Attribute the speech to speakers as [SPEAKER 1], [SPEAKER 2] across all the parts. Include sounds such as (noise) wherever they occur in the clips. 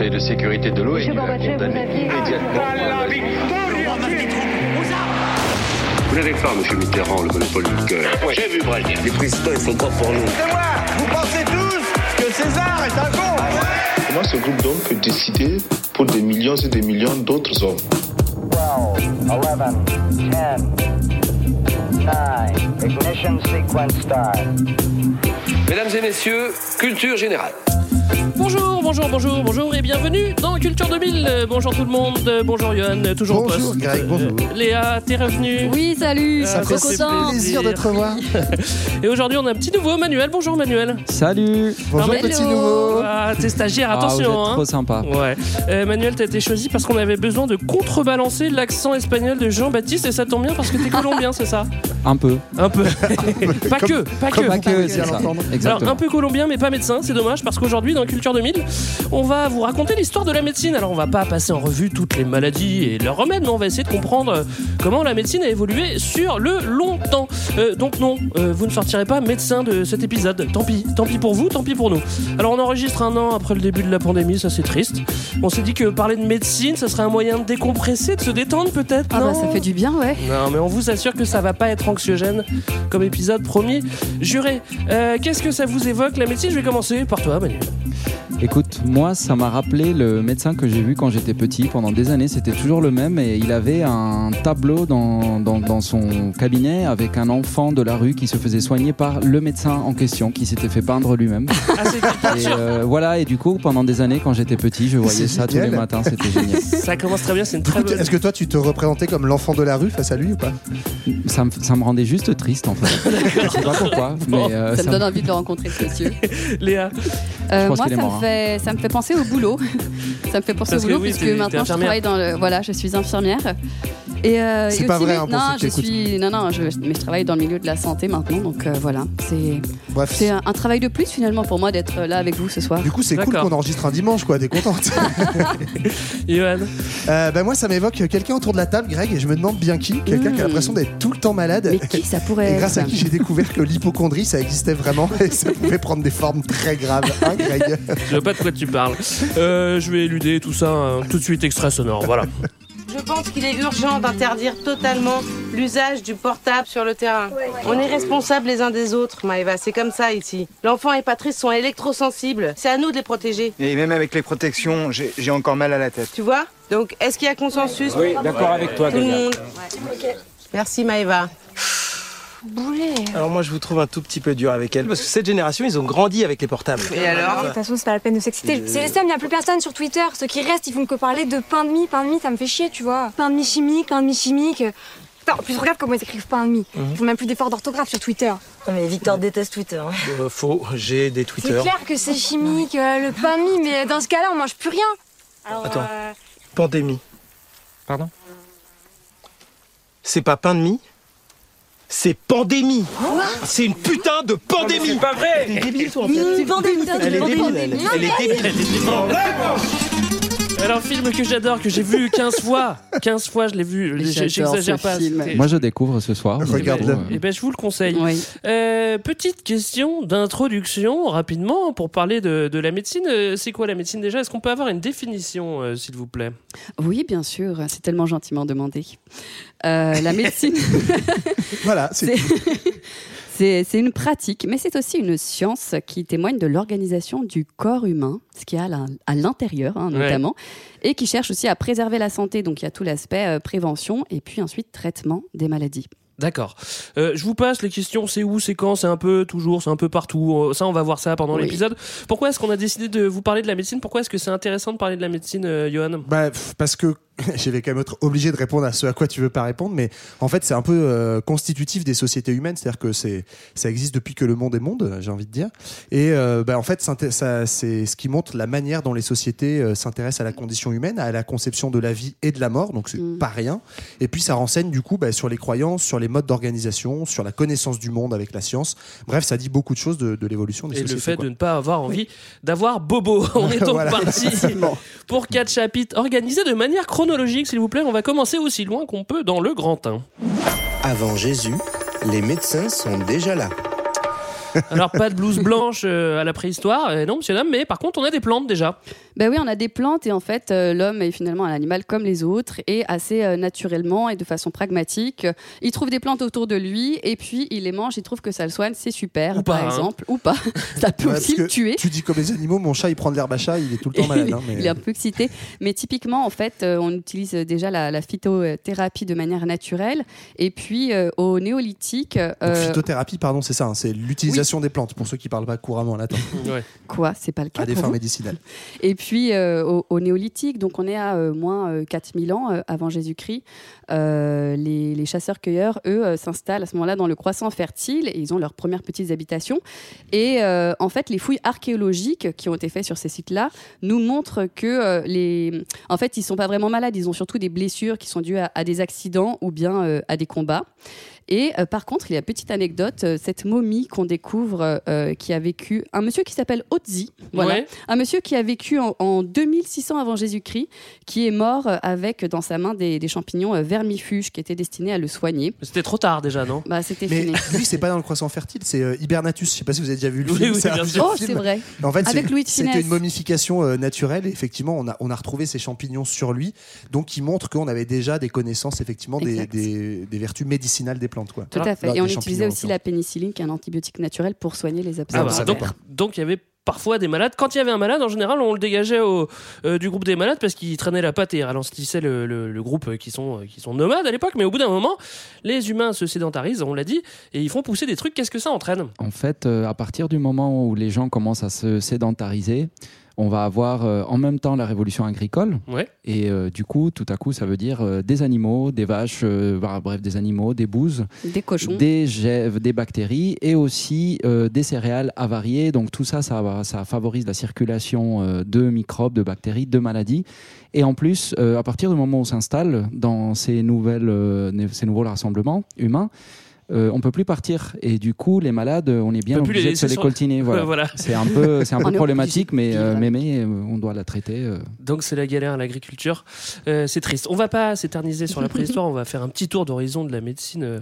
[SPEAKER 1] Conseil de sécurité de l'ONU a condamné immédiatement
[SPEAKER 2] Vous n'avez pas, M. Mitterrand, le monopole du cœur. J'ai vu Brazil. Les présidents, ils sont pas pour nous.
[SPEAKER 3] C'est moi Vous pensez tous que César est un con
[SPEAKER 4] Comment ce groupe d'hommes peut décider pour des millions et des millions d'autres hommes?
[SPEAKER 5] 12, 11, 10, 9, ignition sequence start.
[SPEAKER 6] Mesdames et messieurs, culture générale.
[SPEAKER 7] Bonjour, bonjour, bonjour, bonjour et bienvenue dans Culture 2000. Euh, bonjour tout le monde, euh, bonjour Yohan, euh, toujours
[SPEAKER 8] Bonjour,
[SPEAKER 7] poste.
[SPEAKER 8] Greg, bonjour.
[SPEAKER 7] Euh, Léa, t'es revenue
[SPEAKER 9] Oui, salut,
[SPEAKER 7] Ça
[SPEAKER 9] trop
[SPEAKER 7] fait
[SPEAKER 9] content.
[SPEAKER 8] plaisir de te revoir.
[SPEAKER 7] Et aujourd'hui on a un petit nouveau, Manuel. Bonjour Manuel.
[SPEAKER 10] Salut
[SPEAKER 8] Bonjour
[SPEAKER 7] Hello.
[SPEAKER 8] petit nouveau.
[SPEAKER 7] Ah, t'es stagiaire,
[SPEAKER 10] Ah, vous
[SPEAKER 7] attention.
[SPEAKER 10] êtes
[SPEAKER 7] hein.
[SPEAKER 10] trop sympa.
[SPEAKER 7] Ouais. Euh, Manuel, t'as été choisi parce qu'on avait besoin de contrebalancer l'accent espagnol de Jean-Baptiste et ça tombe bien parce que t'es colombien, c'est ça?
[SPEAKER 10] Un peu.
[SPEAKER 7] Un peu. (laughs) pas que, pas que.
[SPEAKER 10] Pas que, c'est ça.
[SPEAKER 7] Alors un peu colombien mais pas médecin, c'est dommage parce qu'aujourd'hui dans Culture 2000, on va vous raconter l'histoire de la médecine. Alors on va pas passer en revue toutes les maladies et leurs remèdes, mais on va essayer de comprendre euh, comment la médecine a évolué sur le long temps. Euh, donc non, euh, vous ne sortirez pas médecin de cet épisode. Tant pis, tant pis pour vous, tant pis pour nous. Alors on enregistre un an après le début de la pandémie, ça c'est triste. On s'est dit que parler de médecine, ça serait un moyen de décompresser, de se détendre peut-être.
[SPEAKER 9] Ah bah
[SPEAKER 7] non
[SPEAKER 9] ça fait du bien, ouais.
[SPEAKER 7] non, mais on vous assure que ça va pas être anxiogène comme épisode promis. Juré, euh, qu'est-ce que ça vous évoque la médecine? Je vais commencer par toi, Manu.
[SPEAKER 10] Écoute, moi, ça m'a rappelé le médecin que j'ai vu quand j'étais petit. Pendant des années, c'était toujours le même. Et il avait un tableau dans, dans, dans son cabinet avec un enfant de la rue qui se faisait soigner par le médecin en question, qui s'était fait peindre lui-même.
[SPEAKER 7] Ah,
[SPEAKER 10] Et euh, voilà, et du coup, pendant des années, quand j'étais petit, je voyais ça tous les matins. C'était génial. (laughs)
[SPEAKER 7] Ça commence très bien, c'est une très bonne.
[SPEAKER 8] Est-ce que toi tu te représentais comme l'enfant de la rue face à lui ou pas?
[SPEAKER 10] Ça me, ça me rendait juste triste, en fait. (laughs) Je sais pas pourquoi, mais euh,
[SPEAKER 9] Ça me donne envie de le rencontrer, ce monsieur. (laughs)
[SPEAKER 7] Léa,
[SPEAKER 9] Euh, moi, ça,
[SPEAKER 10] mort,
[SPEAKER 9] me
[SPEAKER 10] hein.
[SPEAKER 9] fait, ça me fait penser au boulot. (laughs) ça me fait penser
[SPEAKER 7] Parce
[SPEAKER 9] au boulot
[SPEAKER 7] oui,
[SPEAKER 9] puisque maintenant je travaille dans le. Voilà, je suis infirmière. Et, euh,
[SPEAKER 8] C'est
[SPEAKER 9] et
[SPEAKER 8] pas vrai,
[SPEAKER 9] mais-
[SPEAKER 8] hein, pour
[SPEAKER 9] non,
[SPEAKER 8] ceux qui
[SPEAKER 9] je suis. Non, non, je, mais je travaille dans le milieu de la santé maintenant, donc euh, voilà. C'est
[SPEAKER 8] Bref.
[SPEAKER 9] c'est un, un travail de plus finalement pour moi d'être là avec vous ce soir.
[SPEAKER 8] Du coup, c'est cool qu'on enregistre un dimanche, quoi. T'es contente (laughs) (laughs)
[SPEAKER 7] Johan,
[SPEAKER 8] euh, bah, Moi, ça m'évoque quelqu'un autour de la table, Greg, et je me demande bien qui. Quelqu'un qui a
[SPEAKER 9] Mm.
[SPEAKER 8] l'impression d'être tout le temps malade.
[SPEAKER 9] Mais qui ça pourrait
[SPEAKER 8] Et grâce à qui j'ai découvert que l'hypochondrie, ça existait vraiment et ça pouvait prendre des formes très graves. Hein, Greg?
[SPEAKER 7] Je vois pas de quoi tu parles. Euh, je vais éluder tout ça hein, tout de suite extrait sonore. Voilà.
[SPEAKER 11] Je pense qu'il est urgent d'interdire totalement l'usage du portable sur le terrain. On est responsables les uns des autres, Maëva, c'est comme ça ici. L'enfant et Patrice sont électrosensibles, c'est à nous de les protéger.
[SPEAKER 3] Et même avec les protections, j'ai encore mal à la tête.
[SPEAKER 11] Tu vois? Donc, est-ce qu'il y a consensus?
[SPEAKER 3] Oui, d'accord avec toi,
[SPEAKER 11] Tout le monde Merci Maëva.
[SPEAKER 12] Alors moi je vous trouve un tout petit peu dur avec elle parce que cette génération ils ont grandi avec les portables.
[SPEAKER 11] Et alors
[SPEAKER 13] De toute façon, c'est pas la peine de s'exciter. C'est les seuls, il n'y a plus personne sur Twitter. Ceux qui restent, ils font que parler de pain de mie. Pain de mie, ça me fait chier, tu vois. Pain de mie chimique, pain de mie chimique. Putain, en plus, regarde comment ils écrivent pain de mie. Ils font même plus d'efforts d'orthographe sur Twitter.
[SPEAKER 14] Mais Victor déteste Twitter.
[SPEAKER 12] Euh, faux, j'ai des
[SPEAKER 13] C'est
[SPEAKER 12] Twitter.
[SPEAKER 13] clair que c'est chimique, euh, le pain de mie, mais dans ce cas-là, on mange plus rien. Alors,
[SPEAKER 12] Attends.
[SPEAKER 13] euh,
[SPEAKER 12] Pandémie.
[SPEAKER 10] Pardon?
[SPEAKER 12] C'est pas pain de mie? C'est pandémie. C'est une putain de pandémie.
[SPEAKER 7] Pas vrai.
[SPEAKER 12] Elle est débile toi en fait.
[SPEAKER 14] Une pandémie,
[SPEAKER 12] Elle est débile, elle est débile
[SPEAKER 7] Alors, un film que j'adore, que j'ai vu 15 fois. 15 fois, je l'ai vu. J'exagère pas.
[SPEAKER 10] Moi, je découvre ce soir. du coup, euh,
[SPEAKER 7] Eh ben, je vous le conseille.
[SPEAKER 9] Oui.
[SPEAKER 7] Euh, petite question d'introduction, rapidement, pour parler de, de la médecine. Euh, C'est quoi la médecine déjà? Est-ce qu'on peut avoir une définition, euh, s'il vous plaît?
[SPEAKER 9] Oui, bien sûr, c'est tellement gentiment demandé. Euh, la médecine, (laughs)
[SPEAKER 8] Voilà, c'est (laughs)
[SPEAKER 9] c'est une pratique, mais c'est aussi une science qui témoigne de l'organisation du corps humain, ce qu'il y a à l'in- à l'intérieur hein,
[SPEAKER 7] Ouais.
[SPEAKER 9] notamment, et qui cherche aussi à préserver la santé. Donc il y a tout l'aspect euh, prévention et puis ensuite traitement des maladies.
[SPEAKER 7] D'accord. Euh, je vous passe les questions. C'est où, c'est quand, c'est un peu toujours, c'est un peu partout. Euh, Ça, on va voir ça pendant
[SPEAKER 9] Oui.
[SPEAKER 7] l'épisode. Pourquoi est-ce qu'on a décidé de vous parler de la médecine? Pourquoi est-ce que c'est intéressant de parler de la médecine, euh, Johan?
[SPEAKER 8] Bah, parce que (laughs) je vais quand même être obligé de répondre à ce à quoi tu veux pas répondre, mais en fait, c'est un peu euh, constitutif des sociétés humaines, c'est-à-dire que c'est ça existe depuis que le monde est monde, j'ai envie de dire. Et euh, bah, en fait, ça, c'est ce qui montre la manière dont les sociétés euh, s'intéressent à la condition humaine, à la conception de la vie et de la mort, donc c'est
[SPEAKER 9] Mm.
[SPEAKER 8] pas rien. Et puis, ça renseigne du coup bah, sur les croyances, sur les modes d'organisation, sur la connaissance du monde avec la science. Bref, ça dit beaucoup de choses de, de l'évolution des
[SPEAKER 7] Et le
[SPEAKER 8] sociétés.
[SPEAKER 7] fait
[SPEAKER 8] quoi.
[SPEAKER 7] de ne pas avoir envie d'avoir bobo. (laughs) On est (laughs) donc
[SPEAKER 8] Voilà.
[SPEAKER 7] parti pour quatre chapitres organisés de manière chronologique, s'il vous plaît. On va commencer aussi loin qu'on peut dans le grand 1.
[SPEAKER 15] Avant Jésus, les médecins sont déjà là. (laughs)
[SPEAKER 7] Alors pas de blouse blanche euh, à la préhistoire, euh, non monsieur dame, mais par contre on a des plantes déjà.
[SPEAKER 9] Ben oui, on a des plantes et en fait, euh, l'homme est finalement un animal comme les autres et assez euh, naturellement et de façon pragmatique. Il trouve des plantes autour de lui et puis il les mange. Il trouve que ça le soigne, c'est super,
[SPEAKER 8] Ou
[SPEAKER 9] par
[SPEAKER 8] pas, hein.
[SPEAKER 9] exemple, ou pas. (laughs) ça peut
[SPEAKER 8] Ouais,
[SPEAKER 9] aussi le tuer.
[SPEAKER 8] Tu dis comme les animaux, mon chat il prend de l'herbe à chat, il est tout le temps malade. (laughs) hein, mais-
[SPEAKER 9] Il est un peu excité. Mais typiquement, en fait, euh, on utilise déjà la, la phytothérapie de manière naturelle. Et puis, euh, au néolithique.
[SPEAKER 8] Donc, phytothérapie, pardon, c'est ça, hein, c'est l'utilisation des plantes pour ceux qui parlent pas couramment latin. (laughs)
[SPEAKER 9] Quoi C'est pas le cas
[SPEAKER 8] À des fins médicinales. (laughs)
[SPEAKER 9] Et puis euh, au, au néolithique, donc on est à euh, moins euh, 4000 ans euh, avant Jésus-Christ, euh, les, les chasseurs-cueilleurs, eux, euh, s'installent à ce moment-là dans le croissant fertile et ils ont leurs premières petites habitations. Et euh, en fait, les fouilles archéologiques qui ont été faites sur ces sites-là nous montrent que euh, les, en fait, ils sont pas vraiment malades, ils ont surtout des blessures qui sont dues à, à des accidents ou bien euh, à des combats. Et euh, par contre, il y a petite anecdote, euh, cette momie qu'on découvre euh, qui a vécu, un monsieur qui s'appelle Otzi, voilà,
[SPEAKER 7] Ouais.
[SPEAKER 9] un monsieur qui a vécu en, en 2600 avant Jésus-Christ, qui est mort avec dans sa main des, des champignons euh, vermifuges qui étaient destinés à le soigner.
[SPEAKER 7] C'était trop tard déjà, non?
[SPEAKER 9] Bah, c'était fini.
[SPEAKER 8] lui, c'est pas dans le croissant fertile, c'est euh, Hibernatus. Je sais pas si vous avez déjà vu le
[SPEAKER 7] Oui,
[SPEAKER 8] film.
[SPEAKER 7] oui,
[SPEAKER 8] c'est.
[SPEAKER 9] Oh, vrai.
[SPEAKER 8] En fait, c'était une momification euh, naturelle. Et effectivement, on a, on a retrouvé ces champignons sur lui, donc qui montre qu'on avait déjà des connaissances effectivement des,
[SPEAKER 9] Exact.
[SPEAKER 8] des, des vertus médicinales des plantes. Quoi.
[SPEAKER 9] Tout à fait.
[SPEAKER 8] Bah,
[SPEAKER 9] Et on utilisait aussi la pénicilline, qui est un antibiotique naturel pour soigner les abcès.
[SPEAKER 7] Ah bah, donc, il y avait parfois des malades. Quand il y avait un malade, en général, on le dégageait au, euh, du groupe des malades parce qu'il traînait la patte et ralentissait le, le- le groupe euh, qui sont, euh, qui sont nomades à l'époque. Mais au bout d'un moment, les humains se sédentarisent, on l'a dit, et ils font pousser des trucs. Qu'est-ce que ça entraîne?
[SPEAKER 10] En fait, euh, à partir du moment où les gens commencent à se sédentariser, on va avoir euh, en même temps la révolution agricole.
[SPEAKER 7] Ouais.
[SPEAKER 10] Et euh, du coup, tout à coup, ça veut dire euh, des animaux, des vaches, euh, bah, bref, des animaux, des bouses,
[SPEAKER 9] Des cochons.
[SPEAKER 10] des gèves, des bactéries et aussi euh, des céréales avariées. Donc tout ça, ça, favorise la circulation euh, de microbes, de bactéries, de maladies. Et en plus, euh, à partir du moment où on s'installe dans ces, nouvelles, euh, né- ces nouveaux rassemblements humains, euh, on peut plus partir et du coup les malades on est bien
[SPEAKER 7] On
[SPEAKER 10] obligé de se les
[SPEAKER 7] sur-
[SPEAKER 10] coltiner (laughs) voilà,
[SPEAKER 7] Ouais, voilà.
[SPEAKER 10] c'est un peu c'est un (laughs)
[SPEAKER 9] On
[SPEAKER 10] peu problématique mais euh, mais, mais, euh, on doit la traiter euh.
[SPEAKER 7] Donc c'est la galère à l'agriculture. Euh, c'est triste. On va pas s'éterniser sur la (laughs) préhistoire, on va faire un petit tour d'horizon de la médecine euh,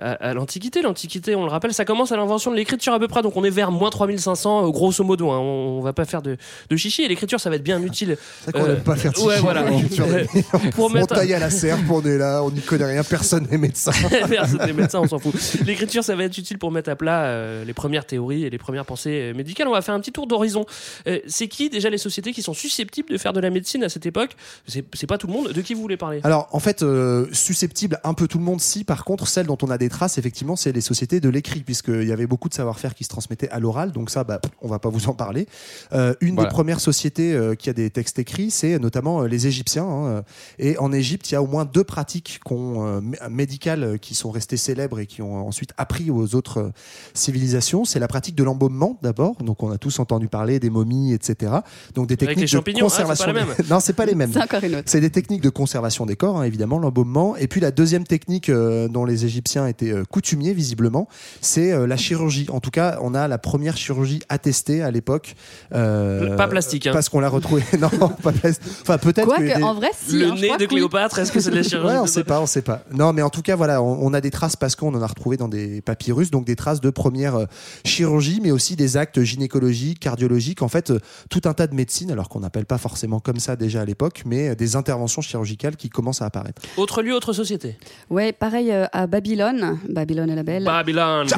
[SPEAKER 7] à, à l'Antiquité. L'Antiquité, on le rappelle, ça commence à l'invention de l'écriture à peu près, donc on est vers moins 3500, euh, grosso modo. hein. On, on va pas faire de, de chichi, et l'écriture, ça va être bien utile.
[SPEAKER 8] Qu'on n'aime pas faire de
[SPEAKER 7] ouais,
[SPEAKER 8] chichi
[SPEAKER 7] voilà.
[SPEAKER 8] des-
[SPEAKER 7] pour
[SPEAKER 8] On
[SPEAKER 7] mettre-
[SPEAKER 8] taille à la serpe, on est là, on n'y connaît rien, personne n'est médecin.
[SPEAKER 7] Personne n'est médecin, on s'en fout. (laughs) L'écriture, ça va être utile pour mettre à plat euh, les premières théories et les premières pensées euh, médicales. On va faire un petit tour d'horizon. Euh, c'est qui déjà les sociétés qui sont susceptibles de faire de la médecine à cette époque? C'est pas tout le monde. De qui vous voulez parler?
[SPEAKER 8] Alors, en fait, euh, susceptible un peu tout le monde, si. Par contre, celle dont on a des traces, effectivement, c'est les sociétés de l'écrit, puisqu'il y avait beaucoup de savoir-faire qui se transmettait à l'oral. Donc ça, bah, on va pas vous en parler. Euh, une
[SPEAKER 10] Voilà.
[SPEAKER 8] des premières sociétés euh, qui a des textes écrits, c'est notamment euh, les Égyptiens. hein. Et en Égypte, il y a au moins deux pratiques euh, médicales qui sont restées célèbres et qui ont ensuite appris aux autres euh, civilisations. C'est la pratique de l'embaumement, d'abord. Donc, on a tous entendu parler des momies, etc. Donc, des
[SPEAKER 7] Avec
[SPEAKER 8] techniques de
[SPEAKER 7] pas
[SPEAKER 8] conservation.
[SPEAKER 7] même.
[SPEAKER 8] des- (laughs) non, c'est pas les mêmes.
[SPEAKER 9] C'est encore une autre.
[SPEAKER 8] C'est des techniques de conservation des corps, hein, évidemment, l'embaumement. Et puis la deuxième technique euh, dont les Égyptiens étaient euh, coutumiers, visiblement, c'est euh, la chirurgie. En tout cas, on a la première chirurgie attestée à l'époque. euh,
[SPEAKER 7] Pas plastique, hein.
[SPEAKER 8] Parce qu'on l'a retrouvée. (laughs) non, pas plastique. Enfin, peut-être que.
[SPEAKER 9] Quoique,
[SPEAKER 8] des-
[SPEAKER 9] en vrai, si.
[SPEAKER 7] Le
[SPEAKER 9] hein,
[SPEAKER 7] nez de
[SPEAKER 9] que.
[SPEAKER 7] Cléopâtre, est-ce que c'est de la (laughs) chirurgie
[SPEAKER 8] Ouais, on
[SPEAKER 7] de-
[SPEAKER 8] sait pas, on sait pas. Non, mais en tout cas, voilà, on, on a des traces parce qu'on en a retrouvé dans des papyrus, donc des traces de première euh, chirurgie, mais aussi des actes gynécologiques, cardiologiques, en fait, euh, tout un tas de médecines, alors qu'on n'appelle pas forcément comme ça déjà à l'époque, mais euh, des interventions chirurgicales qui commencent à apparaître.
[SPEAKER 7] Autre lieu, autre société.
[SPEAKER 9] Ouais, pareil à Babylone. Babylone est la belle.
[SPEAKER 7] Babylone.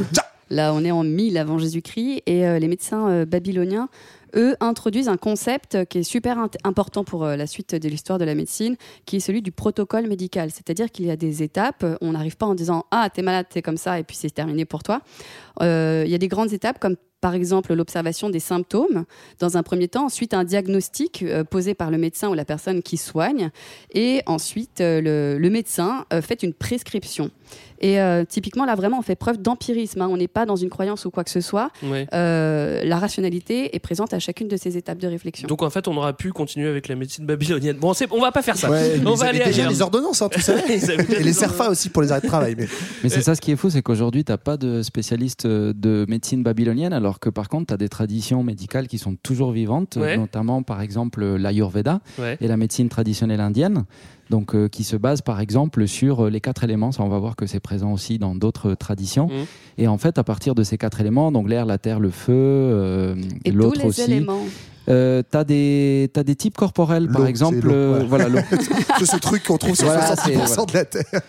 [SPEAKER 9] Là, on est en 1000 avant Jésus-Christ et les médecins babyloniens, eux, introduisent un concept qui est super important pour euh, la suite de l'histoire de la médecine, qui est celui du protocole médical. C'est-à-dire qu'il y a des étapes. On n'arrive pas en disant ah t'es malade, t'es comme ça et puis c'est terminé pour toi. Euh, Il y a des grandes étapes comme par exemple l'observation des symptômes dans un premier temps, ensuite un diagnostic euh, posé par le médecin ou la personne qui soigne, et ensuite euh, le, le médecin euh, fait une prescription. Et euh, typiquement là vraiment on fait preuve d'empirisme, hein. on n'est pas dans une croyance ou quoi que ce soit.
[SPEAKER 7] Ouais.
[SPEAKER 9] Euh, la rationalité est présente à chacune de ces étapes de réflexion.
[SPEAKER 7] Donc en fait, on aura pu continuer avec la médecine babylonienne. Bon, c'est- on va pas faire ça.
[SPEAKER 8] Ouais,
[SPEAKER 7] on va aller
[SPEAKER 8] déjà les ordonnances, hein,
[SPEAKER 7] avaient (laughs) déjà
[SPEAKER 8] Et les
[SPEAKER 7] les
[SPEAKER 8] serfas aussi pour les arrêts de travail. Mais...
[SPEAKER 10] Mais c'est ça ce qui est fou, c'est qu'aujourd'hui, tu n'as pas de spécialiste euh, de médecine babylonienne, alors que par contre, tu as des traditions médicales qui sont toujours vivantes,
[SPEAKER 7] Ouais.
[SPEAKER 10] notamment par exemple l'Ayurveda
[SPEAKER 7] Ouais.
[SPEAKER 10] et la médecine traditionnelle indienne. Donc, euh, qui se base par exemple sur euh, les quatre éléments. Ça, on va voir que c'est présent aussi dans d'autres traditions.
[SPEAKER 9] Mm.
[SPEAKER 10] Et en fait, à partir de ces quatre éléments, donc l'air, la terre, le feu, euh,
[SPEAKER 9] Et tous
[SPEAKER 10] l'autre
[SPEAKER 9] les
[SPEAKER 10] aussi.
[SPEAKER 9] éléments.
[SPEAKER 10] Euh, t'as des t'as des types corporels par exemple euh, voilà. (laughs)
[SPEAKER 8] C'est ce truc qu'on trouve sur
[SPEAKER 10] Voilà,
[SPEAKER 8] 70%
[SPEAKER 10] c'est- voilà.
[SPEAKER 8] de la Terre.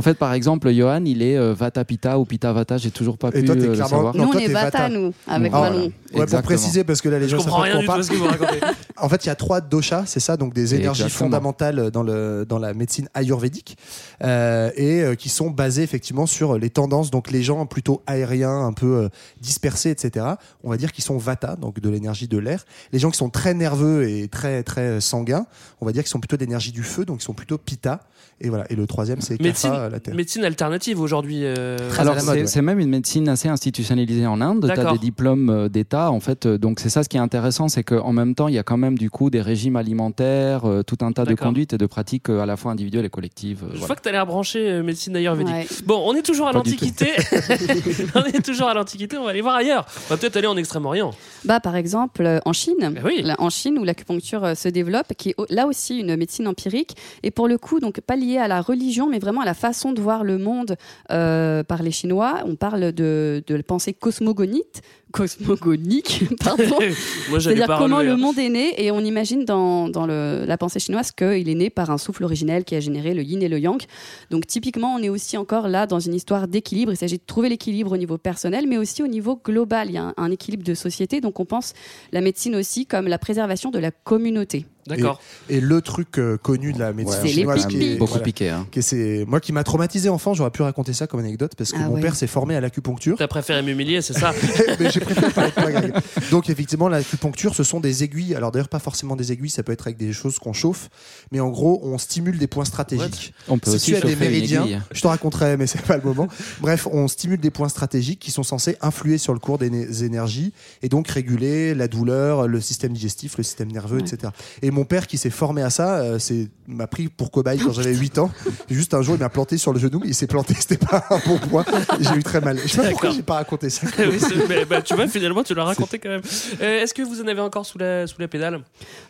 [SPEAKER 10] En fait par exemple Johan il est euh, Vata Pitta ou Pitta Vata j'ai toujours pas
[SPEAKER 8] Et
[SPEAKER 10] pu
[SPEAKER 8] toi, t'es
[SPEAKER 10] euh, le
[SPEAKER 8] clairement-
[SPEAKER 10] savoir
[SPEAKER 8] Non,
[SPEAKER 9] Nous, on
[SPEAKER 8] toi,
[SPEAKER 9] est
[SPEAKER 8] t'es
[SPEAKER 9] Vata,
[SPEAKER 8] Vata.
[SPEAKER 9] nous, avec
[SPEAKER 8] Ah,
[SPEAKER 9] Manon.
[SPEAKER 8] Ouais, pour
[SPEAKER 10] Exactement.
[SPEAKER 8] préciser, parce que là, les
[SPEAKER 7] Je
[SPEAKER 8] gens
[SPEAKER 7] comprends
[SPEAKER 8] savent
[SPEAKER 7] rien
[SPEAKER 8] pas
[SPEAKER 7] du
[SPEAKER 8] qu'on
[SPEAKER 7] tout à ce que vous racontez. (laughs)
[SPEAKER 8] En fait, il y a trois doshas, c'est ça, donc des énergies
[SPEAKER 10] Exactement.
[SPEAKER 8] fondamentales dans, le, dans la médecine ayurvédique euh, et euh, qui sont basées effectivement sur les tendances. Donc, les gens plutôt aériens, un peu euh, dispersés, etc., on va dire qu'ils sont vata, donc de l'énergie de l'air. Les gens qui sont très nerveux et très, très sanguins, on va dire qu'ils sont plutôt d'énergie du feu, donc ils sont plutôt pitta. Et voilà. Et le troisième, c'est
[SPEAKER 7] Médecine,
[SPEAKER 8] kapha, la terre.
[SPEAKER 7] médecine alternative aujourd'hui. euh,
[SPEAKER 10] Alors c'est même une médecine assez institutionnalisée en Inde. Tu as des diplômes euh, d'État en fait. euh, Donc c'est ça ce qui est intéressant, c'est qu'en même temps il y a quand même du coup des régimes alimentaires, euh, tout un tas de conduites et de pratiques euh, à la fois individuelles et collectives. euh,
[SPEAKER 7] Je
[SPEAKER 10] voilà.
[SPEAKER 7] vois que t'as l'air branché euh, médecine ayurvédique.
[SPEAKER 9] Ouais.
[SPEAKER 7] Bon, on est toujours à l'Antiquité. (laughs) on est toujours à l'Antiquité. On va aller voir ailleurs. On va peut-être aller en Extrême-Orient.
[SPEAKER 9] Bah, par exemple, euh, en Chine,
[SPEAKER 7] Ben oui.
[SPEAKER 9] là, en Chine où l'acupuncture euh, se développe, qui est là aussi une médecine empirique, et pour le coup, donc pas liée à la religion, mais vraiment à la façon de voir le monde euh, par les Chinois. On parle de, de la pensée cosmogonite, cosmogonique, (laughs) pardon. (laughs) C'est-à-dire comment
[SPEAKER 7] relever,
[SPEAKER 9] le
[SPEAKER 7] hein.
[SPEAKER 9] monde est né, et on imagine dans, dans le- la pensée chinoise qu'il est né par un souffle originel qui a généré le yin et le yang. Donc typiquement, on est aussi encore là dans une histoire d'équilibre. Il s'agit de trouver l'équilibre au niveau personnel, mais aussi au niveau global. Il y a un, un équilibre de société, donc on pense la médecine aussi comme la préservation de la communauté.
[SPEAKER 7] D'accord.
[SPEAKER 8] Et, et le truc euh, connu de la médecine
[SPEAKER 9] C'est
[SPEAKER 8] chinoise qui est,
[SPEAKER 10] Beaucoup
[SPEAKER 8] voilà,
[SPEAKER 10] piqué. Hein.
[SPEAKER 8] qui est- c'est moi qui m'a traumatisé enfant, j'aurais pu raconter ça comme anecdote parce que
[SPEAKER 9] Ah
[SPEAKER 8] mon
[SPEAKER 9] ouais.
[SPEAKER 8] père s'est formé à l'acupuncture.
[SPEAKER 7] T'as préféré m'humilier, c'est ça (laughs)
[SPEAKER 8] Mais j'ai préféré parler de. Donc effectivement, l'acupuncture, ce sont des aiguilles. Alors d'ailleurs, pas forcément des aiguilles, ça peut être avec des choses qu'on chauffe, mais en gros, on stimule des points stratégiques.
[SPEAKER 10] On peut
[SPEAKER 8] si
[SPEAKER 10] aussi
[SPEAKER 8] tu as des méridiens, je te raconterai, mais c'est pas le moment. Bref, on stimule des points stratégiques qui sont censés influer sur le cours des énergies et donc réguler la douleur, le système digestif, le système nerveux,
[SPEAKER 9] Ouais.
[SPEAKER 8] etc. Et mon père qui s'est formé à ça, euh, c'est m'a pris pour cobaye quand j'avais 8 ans. Juste un jour, il m'a planté sur le genou, il s'est planté, (laughs) c'était pas un bon point. J'ai eu très mal. Je sais pas pourquoi j'ai pas raconté ça. (laughs)
[SPEAKER 7] Oui, c'est- mais, bah, tu vois, finalement, tu l'as raconté quand même. Euh, Est-ce que vous en avez encore sous la, sous la pédale?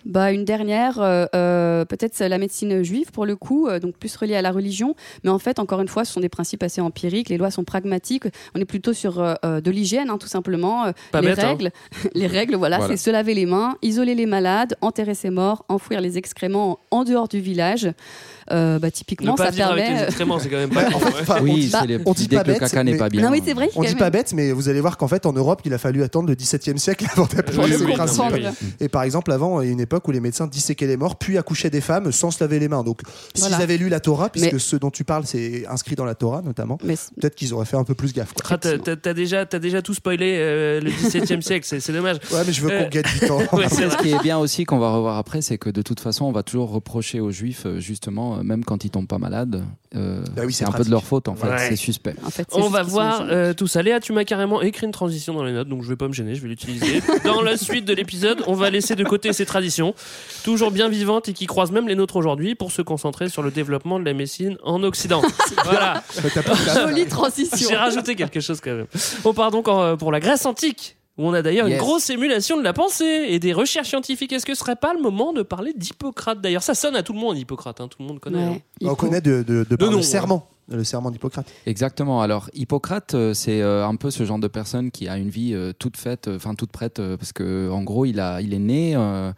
[SPEAKER 9] Bah, une dernière, euh, peut-être c'est la médecine juive pour le coup, donc plus reliée à la religion. Mais en fait, encore une fois, ce sont des principes assez empiriques. Les lois sont pragmatiques. On est plutôt sur euh, de l'hygiène, hein, tout simplement.
[SPEAKER 7] Pas
[SPEAKER 9] les
[SPEAKER 7] bête, hein.
[SPEAKER 9] règles, (laughs) les règles, voilà,
[SPEAKER 10] Voilà.
[SPEAKER 9] c'est se laver les mains, isoler les malades, enterrer ses morts, enfouir les excréments en dehors du village. Euh, bah,
[SPEAKER 7] Ne
[SPEAKER 9] typiquement,
[SPEAKER 7] pas
[SPEAKER 9] ça permet.
[SPEAKER 7] c'est quand même pas. (laughs)
[SPEAKER 8] Ouais, en fait, enfin, on
[SPEAKER 10] Oui,
[SPEAKER 8] dit-
[SPEAKER 10] c'est les
[SPEAKER 8] on dit pas
[SPEAKER 10] que le
[SPEAKER 8] bête,
[SPEAKER 10] caca n'est
[SPEAKER 8] mais-
[SPEAKER 10] pas bien.
[SPEAKER 9] Non, oui, c'est vrai.
[SPEAKER 8] On dit
[SPEAKER 9] même.
[SPEAKER 8] pas bête, mais vous allez voir qu'en fait, en Europe, il a fallu attendre le XVIIe siècle avant d'appliquer
[SPEAKER 7] Oui,
[SPEAKER 8] ces
[SPEAKER 7] oui,
[SPEAKER 8] principes.
[SPEAKER 7] oui.
[SPEAKER 8] Et par exemple, avant, il y a une époque où les médecins disséquaient les morts, puis accouchaient des femmes sans se laver les mains. Donc, s'ils
[SPEAKER 9] Voilà.
[SPEAKER 8] avaient lu la Torah, puisque
[SPEAKER 9] Mais-
[SPEAKER 8] ce dont tu parles, c'est inscrit dans la Torah notamment, peut-être qu'ils auraient fait un peu plus gaffe.
[SPEAKER 7] Ah, t'as- déjà, t'as déjà tout spoilé euh, le 17 e (laughs) siècle, c'est dommage.
[SPEAKER 8] Ouais, mais je veux
[SPEAKER 7] Euh,
[SPEAKER 8] qu'on gagne du temps. (laughs)
[SPEAKER 10] Ce qui est bien aussi qu'on va revoir après, c'est que de toute façon, on va toujours reprocher aux juifs, euh, justement, euh, même quand ils tombent pas malades, euh,
[SPEAKER 8] Bah oui,
[SPEAKER 10] c'est un peu de leur faute en fait,
[SPEAKER 7] Ouais.
[SPEAKER 10] c'est suspect.
[SPEAKER 9] En fait, c'est
[SPEAKER 7] On va voir euh, tout ça. Léa, tu m'as carrément écrit une transition dans les notes, donc je vais pas me gêner, je vais l'utiliser. (laughs) Dans la suite de l'épisode, on va laisser de côté ces traditions, toujours bien vivantes et qui croisent même les nôtres aujourd'hui, pour se concentrer sur le développement de la médecine en Occident. (laughs) voilà. (laughs)
[SPEAKER 9] Jolie transition.
[SPEAKER 7] J'ai rajouté quelque chose quand même. On part donc en- pour la Grèce antique. Où on a d'ailleurs une grosse émulation de la pensée et des recherches scientifiques. Est-ce que ce serait pas le moment de parler d'Hippocrate? D'ailleurs, ça sonne à tout le monde, Hippocrate. hein, tout le monde connaît. hein.
[SPEAKER 8] On connaît de, de, de, par
[SPEAKER 7] nom,
[SPEAKER 8] le serment, le serment d'Hippocrate.
[SPEAKER 10] Exactement. Alors, Hippocrate, euh, c'est euh, un peu ce genre de personne qui a une vie euh, toute faite, enfin toute prête, parce que en gros, il a, il est né. euh,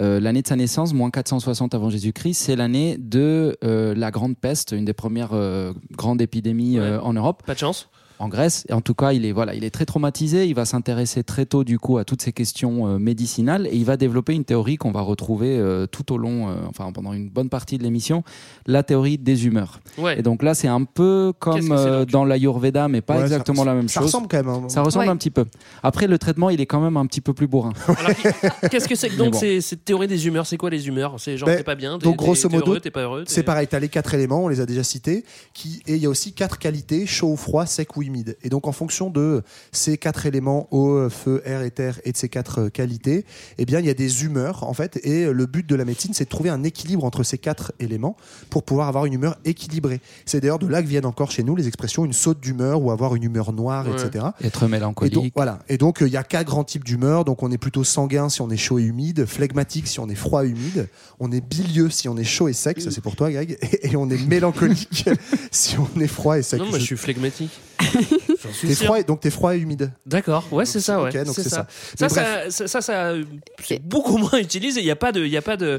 [SPEAKER 10] euh, l'année de sa naissance, moins 460 avant Jésus-Christ, c'est l'année de euh, la grande peste, une des premières euh, grandes épidémies euh, en Europe.
[SPEAKER 7] Pas de chance.
[SPEAKER 10] En Grèce. Et en tout cas, il est, voilà, il est très traumatisé. Il va s'intéresser très tôt, du coup, à toutes ces questions euh, médicinales. Et il va développer une théorie qu'on va retrouver euh, tout au long, euh, enfin, pendant une bonne partie de l'émission, la théorie des humeurs.
[SPEAKER 7] Ouais.
[SPEAKER 10] Et donc là, c'est un peu comme euh,
[SPEAKER 7] donc
[SPEAKER 10] dans l'Ayurveda, mais pas
[SPEAKER 8] Ouais,
[SPEAKER 10] exactement
[SPEAKER 8] ça-
[SPEAKER 10] la même
[SPEAKER 8] ça
[SPEAKER 10] chose.
[SPEAKER 8] ressemble quand même, hein.
[SPEAKER 10] Ça ressemble
[SPEAKER 9] Ouais.
[SPEAKER 10] un petit peu. Après, le traitement, il est quand même un petit peu plus bourrin. (laughs)
[SPEAKER 7] Qu'est-ce que c'est que donc
[SPEAKER 10] bon.
[SPEAKER 7] c'est cette théorie des humeurs? C'est quoi les humeurs? C'est genre
[SPEAKER 8] Ben,
[SPEAKER 7] t'es pas bien, t'es
[SPEAKER 8] Donc grosso
[SPEAKER 7] t'es
[SPEAKER 8] modo,
[SPEAKER 7] heureux, t'es pas heureux.
[SPEAKER 8] c'est pareil. Tu as les quatre éléments, on les a déjà cités. Qui, et il y a aussi quatre qualités chaud froid, sec ou humide. Et donc en fonction de ces quatre éléments eau, feu, air et terre et de ces quatre euh, qualités, eh bien il y a des humeurs en fait. Et le but de la médecine, c'est de trouver un équilibre entre ces quatre éléments pour pouvoir avoir une humeur équilibrée. C'est d'ailleurs de là que viennent encore chez nous les expressions une saute d'humeur ou avoir une humeur noire,
[SPEAKER 10] Ouais.
[SPEAKER 8] etc.
[SPEAKER 10] Être
[SPEAKER 8] Et
[SPEAKER 10] mélancolique.
[SPEAKER 8] donc, voilà. Et donc, euh, il y a quatre grands types d'humeur. Donc, on est plutôt sanguin si on est chaud et humide, flegmatique si on est froid et humide, on est bilieux si on est chaud et sec, ça c'est pour toi, Greg, et, (laughs) et on est mélancolique (laughs) si on est froid et sec.
[SPEAKER 7] Non, moi je suis flegmatique.
[SPEAKER 8] T'es froid, et- donc t'es froid et humide.
[SPEAKER 7] D'accord, ouais, c'est ça, ouais.
[SPEAKER 8] Ok, donc c'est ça.
[SPEAKER 7] Ça, ça, ça, ça, ça, c'est beaucoup moins utilisé. Il y a pas de, il y a pas de,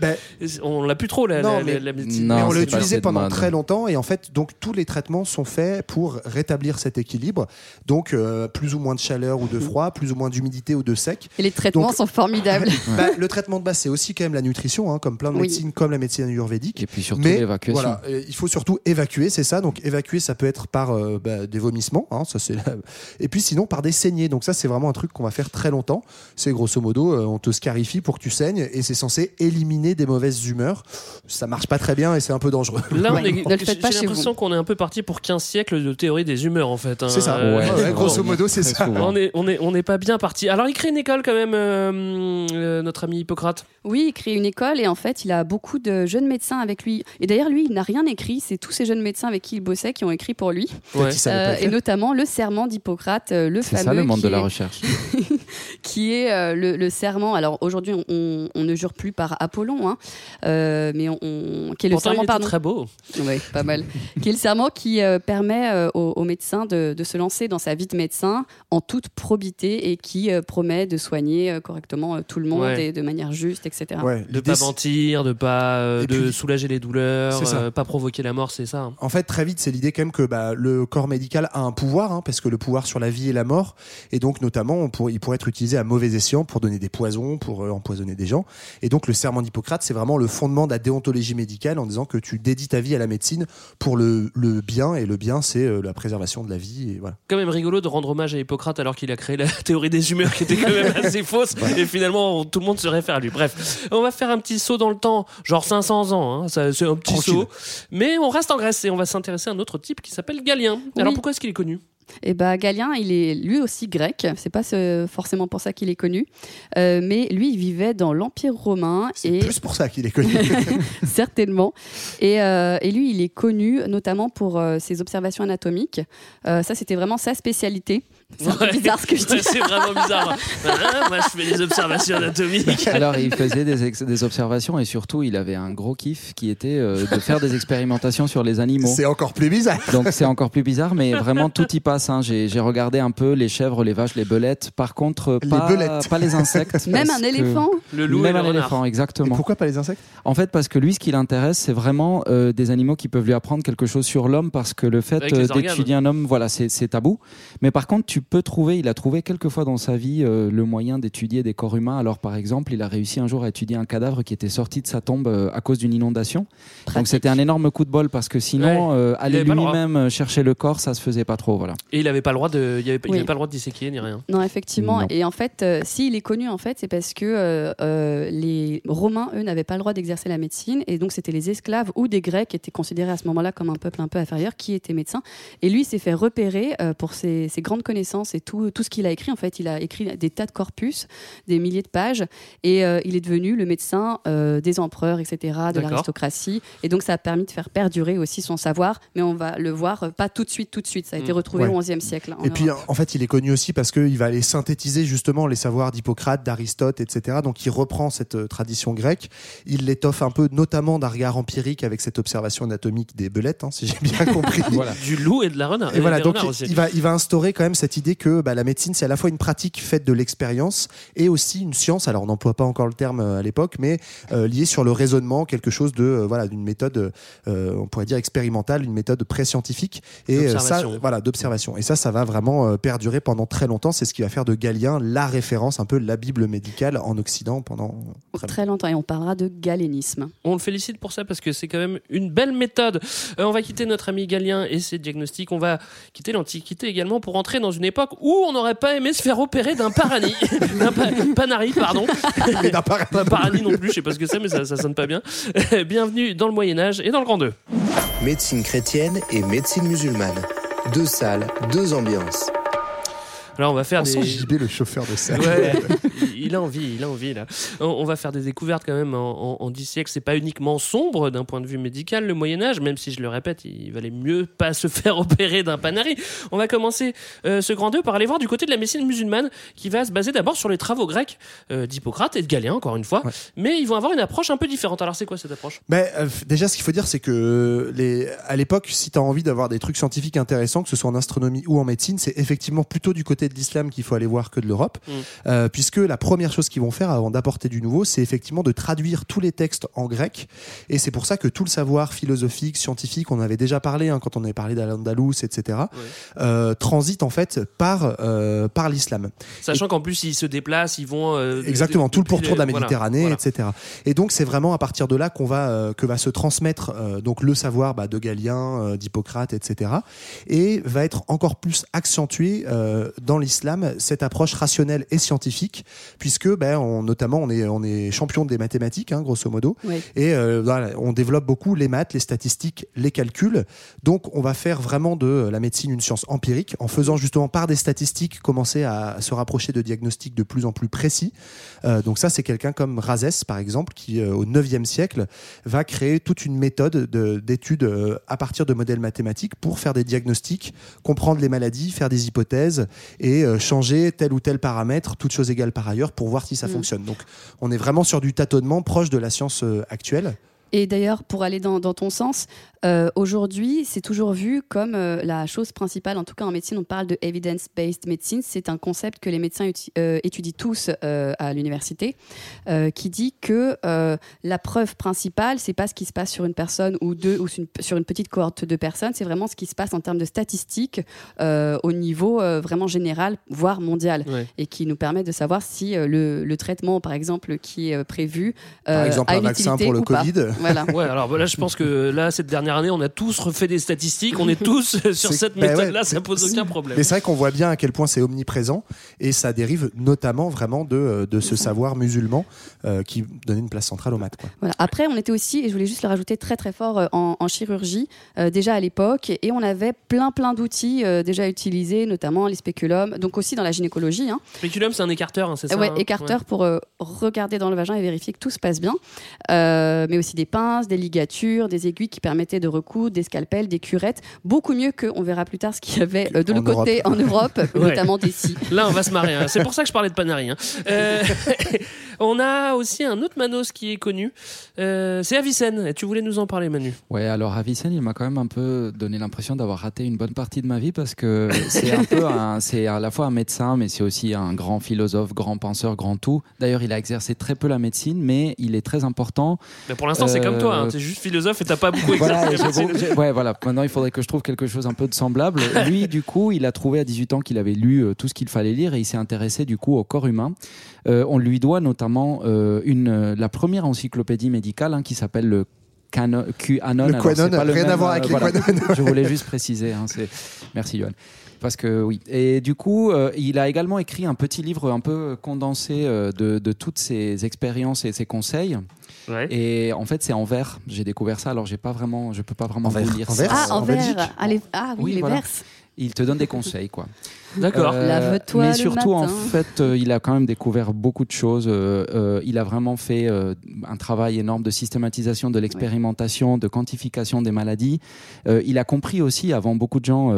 [SPEAKER 7] on l'a plus trop la,
[SPEAKER 8] Ben, Non,
[SPEAKER 7] la-
[SPEAKER 8] mais,
[SPEAKER 7] la- la médecine.
[SPEAKER 8] mais on l'a utilisé pendant très longtemps et en fait donc tous les traitements sont faits pour rétablir cet équilibre donc euh, plus ou moins de chaleur ou de froid plus ou moins d'humidité ou de sec
[SPEAKER 9] Et les traitements
[SPEAKER 8] Donc-
[SPEAKER 9] sont formidables. (laughs)
[SPEAKER 8] Bah, le traitement de base, c'est aussi quand même la nutrition, hein, comme plein de
[SPEAKER 9] Oui.
[SPEAKER 8] médecines, comme la médecine ayurvédique.
[SPEAKER 10] Et puis surtout l'évacuation.
[SPEAKER 8] voilà, euh, il faut surtout évacuer, c'est ça. Donc évacuer, ça peut être par euh, bah, des vomissements, hein, ça c'est. la- Et puis sinon par des saignées. Donc ça, c'est vraiment un truc qu'on va faire très longtemps. C'est grosso modo, euh, on te scarifie pour que tu saignes, et c'est censé éliminer des mauvaises humeurs. Ça marche pas très bien et c'est un peu dangereux.
[SPEAKER 7] Là, on est- j'ai l'impression qu'on est un peu parti pour 15 siècles de théorie des humeurs, en fait. hein.
[SPEAKER 8] C'est ça.
[SPEAKER 7] Euh,
[SPEAKER 8] Ouais, ouais, grosso modo, c'est ça.
[SPEAKER 10] souvent.
[SPEAKER 7] On est, on est, on n'est pas bien parti. Alors, il crée une école quand même, euh, euh, notre ami Hippocrate.
[SPEAKER 9] Oui, il crée une école et en fait, il a beaucoup de jeunes médecins avec lui. Et d'ailleurs, lui, il n'a rien écrit. C'est tous ces jeunes médecins avec qui il bossait qui ont écrit pour lui.
[SPEAKER 7] Ouais.
[SPEAKER 9] Euh, et
[SPEAKER 8] écrire.
[SPEAKER 9] Notamment le serment d'Hippocrate, euh, le
[SPEAKER 10] C'est
[SPEAKER 9] fameux
[SPEAKER 10] ça le monde
[SPEAKER 9] qui
[SPEAKER 10] de la
[SPEAKER 9] est-
[SPEAKER 10] recherche. (laughs)
[SPEAKER 9] qui est euh, le, le serment. Alors aujourd'hui, on, ne jure plus par Apollon, hein, euh, mais on, on- qui est le
[SPEAKER 7] Pourtant,
[SPEAKER 9] serment, pardon,
[SPEAKER 7] très beau.
[SPEAKER 9] Ouais, pas mal. (laughs) qui est le serment qui euh, permet euh, aux, aux médecins de, de se lancer dans sa vie de médecin en toute probité et qui euh, promet de soigner euh, correctement euh, tout le monde
[SPEAKER 7] Ouais.
[SPEAKER 9] et de manière juste, etc.
[SPEAKER 8] Ouais,
[SPEAKER 7] De pas
[SPEAKER 8] c'est-
[SPEAKER 7] mentir, de pas euh, de
[SPEAKER 8] puis-
[SPEAKER 7] soulager les douleurs,
[SPEAKER 8] C'est
[SPEAKER 7] euh, pas provoquer la mort, c'est ça. hein.
[SPEAKER 8] En fait, très vite, c'est l'idée quand même que bah, le corps médical a un pouvoir, hein, parce que le pouvoir sur la vie et la mort, et donc notamment, on il pourrait être utilisé à mauvais escient pour donner des poisons, pour euh, empoisonner des gens. Et donc, le serment d'Hippocrate, c'est vraiment le fondement de la déontologie médicale en disant que tu dédies ta vie à la médecine pour le, le bien, et le bien, c'est euh, la préservation de la vie. Et voilà.
[SPEAKER 7] Quand même rigolo de rendre hommage à Hippocrate alors qu'il a créé la (laughs) théorie des humeurs qui était quand même assez (laughs) fausse et finalement on- tout le monde se réfère à lui. Bref, on va faire un petit saut dans le temps, genre 500 ans, hein, c'est un petit
[SPEAKER 8] Tranquille.
[SPEAKER 7] saut. Mais on reste en Grèce et on va s'intéresser à un autre type qui s'appelle Galien. Alors pourquoi est-ce qu'il est connu?
[SPEAKER 9] Et bah Galien, il est lui aussi grec. C'est pas ce- forcément pour ça qu'il est connu, Euh, mais lui, il vivait dans l'Empire romain
[SPEAKER 8] C'est
[SPEAKER 9] et
[SPEAKER 8] plus pour ça qu'il est connu. (laughs)
[SPEAKER 9] certainement. Et, euh, et lui, il est connu notamment pour euh, ses observations anatomiques. Euh, ça, c'était vraiment sa spécialité. C'est
[SPEAKER 7] Ouais.
[SPEAKER 9] bizarre ce que je (laughs)
[SPEAKER 7] Ouais,
[SPEAKER 9] dis.
[SPEAKER 7] c'est vraiment bizarre. (laughs) Ah, moi je fais des observations anatomiques. (laughs)
[SPEAKER 10] Alors, il faisait des, observations et surtout, il avait un gros kiff qui était euh, de faire des expérimentations sur les animaux.
[SPEAKER 8] c'est encore plus bizarre.
[SPEAKER 10] Donc, c'est encore plus bizarre, mais vraiment, tout y passe. hein. J'ai regardé un peu les chèvres, les vaches, les belettes. Par contre,
[SPEAKER 8] Les
[SPEAKER 10] pas,
[SPEAKER 8] belettes.
[SPEAKER 10] pas les insectes.
[SPEAKER 9] Même un
[SPEAKER 10] que-
[SPEAKER 9] éléphant.
[SPEAKER 7] Le loup
[SPEAKER 10] Même
[SPEAKER 7] et
[SPEAKER 10] un
[SPEAKER 7] le renard.
[SPEAKER 10] éléphant,
[SPEAKER 8] Et
[SPEAKER 10] exactement.
[SPEAKER 8] pourquoi pas les insectes?
[SPEAKER 10] En fait, parce que lui, ce qui l'intéresse, c'est vraiment euh, des animaux qui peuvent lui apprendre quelque chose sur l'homme, parce que le fait euh, d'étudier un homme, voilà, c'est c'est tabou. Mais par contre, tu peux trouver, il a trouvé quelques fois dans sa vie euh, le moyen d'étudier des corps humains. Alors, par exemple, il a réussi un jour à étudier un cadavre qui était sorti de sa tombe euh, à cause d'une inondation. Donc, c'était un énorme coup de bol, parce que sinon,
[SPEAKER 7] Ouais.
[SPEAKER 10] euh, aller lui-même chercher le corps, ça se faisait pas trop, voilà.
[SPEAKER 7] Et il avait pas le droit de, il avait, il
[SPEAKER 9] Oui.
[SPEAKER 7] avait pas le droit de disséquer ni rien.
[SPEAKER 9] Non, effectivement.
[SPEAKER 10] Non.
[SPEAKER 9] Et en fait, euh, s'il est connu, en fait, c'est parce que euh, euh, les Romains, eux, n'avaient pas le droit d'exercer la médecine. Et donc, c'était les esclaves ou des Grecs qui étaient considérés à ce moment-là comme un peuple un peu inférieur qui étaient médecins. Et lui s'est fait repérer euh, pour ses, ses grandes connaissances et tout, tout ce qu'il a écrit. En fait, il a écrit des tas de corpus, des milliers de pages. Et euh, il est devenu le médecin euh, des empereurs, etc., de l'aristocratie. Et donc, ça a permis de faire perdurer aussi son savoir. Mais on va le voir euh, pas tout de suite, tout de suite. Ça a été
[SPEAKER 7] Mm.
[SPEAKER 9] retrouvé
[SPEAKER 8] Ouais.
[SPEAKER 9] au XIe siècle. hein, en
[SPEAKER 8] Et puis, en fait, il est connu aussi parce qu'il va aller synthétiser justement les savoirs d'Hippocrate, d'Aristote, etc. Donc, il reprend cette euh, tradition grecque. Il l'étoffe un peu, notamment d'un regard empirique avec cette observation anatomique des belettes, hein, si j'ai bien (laughs) compris.
[SPEAKER 7] Du loup et de la renard.
[SPEAKER 8] Et voilà, donc
[SPEAKER 7] renards
[SPEAKER 8] il, il va, il va instaurer quand même cette idée que bah, la médecine, c'est à la fois une pratique faite de l'expérience et aussi une science. Alors, on n'emploie pas encore le terme euh, à l'époque, mais euh, lié sur le raisonnement, quelque chose de euh, voilà d'une méthode, euh, on pourrait dire expérimentale, une méthode pré-scientifique et ça,
[SPEAKER 7] D'observation.
[SPEAKER 8] voilà, d'observation. Et ça, ça va vraiment perdurer pendant très longtemps. C'est ce qui va faire de Galien la référence, un peu la Bible médicale en Occident pendant très,
[SPEAKER 9] très longtemps. Et on parlera de galénisme.
[SPEAKER 7] On le félicite pour ça parce que c'est quand même une belle méthode. Euh, on va quitter notre ami Galien et ses diagnostics. On va quitter l'Antiquité également pour entrer dans une époque où on n'aurait pas aimé se faire opérer d'un parani. (laughs) d'un pa- panari, pardon. (laughs)
[SPEAKER 8] D'un par-
[SPEAKER 7] D'un (laughs) parani non plus, je sais pas ce que c'est, mais ça, ça sonne pas bien. Bienvenue dans le Moyen-Âge et dans le Grand 2.
[SPEAKER 15] Médecine chrétienne et médecine musulmane. deux salles, deux ambiances.
[SPEAKER 7] Alors on va faire
[SPEAKER 8] On
[SPEAKER 7] des.
[SPEAKER 8] JB, le chauffeur de salle.
[SPEAKER 7] Ouais, il a envie, il a envie là. On, on va faire des découvertes quand même en, en, en 10 siècles. C'est pas uniquement sombre d'un point de vue médical, le Moyen Âge, même si je le répète, il valait mieux pas se (laughs) faire opérer d'un panari. On va commencer euh, ce grand 2 par aller voir du côté de la médecine musulmane, qui va se baser d'abord sur les travaux grecs euh, d'Hippocrate et de Galien, encore une fois. Mais ils vont avoir une approche un peu différente. Alors c'est quoi cette approche?
[SPEAKER 8] Ben, euh, déjà, ce qu'il faut dire, c'est que les, à l'époque, si tu as envie d'avoir des trucs scientifiques intéressants, que ce soit en astronomie ou en médecine, c'est effectivement plutôt du côté de l'islam qu'il faut aller voir que de l'Europe.
[SPEAKER 7] Mm.
[SPEAKER 8] Puisque la première chose qu'ils vont faire avant d'apporter du nouveau, c'est effectivement de traduire tous les textes en grec. Et c'est pour ça que tout le savoir philosophique, scientifique, on avait déjà parlé hein, quand on avait parlé d'Al-Andalus, etc., euh, transite en fait par, euh, par l'islam.
[SPEAKER 7] Sachant qu'en plus, ils se déplacent, ils vont. euh,
[SPEAKER 8] Exactement, tout le pourtour de la Méditerranée,
[SPEAKER 7] voilà.
[SPEAKER 8] etc. Et donc c'est vraiment à partir de là qu'on va euh, que va se transmettre euh, donc le savoir bah, de Galien, euh, d'Hippocrate, etc. Et va être encore plus accentué euh, dans l'islam cette approche rationnelle et scientifique, puisque ben, on, notamment on est on est champion des mathématiques, hein, grosso modo, et euh, voilà, on développe beaucoup les maths, les statistiques, les calculs. Donc on va faire vraiment de la médecine une science empirique en faisant justement par des statistiques commencer à se rapprocher de diagnostics de plus en plus précis. Euh, donc ça c'est quelqu'un comme Razès par exemple qui euh, au 9e siècle va créer toute une méthode de- d'études à partir de modèles mathématiques pour faire des diagnostics, comprendre les maladies, faire des hypothèses et changer tel ou tel paramètre, toutes choses égales par ailleurs pour voir si ça
[SPEAKER 9] Mm.
[SPEAKER 8] fonctionne. Donc on est vraiment sur du tâtonnement proche de la science euh, actuelle.
[SPEAKER 9] Et d'ailleurs, pour aller dans, dans ton sens, euh, aujourd'hui, c'est toujours vu comme euh, la chose principale. En tout cas, en médecine, on parle de evidence-based medicine. C'est un concept que les médecins euh, étudient tous euh, à l'université, euh, qui dit que euh, la preuve principale, c'est pas ce qui se passe sur une personne ou deux ou sur une, petite cohorte de personnes. C'est vraiment ce qui se passe en termes de statistiques euh, au niveau euh, vraiment général, voire mondial,
[SPEAKER 7] Ouais.
[SPEAKER 9] et qui nous permet de savoir si euh, le, le traitement, par exemple, qui est euh, prévu,
[SPEAKER 8] Par exemple,
[SPEAKER 9] a
[SPEAKER 8] un
[SPEAKER 9] une
[SPEAKER 8] vaccin
[SPEAKER 9] utilité
[SPEAKER 8] pour le
[SPEAKER 9] ou pas.
[SPEAKER 8] Covid.
[SPEAKER 9] Voilà.
[SPEAKER 7] Ouais, alors là, je pense que là, cette dernière année, on a tous refait des statistiques, on est (laughs) tous sur cette
[SPEAKER 8] ben ouais,
[SPEAKER 7] méthode-là, ça
[SPEAKER 8] c'est-
[SPEAKER 7] pose
[SPEAKER 8] si.
[SPEAKER 7] aucun problème.
[SPEAKER 8] Mais c'est vrai qu'on voit bien à quel point c'est omniprésent et ça dérive notamment vraiment de, euh, de ce savoir musulman euh, qui donne une place centrale aux maths. Quoi.
[SPEAKER 9] Voilà. Après, on était aussi, et je voulais juste le rajouter très très fort euh, en, en chirurgie, euh, déjà à l'époque, et on avait plein plein d'outils euh, déjà utilisés, notamment les spéculums, donc aussi dans la gynécologie. Hein.
[SPEAKER 7] Spéculum, c'est un écarteur, hein, c'est ça
[SPEAKER 9] ouais,
[SPEAKER 7] hein
[SPEAKER 9] écarteur pour euh, regarder dans le vagin et vérifier que tout se passe bien. Euh, mais aussi des pinces, des ligatures, des aiguilles qui permettaient de recoudre, des scalpels, des curettes. Beaucoup mieux que, on verra plus tard, ce qu'il y avait euh, de l'autre côté
[SPEAKER 7] Europe.
[SPEAKER 9] en Europe, (laughs)
[SPEAKER 7] Ouais.
[SPEAKER 9] notamment des scies.
[SPEAKER 7] Là, on va se marrer. hein. C'est pour ça que je parlais de Panari. hein. Euh, (laughs) on a aussi un autre Manos qui est connu. Euh, c'est Avicenne. Et tu voulais nous en parler, Manu?
[SPEAKER 10] Ouais, alors Avicenne, il m'a quand même un peu donné l'impression d'avoir raté une bonne partie de ma vie parce que c'est un peu, (laughs) c'est à la fois un médecin, mais c'est aussi un grand philosophe, grand penseur, grand tout. D'ailleurs, il a exercé très peu la médecine, mais il est très important.
[SPEAKER 7] Mais pour l'instant, c'est comme toi. Hein. T'es juste philosophe et t'as pas beaucoup
[SPEAKER 10] Voilà,
[SPEAKER 7] exercé
[SPEAKER 10] ouais, voilà. Maintenant, il faudrait que je trouve quelque chose un peu de semblable. (laughs) Lui, du coup, il a trouvé à 18 ans qu'il avait lu euh, tout ce qu'il fallait lire et il s'est intéressé du coup au corps humain. Euh, on lui doit notamment euh, une, la première encyclopédie médicale hein, qui s'appelle le QAnon.
[SPEAKER 8] Le
[SPEAKER 10] Alors,
[SPEAKER 8] Quanon,
[SPEAKER 10] pas le
[SPEAKER 8] rien
[SPEAKER 10] même,
[SPEAKER 8] à voir avec
[SPEAKER 10] euh,
[SPEAKER 8] les
[SPEAKER 10] voilà.
[SPEAKER 8] Quanon.
[SPEAKER 10] Je voulais juste préciser. hein, Merci, Johan. Parce que oui. Et du coup, euh, il a également écrit un petit livre un peu condensé euh, de, de toutes ses expériences et ses conseils. Et en fait, c'est en vers. J'ai découvert ça. Alors, j'ai pas vraiment, je peux pas vraiment vous lire. ça.
[SPEAKER 9] Ah, en verre. Ah, les- ah oui, les
[SPEAKER 10] voilà.
[SPEAKER 9] verses.
[SPEAKER 10] Il te donne des conseils, quoi. (laughs)
[SPEAKER 7] D'accord.
[SPEAKER 9] Lave-toi
[SPEAKER 10] Mais
[SPEAKER 9] le
[SPEAKER 10] surtout, en fait, euh, il a quand même découvert beaucoup de choses. Euh, euh, il a vraiment fait euh, un travail énorme de systématisation de l'expérimentation, de quantification des maladies. Euh, il a compris aussi, avant beaucoup de gens, euh,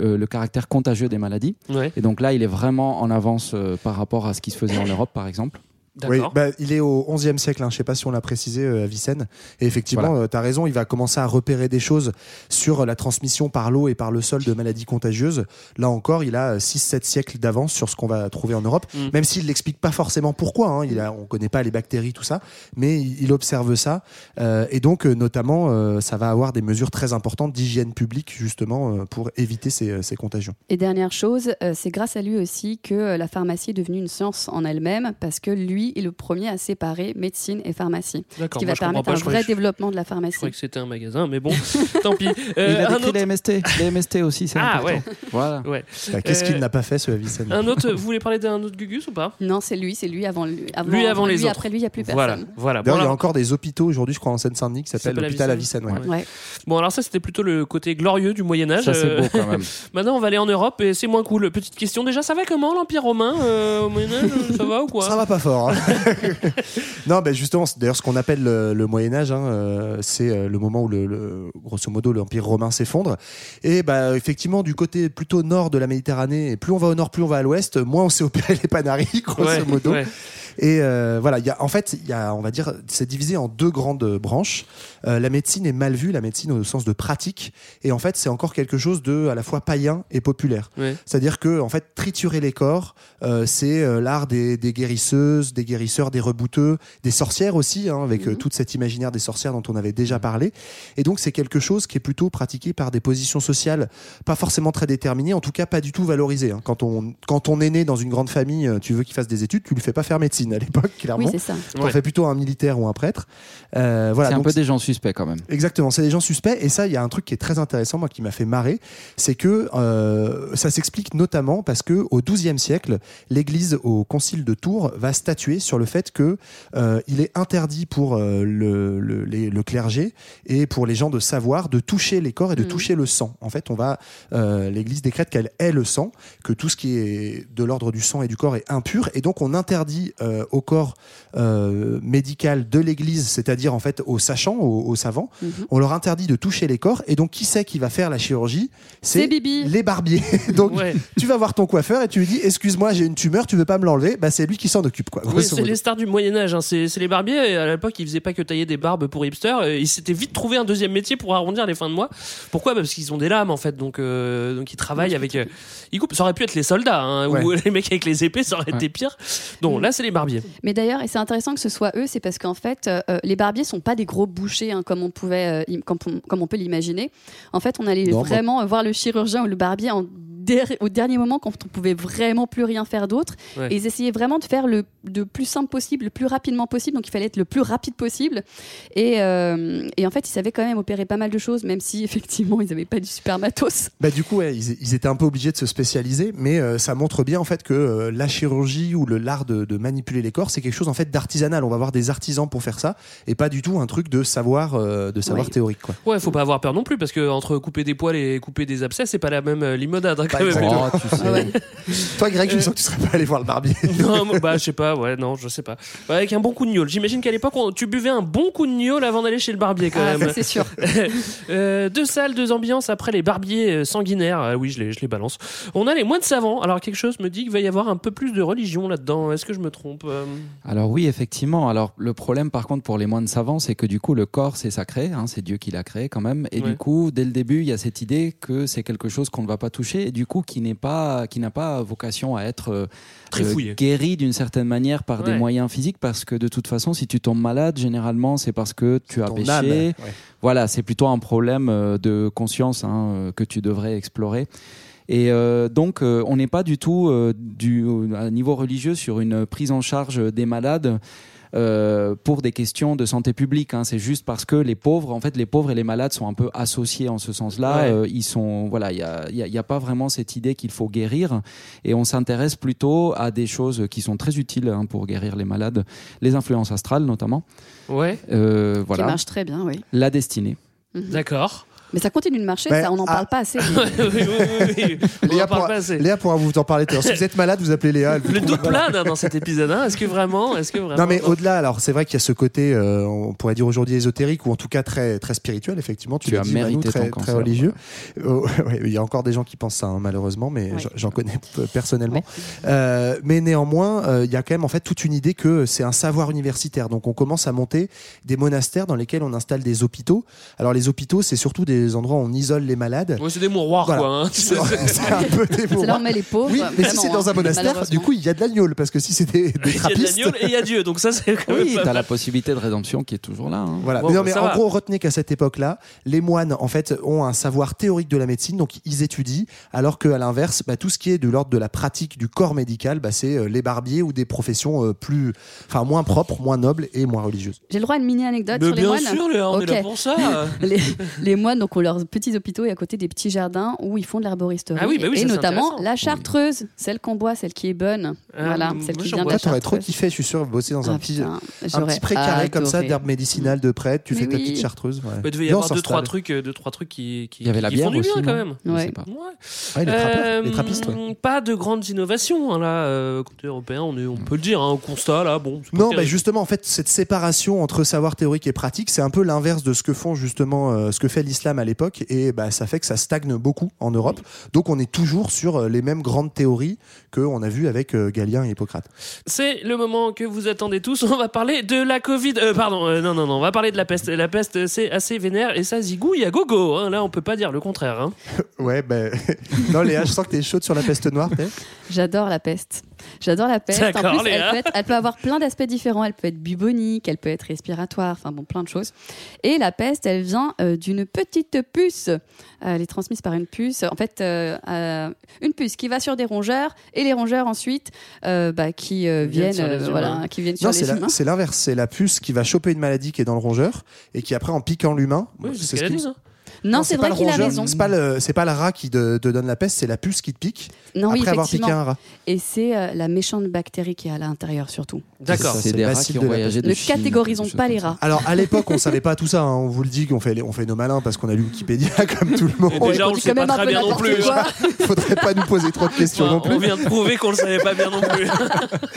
[SPEAKER 10] euh, le caractère contagieux des maladies.
[SPEAKER 7] Ouais.
[SPEAKER 10] Et donc là, il est vraiment en avance euh, par rapport à ce qui se faisait en Europe, par exemple.
[SPEAKER 8] Oui, bah, il est au 11e siècle, hein, je ne sais pas si on l'a précisé, euh, Avicenne. Et effectivement, tu as raison, il va commencer à repérer des choses sur la transmission par l'eau et par le sol de maladies contagieuses. Là encore, il a 6-7 siècles d'avance sur ce qu'on va trouver en Europe,
[SPEAKER 7] Mm.
[SPEAKER 8] même s'il l'explique pas forcément pourquoi. hein, il a, on ne connaît pas les bactéries, tout ça, mais il, observe ça. Euh, et donc, euh, notamment, euh, ça va avoir des mesures très importantes d'hygiène publique, justement, euh, pour éviter ces, ces contagions.
[SPEAKER 9] Et dernière chose, euh, c'est grâce à lui aussi que euh, la pharmacie est devenue une science en elle-même, parce que lui lui est le premier à séparer médecine et pharmacie. Ce
[SPEAKER 7] D'accord,
[SPEAKER 9] qui va permettre
[SPEAKER 7] pas,
[SPEAKER 9] un
[SPEAKER 7] je
[SPEAKER 9] vrai développement de la pharmacie.
[SPEAKER 7] Je croyais que c'était un magasin, mais bon, (laughs) tant pis.
[SPEAKER 10] Il
[SPEAKER 7] Euh,
[SPEAKER 10] a
[SPEAKER 7] un
[SPEAKER 10] décrit
[SPEAKER 7] autre...
[SPEAKER 10] les MST. Les MST aussi, c'est
[SPEAKER 7] Ah
[SPEAKER 10] important.
[SPEAKER 7] ouais.
[SPEAKER 10] Voilà.
[SPEAKER 7] ouais.
[SPEAKER 8] Bah, Qu'est-ce qu'il
[SPEAKER 7] Euh,
[SPEAKER 8] n'a pas fait, ce Avicenne
[SPEAKER 7] Un autre, vous voulez parler d'un autre Gugus ou pas?
[SPEAKER 9] Non, c'est lui, c'est lui avant lui. Avant,
[SPEAKER 7] Lui avant les
[SPEAKER 9] lui,
[SPEAKER 7] autres.
[SPEAKER 9] Après lui, il n'y a plus personne.
[SPEAKER 7] Voilà, voilà. Bon,
[SPEAKER 8] D'ailleurs, il y a encore des hôpitaux aujourd'hui, je crois, en Seine-Saint-Denis, qui s'appellent
[SPEAKER 7] s'appelle
[SPEAKER 8] l'hôpital
[SPEAKER 7] Avicenne.
[SPEAKER 8] Ouais.
[SPEAKER 9] Ouais.
[SPEAKER 7] Bon, alors ça, c'était plutôt le côté glorieux du Moyen-Âge.
[SPEAKER 10] Ça, c'est beau quand même. (laughs)
[SPEAKER 7] Maintenant, on va aller en Europe et c'est moins cool. Petite question, déjà, ça va comment l'Empire romain euh, au Moyen-Âge Ça va ou quoi?
[SPEAKER 8] Ça va pas fort. Hein. (laughs) non, ben justement, d'ailleurs ce qu'on appelle le, le Moyen Âge. hein, euh, c'est euh, le moment où, le, le- grosso modo, l'Empire romain s'effondre. Et bah, effectivement, du côté plutôt nord de la Méditerranée, et plus on va au nord, plus on va à l'ouest, moins on s'est opéré les panaries, (laughs) grosso
[SPEAKER 7] Ouais,
[SPEAKER 8] modo.
[SPEAKER 7] ouais.
[SPEAKER 8] Et euh, voilà, il y a, en fait, y a, on va dire, c'est divisé en deux grandes branches. Euh, la médecine est mal vue, la médecine au sens de pratique, et en fait, c'est encore quelque chose de à la fois païen et populaire.
[SPEAKER 7] Ouais.
[SPEAKER 8] C'est-à-dire que, en fait, triturer les corps, euh, c'est l'art des, des guérisseuses, des guérisseurs, des rebouteux, des sorcières aussi, hein, avec toute cet imaginaire des sorcières dont on avait déjà parlé. Et donc, c'est quelque chose qui est plutôt pratiqué par des positions sociales pas forcément très déterminées, en tout cas pas du tout valorisées. hein. Quand on quand on est né dans une grande famille, tu veux qu'il fasse des études, tu lui fais pas faire médecine à l'époque, clairement.
[SPEAKER 9] Oui, c'est ça.
[SPEAKER 8] T'en
[SPEAKER 7] Ouais.
[SPEAKER 8] fais plutôt un militaire ou un prêtre. Euh, voilà.
[SPEAKER 10] c'est un peu des gens suspects quand même.
[SPEAKER 8] Exactement, c'est des gens suspects. Et ça, il y a un truc qui est très intéressant, moi, qui m'a fait marrer, c'est que euh, ça s'explique notamment parce que au XIIe siècle, l'Église au Concile de Tours va statuer sur le fait que euh, il est interdit pour euh, le, le, les- le clergé et pour les gens de savoir de toucher les corps et de
[SPEAKER 9] Mhm.
[SPEAKER 8] toucher le sang. En fait, on va euh, l'Église décrète qu'elle est le sang, que tout ce qui est de l'ordre du sang et du corps est impur, et donc on interdit euh, au corps euh, médical de l'Église, c'est-à-dire en fait aux sachants, aux, aux savants,
[SPEAKER 9] Mhm.
[SPEAKER 8] on leur interdit de toucher les corps. Et donc qui c'est qui va faire la chirurgie
[SPEAKER 9] C'est
[SPEAKER 8] les barbiers. (laughs) donc
[SPEAKER 7] Ouais.
[SPEAKER 8] tu vas voir ton coiffeur et tu lui dis excuse-moi j'ai une tumeur, tu veux pas me l'enlever? Bah c'est lui qui s'en occupe quoi.
[SPEAKER 7] Oui, c'est les stars du Moyen-Âge, hein. c'est les barbiers. Et à l'époque, ils faisaient pas que tailler des barbes pour hipsters. Ils s'étaient vite trouvé un deuxième métier pour arrondir les fins de mois. Pourquoi? Bah, Parce qu'ils ont des lames en fait, donc, euh, donc ils travaillent avec. euh, ils coupent. Ça aurait pu être les soldats, hein, ou (laughs) les mecs avec les épées, ça aurait été pire. Donc là, c'est les barbiers.
[SPEAKER 9] Mais d'ailleurs, et c'est intéressant que ce soit eux, c'est parce qu'en fait, euh, les barbiers sont pas des gros bouchers hein, comme on pouvait, euh, comme, on, comme on peut l'imaginer. En fait, on allait
[SPEAKER 8] Non,
[SPEAKER 9] vraiment voir le chirurgien ou le barbier en der- au dernier moment quand on pouvait vraiment plus rien faire d'autre.
[SPEAKER 7] Ouais.
[SPEAKER 9] Et ils essayaient vraiment de faire le, le plus simple possible, le plus rapidement possible. Donc il fallait être le plus rapide possible. Et, euh, et en fait, ils savaient quand même opérer pas mal de choses, même si (laughs) effectivement, ils n'avaient pas du super matos.
[SPEAKER 8] Bah du coup, ouais, ils, ils étaient un peu obligés de se spécialiser, mais euh, ça montre bien en fait que euh, la chirurgie ou le l'art de, de manipuler les corps, c'est quelque chose en fait d'artisanal. On va avoir des artisans pour faire ça, et pas du tout un truc de savoir, euh, de savoir
[SPEAKER 9] Ouais.
[SPEAKER 8] théorique quoi.
[SPEAKER 7] Ouais, faut pas avoir peur non plus, parce que entre couper des poils et couper des abcès, c'est pas la même limonade. hein,
[SPEAKER 8] Bah. Exactement.
[SPEAKER 10] Oh, tu sais.
[SPEAKER 9] Ouais.
[SPEAKER 8] Toi, Greg, je sens que tu serais pas allé voir le barbier. (laughs)
[SPEAKER 7] non, moi, bah, je sais pas, ouais, non, je sais pas. Ouais, avec un bon coup de gnôle. J'imagine qu'à l'époque, on- tu buvais un bon coup de gnôle avant d'aller chez le barbier, quand
[SPEAKER 9] Ah,
[SPEAKER 7] même.
[SPEAKER 9] ça, c'est sûr. (laughs)
[SPEAKER 7] Euh, deux salles, deux ambiances après les barbiers euh, sanguinaires. Ah oui, je les, je les balance. On a les moines savants. Alors, quelque chose me dit qu'il va y avoir un peu plus de religion là-dedans. Est-ce que je me trompe Euh,
[SPEAKER 10] Alors oui, effectivement. Alors le problème par contre pour les moines savants, c'est que du coup le corps c'est sacré, hein, c'est Dieu qui l'a créé quand même, et
[SPEAKER 7] Ouais.
[SPEAKER 10] du coup dès le début il y a cette idée que c'est quelque chose qu'on ne va pas toucher, et du coup qui n'est pas, qui n'a pas vocation à être euh,
[SPEAKER 7] Très fouillé.
[SPEAKER 10] guéri d'une certaine manière par
[SPEAKER 7] Ouais.
[SPEAKER 10] des moyens physiques, parce que de toute façon si tu tombes malade, généralement c'est parce que tu as
[SPEAKER 8] Ton
[SPEAKER 10] péché.
[SPEAKER 8] âme, ouais.
[SPEAKER 10] Voilà, c'est plutôt un problème euh, de conscience hein, euh, que tu devrais explorer. Et euh, donc, euh, on n'est pas du tout euh, du, à niveau religieux sur une prise en charge des malades. Euh, pour des questions de santé publique, hein. c'est juste parce que les pauvres, en fait, les pauvres et les malades sont un peu associés en ce sens-là.
[SPEAKER 7] Ouais.
[SPEAKER 10] Euh, ils sont, voilà, il y a, y a- il y a pas vraiment cette idée qu'il faut guérir, et on s'intéresse plutôt à des choses qui sont très utiles hein, pour guérir les malades, les influences astrales notamment.
[SPEAKER 7] Ouais,
[SPEAKER 10] Euh,
[SPEAKER 9] Qui
[SPEAKER 10] voilà,
[SPEAKER 9] marche très bien, oui.
[SPEAKER 10] la destinée.
[SPEAKER 7] d'accord.
[SPEAKER 9] Mais ça continue de marcher, ça, on n'en
[SPEAKER 8] ah.
[SPEAKER 9] parle pas assez. (laughs)
[SPEAKER 7] oui, oui, oui,
[SPEAKER 8] Léa, pourra,
[SPEAKER 7] pas assez.
[SPEAKER 8] Léa pourra vous en parler. Si vous êtes malade, vous appelez Léa. vous
[SPEAKER 7] Le doute plane hein, dans cet épisode. Hein. Est-ce que vraiment, est-ce que vraiment
[SPEAKER 8] Non mais au-delà, alors c'est vrai qu'il y a ce côté, euh, on pourrait dire aujourd'hui ésotérique ou en tout cas très très spirituel. Effectivement, tu,
[SPEAKER 10] Tu as
[SPEAKER 8] dit, Manu,
[SPEAKER 10] mérité
[SPEAKER 8] très,
[SPEAKER 10] ton
[SPEAKER 8] très religieux. Oh, (laughs) ouais, il y a encore des gens qui pensent ça hein, malheureusement, mais
[SPEAKER 9] Ouais.
[SPEAKER 8] j'en- connais (laughs) personnellement. Euh, mais néanmoins, euh, il y a quand même en fait toute une idée que c'est un savoir universitaire. Donc on commence à monter des monastères dans lesquels on installe des hôpitaux. Alors les hôpitaux, c'est surtout des des endroits où on isole les malades.
[SPEAKER 7] Ouais, c'est des mouroirs,
[SPEAKER 8] Voilà.
[SPEAKER 7] quoi. hein. (laughs)
[SPEAKER 8] C'est un peu (laughs) des
[SPEAKER 9] C'est là où on
[SPEAKER 8] mouroirs.
[SPEAKER 9] met les pauvres.
[SPEAKER 8] Oui, mais si c'est dans un
[SPEAKER 9] hein,
[SPEAKER 8] monastère, du coup, il y a de l'agneau, parce que si c'est des, des
[SPEAKER 7] Il y a de l'agneau et il y a Dieu, donc ça c'est quand
[SPEAKER 10] Oui,
[SPEAKER 7] même pas
[SPEAKER 10] t'as la possibilité de rédemption qui est toujours là. hein.
[SPEAKER 8] Voilà.
[SPEAKER 7] Bon,
[SPEAKER 8] mais non,
[SPEAKER 7] bah,
[SPEAKER 8] mais en
[SPEAKER 7] va.
[SPEAKER 8] gros, retenez qu'à cette époque-là, les moines, en fait, ont un savoir théorique de la médecine, donc ils étudient, alors qu'à l'inverse, bah, tout ce qui est de l'ordre de la pratique du corps médical, bah, c'est euh, les barbiers ou des professions euh, plus, enfin, moins propres, moins nobles et moins religieuses.
[SPEAKER 9] J'ai le droit à une mini anecdote
[SPEAKER 7] Mais
[SPEAKER 9] sur les
[SPEAKER 7] bien
[SPEAKER 9] moines.
[SPEAKER 7] sûr, on est là pour ça. (laughs)
[SPEAKER 9] les, les moines donc, ont leurs petits hôpitaux et à côté des petits jardins où ils font de l'herboristerie.
[SPEAKER 7] Ah oui, bah oui,
[SPEAKER 9] et
[SPEAKER 7] ça,
[SPEAKER 9] notamment la chartreuse, celle qu'on boit, celle qui est bonne.
[SPEAKER 7] Ah,
[SPEAKER 9] voilà, celle qui
[SPEAKER 7] j'en
[SPEAKER 9] vient de
[SPEAKER 7] bois
[SPEAKER 9] la
[SPEAKER 8] t'aurais trop kiffé, je suis sûr, bosser dans un
[SPEAKER 9] Ah,
[SPEAKER 8] petit,
[SPEAKER 9] putain,
[SPEAKER 8] un petit précaré comme ça d'herbe médicinale de prêtre, tu
[SPEAKER 9] Mais
[SPEAKER 8] fais ta petite chartreuse. ouais.
[SPEAKER 7] Il devait y avoir
[SPEAKER 8] on
[SPEAKER 7] deux trois trucs, euh, deux trois trucs qui, qui,
[SPEAKER 10] Il y avait la bière
[SPEAKER 7] font du
[SPEAKER 10] aussi,
[SPEAKER 7] bien quand même.
[SPEAKER 10] Je
[SPEAKER 9] Ouais.
[SPEAKER 10] sais pas.
[SPEAKER 7] Ouais.
[SPEAKER 8] Ouais, les, trappeurs,
[SPEAKER 7] Euh,
[SPEAKER 8] trappistes, ouais.
[SPEAKER 7] Pas de grandes innovations hein, là, euh, côté européen, on, peut le dire, hein, au constat là, bon.
[SPEAKER 8] Non, bah
[SPEAKER 7] terrible.
[SPEAKER 8] justement, en fait, cette séparation entre savoir théorique et pratique, c'est un peu l'inverse de ce que font justement, euh, ce que fait l'islam à l'époque, et bah, ça fait que ça stagne beaucoup en Europe. Donc, on est toujours sur euh, les mêmes grandes théories que on a vu avec euh, Galien et Hippocrate.
[SPEAKER 7] C'est le moment que vous attendez tous. On va parler de la Covid. Euh, pardon, euh, non, non, non, on va parler de la peste. La peste, c'est assez vénère et ça zigouille à gogo. hein. Là, on peut pas dire le contraire. hein. (laughs)
[SPEAKER 8] Ouais, ben (laughs) non, Léa, je sens que t'es chaude sur la peste noire,
[SPEAKER 9] J'adore la peste. J'adore la peste. En plus, elle peut, être- elle peut avoir plein d'aspects différents. Elle peut être bubonique, elle peut être respiratoire, enfin bon, plein de choses. Et la peste, elle vient euh, d'une petite puce. Euh, elle est transmise par une puce. En fait, euh, euh, une puce qui va sur des rongeurs et les rongeurs ensuite euh, bah, qui euh,
[SPEAKER 7] Viennent
[SPEAKER 9] euh, voilà, qui viennent sur
[SPEAKER 8] Non,
[SPEAKER 9] les
[SPEAKER 8] c'est la-
[SPEAKER 9] humains.
[SPEAKER 8] c'est l'inverse. C'est la puce qui va choper une maladie qui est dans le rongeur et qui après en piquant l'humain.
[SPEAKER 7] Oui, c'est ce
[SPEAKER 9] Non, c'est vrai qu'il a raison.
[SPEAKER 8] C'est pas le, c'est pas le rat qui te, te donne la peste, c'est la puce qui te pique
[SPEAKER 9] Non, oui,
[SPEAKER 8] après avoir piqué un rat.
[SPEAKER 9] Et c'est euh, la méchante bactérie qui est à l'intérieur surtout.
[SPEAKER 7] D'accord.
[SPEAKER 10] C'est des rats qui ont
[SPEAKER 8] de la
[SPEAKER 10] voyagé de
[SPEAKER 9] Ne
[SPEAKER 10] Chine,
[SPEAKER 9] catégorisons pas les rats.
[SPEAKER 8] Alors à l'époque, on savait pas tout ça. hein. On vous le dit qu'on fait, on fait nos malins parce qu'on a lu Wikipédia (laughs) comme tout le monde.
[SPEAKER 7] Et déjà, on
[SPEAKER 9] on
[SPEAKER 7] le sait pas très bien non plus.
[SPEAKER 9] quoi. (laughs)
[SPEAKER 8] Faudrait pas nous poser trop de questions non plus.
[SPEAKER 7] on vient de prouver qu'on le savait pas bien non plus. (laughs)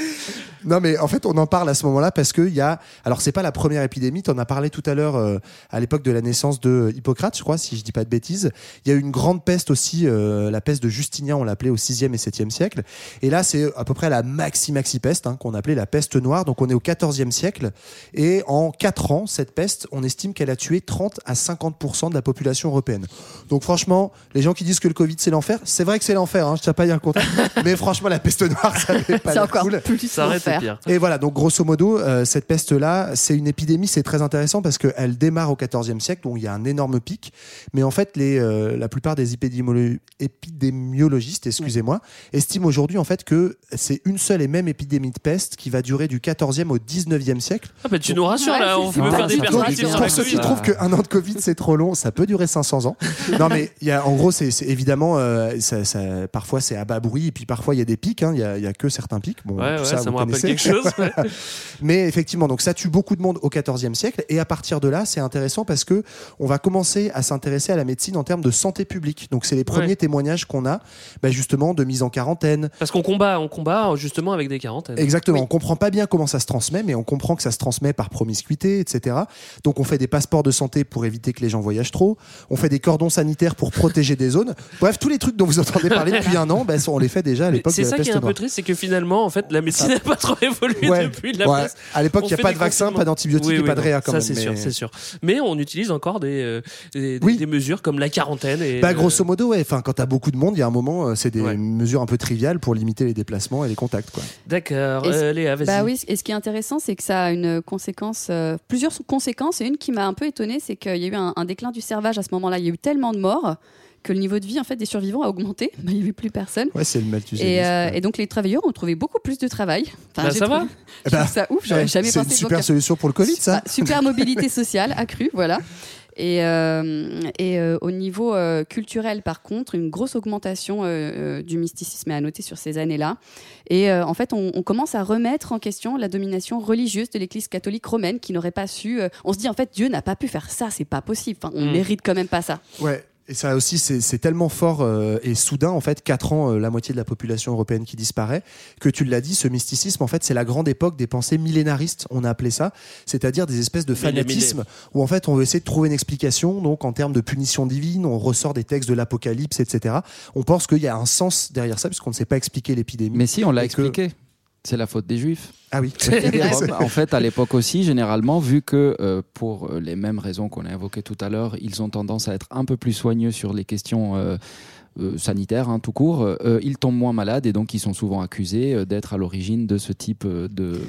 [SPEAKER 8] Non, mais en fait, on en parle à ce moment-là parce qu'il y a. Alors, c'est pas la première épidémie. Tu en as parlé tout à l'heure euh, à l'époque de la naissance de Hippocrate, je crois, si je dis pas de bêtises. Il y a eu une grande peste aussi, euh, la peste de Justinien, on l'appelait au 6e et 7e siècle. Et là, c'est à peu près la maxi maxi peste hein, qu'on appelait la peste noire. Donc, on est au 14e siècle. Et en 4 ans, cette peste, on estime qu'elle a tué 30 à 50% de la population européenne. Donc, franchement, les gens qui disent que le Covid c'est l'enfer, c'est vrai que c'est l'enfer. Hein, je tiens pas à dire le contraire. (laughs) mais franchement, la peste noire, ça n'avait pas
[SPEAKER 9] C'est
[SPEAKER 8] l'air
[SPEAKER 9] encore
[SPEAKER 8] cool.
[SPEAKER 9] plus
[SPEAKER 7] Ça pire.
[SPEAKER 8] Et voilà, donc grosso modo, euh, cette peste-là, c'est une épidémie, c'est très intéressant parce qu'elle démarre au XIVe siècle, donc il y a un énorme pic. Mais en fait, les, euh, la plupart des épidémiolo- épidémiologistes, excusez-moi, estiment aujourd'hui en fait que c'est une seule et même épidémie de peste qui va durer du XIVe au XIXe siècle.
[SPEAKER 7] Ah bah, tu nous rassures là, on peut
[SPEAKER 10] c'est
[SPEAKER 7] faire des
[SPEAKER 10] ça.
[SPEAKER 7] perspectives
[SPEAKER 8] pour
[SPEAKER 7] la
[SPEAKER 8] ceux qui
[SPEAKER 7] Covid.
[SPEAKER 8] trouvent qu'un an de Covid c'est trop long, ça peut durer 500 ans. (laughs) Non mais il y a, en gros, c'est c'est évidemment, euh, ça, ça- parfois c'est à bas bruit et puis parfois il y a des pics. hein. Il y, a, il y a que certains pics. Bon,
[SPEAKER 7] Ouais,
[SPEAKER 8] tout
[SPEAKER 7] ouais,
[SPEAKER 8] ça,
[SPEAKER 7] ça,
[SPEAKER 8] vous
[SPEAKER 7] me rappelle quelque chose. ouais. (laughs)
[SPEAKER 8] Mais effectivement, donc ça tue beaucoup de monde au XIVe siècle. Et à partir de là, c'est intéressant parce que on va commencer à s'intéresser à la médecine en termes de santé publique. Donc c'est les premiers
[SPEAKER 7] Ouais.
[SPEAKER 8] témoignages qu'on a, bah, justement, de mise en quarantaine.
[SPEAKER 7] Parce qu'on combat, on combat justement avec des quarantaines.
[SPEAKER 8] Exactement. On comprend pas bien comment ça se transmet, mais on comprend que ça se transmet par promiscuité, etc. Donc on fait des passeports de santé pour éviter que les gens voyagent trop. On fait des cordons sanitaires pour protéger des zones. Bref, tous les trucs dont vous entendez parler (laughs) depuis un an, bah, on les fait déjà à l'époque
[SPEAKER 7] C'est ça
[SPEAKER 8] peste
[SPEAKER 7] qui est un peu triste, c'est que finalement, en fait, la médecine n'a pas trop évolué
[SPEAKER 8] Ouais,
[SPEAKER 7] depuis la
[SPEAKER 8] ouais. À l'époque, il n'y a pas de vaccin, pas d'antibiotiques
[SPEAKER 7] Oui,
[SPEAKER 8] et
[SPEAKER 7] oui,
[SPEAKER 8] pas de réa quand
[SPEAKER 7] ça,
[SPEAKER 8] même.
[SPEAKER 7] c'est
[SPEAKER 8] mais-
[SPEAKER 7] sûr, c'est sûr. Mais on utilise encore des, euh, des-
[SPEAKER 8] Oui.
[SPEAKER 7] des mesures comme la quarantaine. Et,
[SPEAKER 8] Bah, grosso modo, ouais. Enfin, quand t'as beaucoup de monde, il y a un moment, euh, c'est des
[SPEAKER 7] Ouais.
[SPEAKER 8] mesures un peu triviales pour limiter les déplacements et les contacts, quoi.
[SPEAKER 7] D'accord, euh, Léa, vas-y.
[SPEAKER 9] Bah oui, et ce qui est intéressant, c'est que ça a une conséquence, euh, plusieurs conséquences. Et une qui m'a un peu étonnée, c'est qu'il y a eu un, un déclin du servage à ce moment-là. Il y a eu tellement de morts que le niveau de vie en fait des survivants a augmenté. Bah, (laughs) il n'y avait plus personne.
[SPEAKER 8] Ouais, c'est le.
[SPEAKER 9] Et, euh, et donc les travailleurs ont trouvé beaucoup plus de travail. Enfin,
[SPEAKER 7] Bah, ça
[SPEAKER 9] trouvé-
[SPEAKER 7] va
[SPEAKER 8] Eh (laughs)
[SPEAKER 9] Je
[SPEAKER 8] bah,
[SPEAKER 9] trouve ça ouf, j'aurais
[SPEAKER 8] ouais,
[SPEAKER 9] jamais
[SPEAKER 8] C'est
[SPEAKER 9] pensé.
[SPEAKER 8] une
[SPEAKER 9] Donc,
[SPEAKER 8] super solution pour le Covid, ça.
[SPEAKER 9] bah, super mobilité sociale accrue, (laughs) voilà. Et, euh, et euh, au niveau euh, culturel, par contre, une grosse augmentation du mysticisme est à noter sur ces années-là. Et en fait, on, on commence à remettre en question la domination religieuse de l'Église catholique romaine qui n'aurait pas su. on se dit en fait, Dieu n'a pas pu faire ça, c'est pas possible. Enfin, on
[SPEAKER 7] Mm.
[SPEAKER 9] mérite quand même pas ça.
[SPEAKER 8] Ouais. Et ça aussi, c'est tellement fort euh, et soudain, en fait, 4 ans, euh, la moitié de la population européenne qui disparaît, que tu l'as dit, ce mysticisme, en fait, c'est la grande époque des pensées millénaristes, on a appelé ça, c'est-à-dire des espèces de fanatisme où, en fait, on veut essayer de trouver une explication, donc en termes de punition divine, on ressort des textes de l'Apocalypse, etc. On pense qu'il y a un sens derrière ça, puisqu'on ne sait pas expliquer l'épidémie.
[SPEAKER 10] Mais si, on l'a
[SPEAKER 8] que-
[SPEAKER 10] expliqué. C'est la faute des juifs.
[SPEAKER 8] Ah oui. (laughs)
[SPEAKER 10] en fait, à l'époque aussi, généralement, vu que euh, pour euh, les mêmes raisons qu'on a évoquées tout à l'heure, ils ont tendance à être un peu plus soigneux sur les questions euh, euh, sanitaires, hein, tout court, euh, ils tombent moins malades et donc ils sont souvent accusés euh, d'être à l'origine de ce type euh, de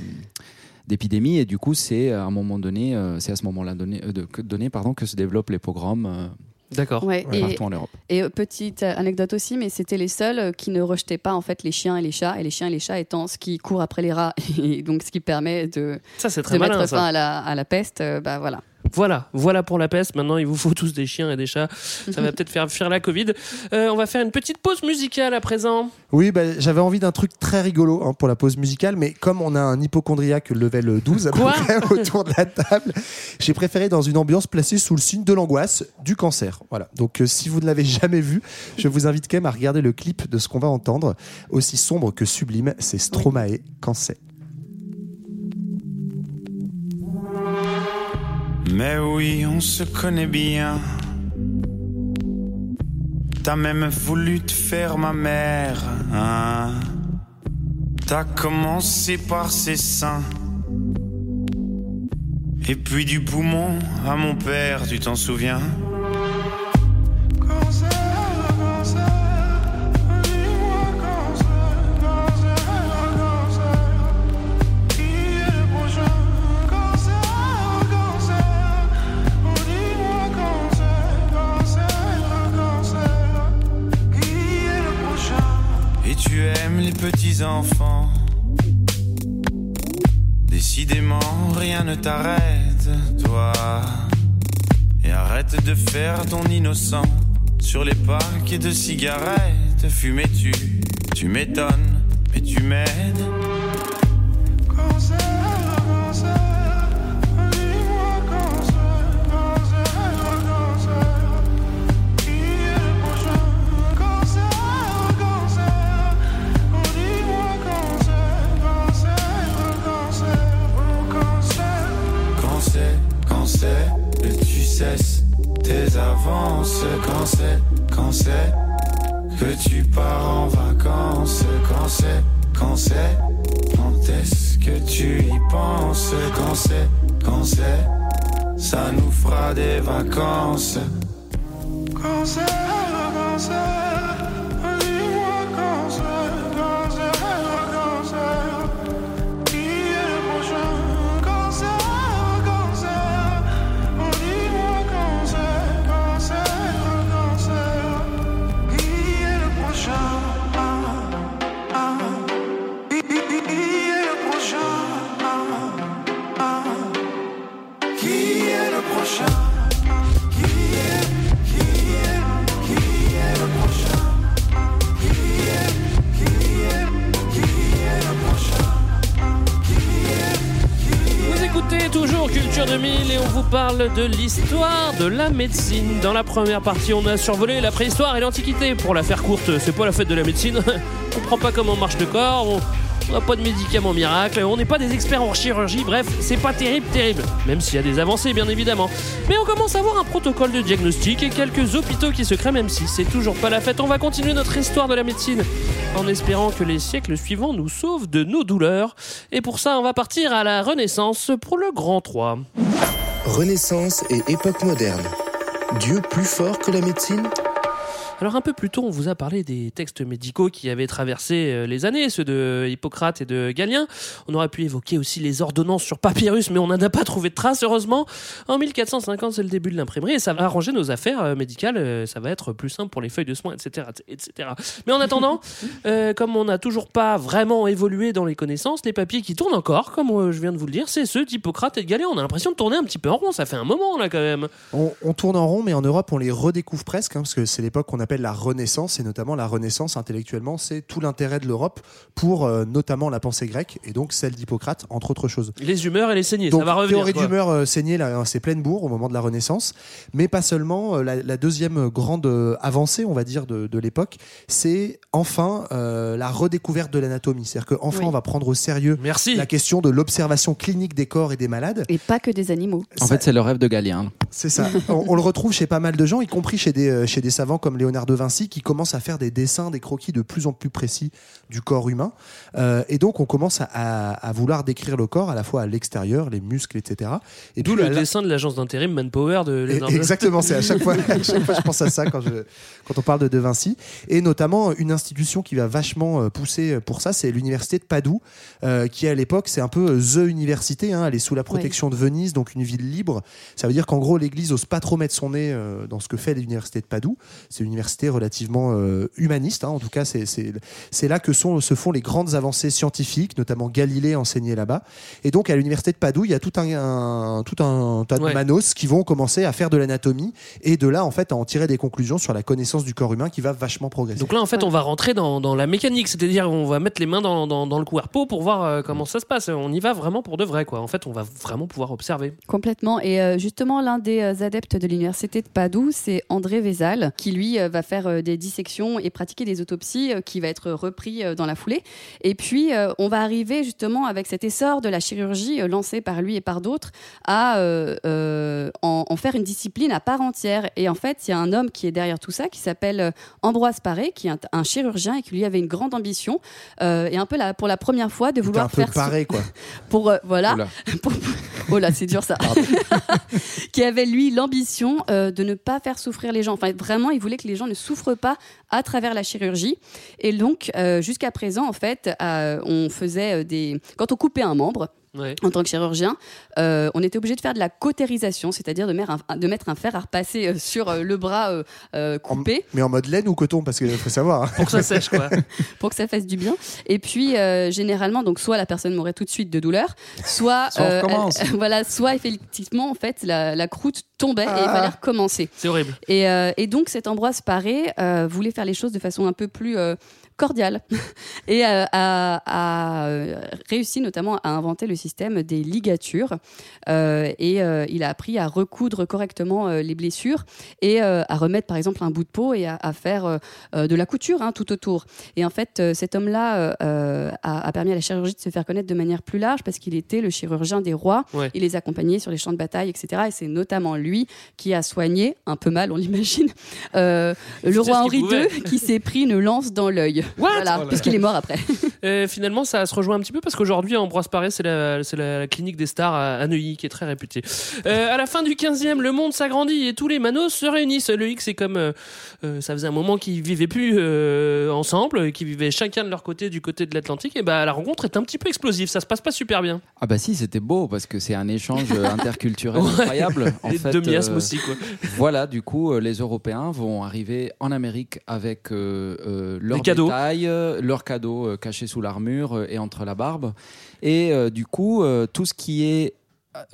[SPEAKER 10] d'épidémie. Et du coup c'est à un moment donné euh, c'est à ce moment-là donné, euh, donné pardon que se développent les pogroms euh,
[SPEAKER 7] D'accord.
[SPEAKER 9] Ouais, et-
[SPEAKER 10] partout en Europe
[SPEAKER 9] Et euh, petite euh, anecdote aussi, mais c'était les seuls euh, qui ne rejetaient pas en fait les chiens et les chats, et les chiens et les chats étant ce qui court après les rats, (laughs) et donc ce qui permet de,
[SPEAKER 7] Ça, c'est très
[SPEAKER 9] de
[SPEAKER 7] malin,
[SPEAKER 9] mettre
[SPEAKER 7] ça.
[SPEAKER 9] fin à la, à la peste. euh, bah voilà.
[SPEAKER 7] Voilà, voilà pour la peste. Maintenant, il vous faut tous des chiens et des chats. Ça va (laughs) peut-être faire fuir la Covid. Euh, on va faire une petite pause musicale à présent.
[SPEAKER 8] Oui, bah, j'avais envie d'un truc très rigolo hein, pour la pause musicale, mais comme on a un hypochondriaque level 12 à peu près (laughs) autour de la table, j'ai préféré dans une ambiance placée sous le signe de l'angoisse du cancer. Voilà. Donc euh, si vous ne l'avez jamais vu, je vous invite quand même à regarder le clip de ce qu'on va entendre. Aussi sombre que sublime, c'est Stromae, Cancer.
[SPEAKER 16] Mais oui, on se connaît bien. T'as même voulu te faire ma mère. Hein? T'as commencé par ses seins. Et puis du poumon à mon père, tu t'en souviens? De cigarettes. Fumais-tu, tu m'étonnes, mais tu m'aides.
[SPEAKER 7] De l'histoire de la médecine. Dans la première partie, on a survolé la préhistoire et l'antiquité. Pour la faire courte, c'est pas la fête de la médecine. (laughs) on comprend pas comment marche le corps. On... On n'a pas de médicaments miracles, on n'est pas des experts en chirurgie, bref, c'est pas terrible, terrible. Même s'il y a des avancées, bien évidemment. Mais on commence à avoir un protocole de diagnostic et quelques hôpitaux qui se créent, même si c'est toujours pas la fête. On va continuer notre histoire de la médecine en espérant que les siècles suivants nous sauvent de nos douleurs. Et pour ça, on va partir à la Renaissance pour le Grand 3.
[SPEAKER 15] Renaissance et époque moderne. Dieu plus fort que la médecine?
[SPEAKER 7] Alors un peu plus tôt, on vous a parlé des textes médicaux qui avaient traversé euh, les années, ceux de Hippocrate et de Galien. On aurait pu évoquer aussi les ordonnances sur papyrus, mais on n'en a pas trouvé de traces, heureusement. En 1450, c'est le début de l'imprimerie et ça va arranger nos affaires euh, médicales. euh, Ça va être plus simple pour les feuilles de soins, etc. etc. Mais en attendant, (laughs) euh, comme on n'a toujours pas vraiment évolué dans les connaissances, les papiers qui tournent encore, comme je viens de vous le dire, c'est ceux d'Hippocrate et de Galien. On a l'impression de tourner un petit peu en rond, ça fait un moment là quand même.
[SPEAKER 8] On, on tourne en rond, mais en Europe, on les redécouvre presque, hein, parce que c'est l'époque qu'on appelle la Renaissance, et notamment la Renaissance intellectuellement, c'est tout l'intérêt de l'Europe pour euh, notamment la pensée grecque, et donc celle d'Hippocrate, entre autres choses.
[SPEAKER 7] Les humeurs et les saignées,
[SPEAKER 8] Donc,
[SPEAKER 7] ça va revenir.
[SPEAKER 8] théorie d'humeur euh, saignée, hein, c'est pleine bourre au moment de la Renaissance, mais pas seulement. euh, la, la deuxième grande euh, avancée, on va dire, de, de l'époque, c'est enfin euh, la redécouverte de l'anatomie. C'est-à-dire qu'enfin,
[SPEAKER 9] Oui.
[SPEAKER 8] on va prendre au sérieux
[SPEAKER 7] Merci.
[SPEAKER 8] la question de l'observation clinique des corps et des malades.
[SPEAKER 9] Et pas que des animaux.
[SPEAKER 10] En fait, c'est le rêve de Galien.
[SPEAKER 8] C'est ça. on, on le retrouve chez pas mal de gens, y compris chez des, euh, chez des savants comme Léonard Léonard de Vinci qui commence à faire des dessins, des croquis de plus en plus précis du corps humain. Euh, et donc on commence à, à- à vouloir décrire le corps à la fois à l'extérieur, les muscles, etc. Et
[SPEAKER 7] D'où le
[SPEAKER 8] la-
[SPEAKER 7] dessin de l'agence d'intérim Manpower de Léonard
[SPEAKER 8] Exactement, c'est à chaque fois, (laughs) à chaque fois je pense à ça quand, je, quand on parle de De Vinci. Et notamment une institution qui va vachement euh, pousser pour ça, c'est l'université de Padoue, euh, qui à l'époque c'est un peu the université. hein, elle est sous la protection de Venise, donc une ville libre. Ça veut dire qu'en gros l'Église ose pas trop mettre son nez euh, dans ce que fait l'université de Padoue. C'est une université relativement euh, humaniste. hein, en tout cas, c'est c'est c'est là que sont, se font les grandes avancées scientifiques, notamment Galilée enseigné là-bas. Et donc à l'université de Padoue, il y a tout un, un- tout un tas de
[SPEAKER 7] Ouais.
[SPEAKER 8] manos qui vont commencer à faire de l'anatomie et de là en fait à en tirer des conclusions sur la connaissance du corps humain qui va vachement progresser.
[SPEAKER 7] Donc là, en fait, on va rentrer dans, dans la mécanique, c'est-à-dire on va mettre les mains dans, dans, dans le cuerpo pour voir euh, comment ça se passe. On y va vraiment pour de vrai, quoi. En fait, on va vraiment pouvoir observer.
[SPEAKER 9] Complètement. Et euh, justement, l'un des adeptes de l'université de Padoue, c'est André Vézal, qui lui va faire euh, des dissections et pratiquer des autopsies, euh, qui va être repris euh, dans la foulée. Et puis, on va arriver justement avec cet essor de la chirurgie euh, lancé par lui et par d'autres à euh, euh, en, en faire une discipline à part entière. Et en fait, il y a un homme qui est derrière tout ça, qui s'appelle Ambroise Paré, qui est un, un chirurgien et qui lui avait une grande ambition euh, et un peu la, pour la première fois de vouloir
[SPEAKER 8] un peu
[SPEAKER 9] faire
[SPEAKER 8] paré quoi. (laughs)
[SPEAKER 9] pour euh, voilà (laughs) oh là c'est dur ça (laughs) qui avait lui l'ambition euh, de ne pas faire souffrir les gens enfin vraiment il voulait que les gens ne souffrent pas à travers la chirurgie. Et donc euh, jusqu'à présent en fait euh, on faisait euh, des quand on coupait un membre
[SPEAKER 7] Ouais.
[SPEAKER 9] en tant que chirurgien, euh, on était obligé de faire de la cautérisation, c'est-à-dire de, mettre un- de mettre un fer à repasser euh, sur euh, le bras euh, coupé.
[SPEAKER 8] Mais en mode laine ou coton parce qu'il faut savoir. hein.
[SPEAKER 7] Pour que ça sèche, quoi. (laughs)
[SPEAKER 9] pour que ça fasse du bien. Et puis euh, généralement, donc soit la personne mourrait tout de suite de douleur, soit (laughs) elle- (laughs) voilà, soit effectivement en fait la, la croûte tombait et il
[SPEAKER 7] Ah.
[SPEAKER 9] fallait recommencer.
[SPEAKER 7] C'est horrible.
[SPEAKER 9] Et, euh, et donc cet Ambroise Paré euh, voulait faire les choses de façon un peu plus euh, cordiale (laughs) et euh, a, a, euh, réussi notamment à inventer le système des ligatures Euh, et euh, il a appris à recoudre correctement euh, les blessures et à remettre par exemple un bout de peau et à, à faire de la couture hein, tout autour. Et en fait, cet homme-là a, a permis à la chirurgie de se faire connaître de manière plus large parce qu'il était le chirurgien des rois.
[SPEAKER 7] Ouais.
[SPEAKER 9] Il les accompagnait sur les champs de bataille, etc. Et c'est notamment lui qui a soigné, un peu mal on l'imagine, (laughs) le roi Henri. II qui s'est pris une lance dans l'œil. Voilà,
[SPEAKER 7] Voilà.
[SPEAKER 9] puisqu'il est mort après. (laughs)
[SPEAKER 7] Finalement, ça se rejoint un petit peu parce qu'aujourd'hui, Ambroise Paré, c'est la, clinique des stars à, Neuilly qui est très réputée. Euh, à la fin du 15e, le monde s'agrandit et tous les manos se réunissent. Le X, c'est comme. euh, euh, ça faisait un moment qu'ils vivaient plus euh, ensemble, qu'ils vivaient chacun de leur côté, du côté de l'Atlantique. Et bah, la rencontre est un petit peu explosive. Ça se passe pas super bien.
[SPEAKER 10] Ah bah si, c'était beau parce que c'est un échange (laughs) interculturel
[SPEAKER 7] Ouais.
[SPEAKER 10] incroyable. En
[SPEAKER 7] Et
[SPEAKER 10] fait,
[SPEAKER 7] de miasme aussi, quoi.
[SPEAKER 10] Voilà, du coup, les Européens vont arriver en Amérique avec euh, euh, leurs
[SPEAKER 7] Des cadeaux.
[SPEAKER 10] Détails, euh, leurs cadeaux euh, cachés sous l'armure euh, et entre la barbe. Et du coup, tout ce qui est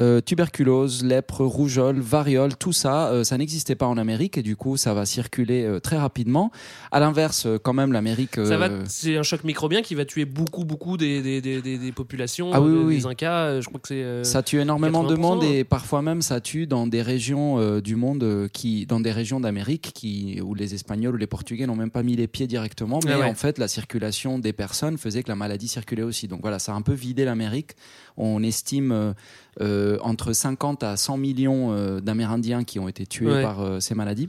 [SPEAKER 10] euh, tuberculose, lèpre, rougeole, variole, tout ça, euh, ça n'existait pas en Amérique et du coup, ça va circuler euh, très rapidement. À l'inverse, quand même, l'Amérique.
[SPEAKER 7] Ça va, c'est un choc microbien qui va tuer beaucoup, beaucoup des, des, des, des- populations,
[SPEAKER 10] Ah oui, oui,
[SPEAKER 7] des. Incas. Je crois que c'est.
[SPEAKER 10] Ça tue énormément de
[SPEAKER 7] 80%.
[SPEAKER 10] monde et parfois même ça tue dans des régions du monde qui, dans des régions d'Amérique qui, où les Espagnols ou les Portugais n'ont même pas mis les pieds directement, mais
[SPEAKER 7] Ah ouais.
[SPEAKER 10] en fait la circulation des personnes faisait que la maladie circulait aussi. Donc voilà, ça a un peu vidé l'Amérique. On estime euh, euh, entre 50 à 100 millions euh, d'Amérindiens qui ont été tués
[SPEAKER 7] Ouais.
[SPEAKER 10] par ces maladies.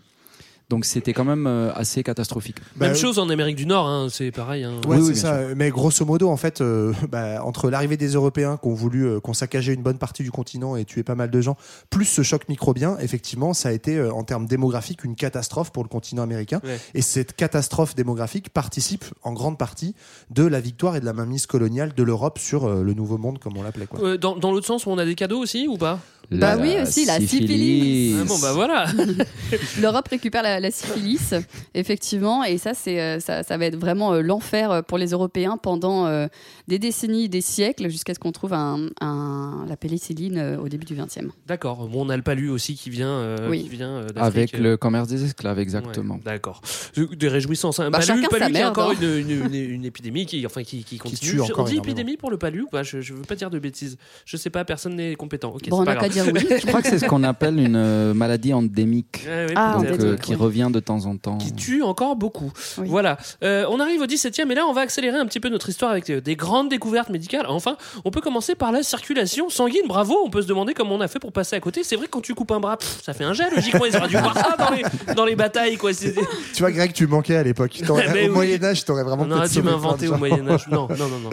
[SPEAKER 10] Donc c'était quand même euh, assez catastrophique.
[SPEAKER 7] Même chose en Amérique du Nord, hein, c'est pareil. hein.
[SPEAKER 8] Ouais, c'est ça. Mais grosso modo, en fait, euh, (laughs) bah, entre l'arrivée des Européens qui ont voulu, euh, qu'on saccageait une bonne partie du continent et tuer pas mal de gens, plus ce choc microbien, effectivement, ça a été, euh, en termes démographiques, une catastrophe pour le continent américain.
[SPEAKER 7] Ouais.
[SPEAKER 8] Et cette catastrophe démographique participe en grande partie de la victoire et de la mainmise coloniale de l'Europe sur euh, le Nouveau Monde, comme on l'appelait. quoi.
[SPEAKER 7] Euh, dans dans l'autre sens, on a des cadeaux aussi ou pas?
[SPEAKER 9] Bah oui, aussi, la syphilis.
[SPEAKER 7] Ah bon, bah voilà. (laughs)
[SPEAKER 9] L'Europe récupère la, la syphilis, effectivement, et ça, c'est, euh, ça, ça va être vraiment euh, l'enfer euh, pour les Européens pendant euh, des décennies, des siècles, jusqu'à ce qu'on trouve un, un- la pénicilline euh, au début du XXe.
[SPEAKER 7] D'accord. Bon, on a le palu aussi qui vient, euh,
[SPEAKER 9] Oui.
[SPEAKER 7] qui vient euh.
[SPEAKER 10] Avec le commerce des esclaves, exactement.
[SPEAKER 7] Ouais, D'accord. Des réjouissances. Hein.
[SPEAKER 9] Bah,
[SPEAKER 7] palu,
[SPEAKER 9] chacun
[SPEAKER 7] palu
[SPEAKER 9] sa
[SPEAKER 7] qui a
[SPEAKER 9] merde,
[SPEAKER 7] encore
[SPEAKER 9] hein.
[SPEAKER 7] une, une- une- une épidémie qui, enfin, qui, qui continue.
[SPEAKER 8] tue
[SPEAKER 7] on
[SPEAKER 8] encore
[SPEAKER 7] dit
[SPEAKER 8] énormément.
[SPEAKER 7] épidémie pour le palu ou pas? Je, je veux pas dire de bêtises. Je sais pas, personne n'est compétent. Ok,
[SPEAKER 9] Bon,
[SPEAKER 7] c'est
[SPEAKER 9] on
[SPEAKER 7] pas
[SPEAKER 9] n'a qu'à
[SPEAKER 7] grave.
[SPEAKER 9] Dire oui.
[SPEAKER 10] Je crois que c'est ce qu'on appelle une euh, maladie endémique,
[SPEAKER 7] Ouais, ouais,
[SPEAKER 9] Ah,
[SPEAKER 10] donc, euh, qui
[SPEAKER 9] oui.
[SPEAKER 10] revient de temps en temps.
[SPEAKER 7] qui tue encore beaucoup.
[SPEAKER 9] Oui.
[SPEAKER 7] Voilà. Euh, on arrive au 17e et là, on va accélérer un petit peu notre histoire avec des grandes découvertes médicales. Enfin, on peut commencer par la circulation sanguine. Bravo, on peut se demander comment on a fait pour passer à côté. C'est vrai que quand tu coupes un bras, pff, ça fait un jet, logiquement. Ils auraient dû voir ça dans les, dans les batailles, quoi.
[SPEAKER 8] Tu vois, Greg, tu manquais à l'époque. (laughs) T'aurais-
[SPEAKER 7] Mais
[SPEAKER 8] Au
[SPEAKER 7] oui.
[SPEAKER 8] Moyen-Âge, t'aurais vraiment
[SPEAKER 7] On aurait
[SPEAKER 8] peut-être
[SPEAKER 7] dû
[SPEAKER 8] sauvé plein de
[SPEAKER 7] m'inventer au. Moyen-Âge. Non, non, non, non.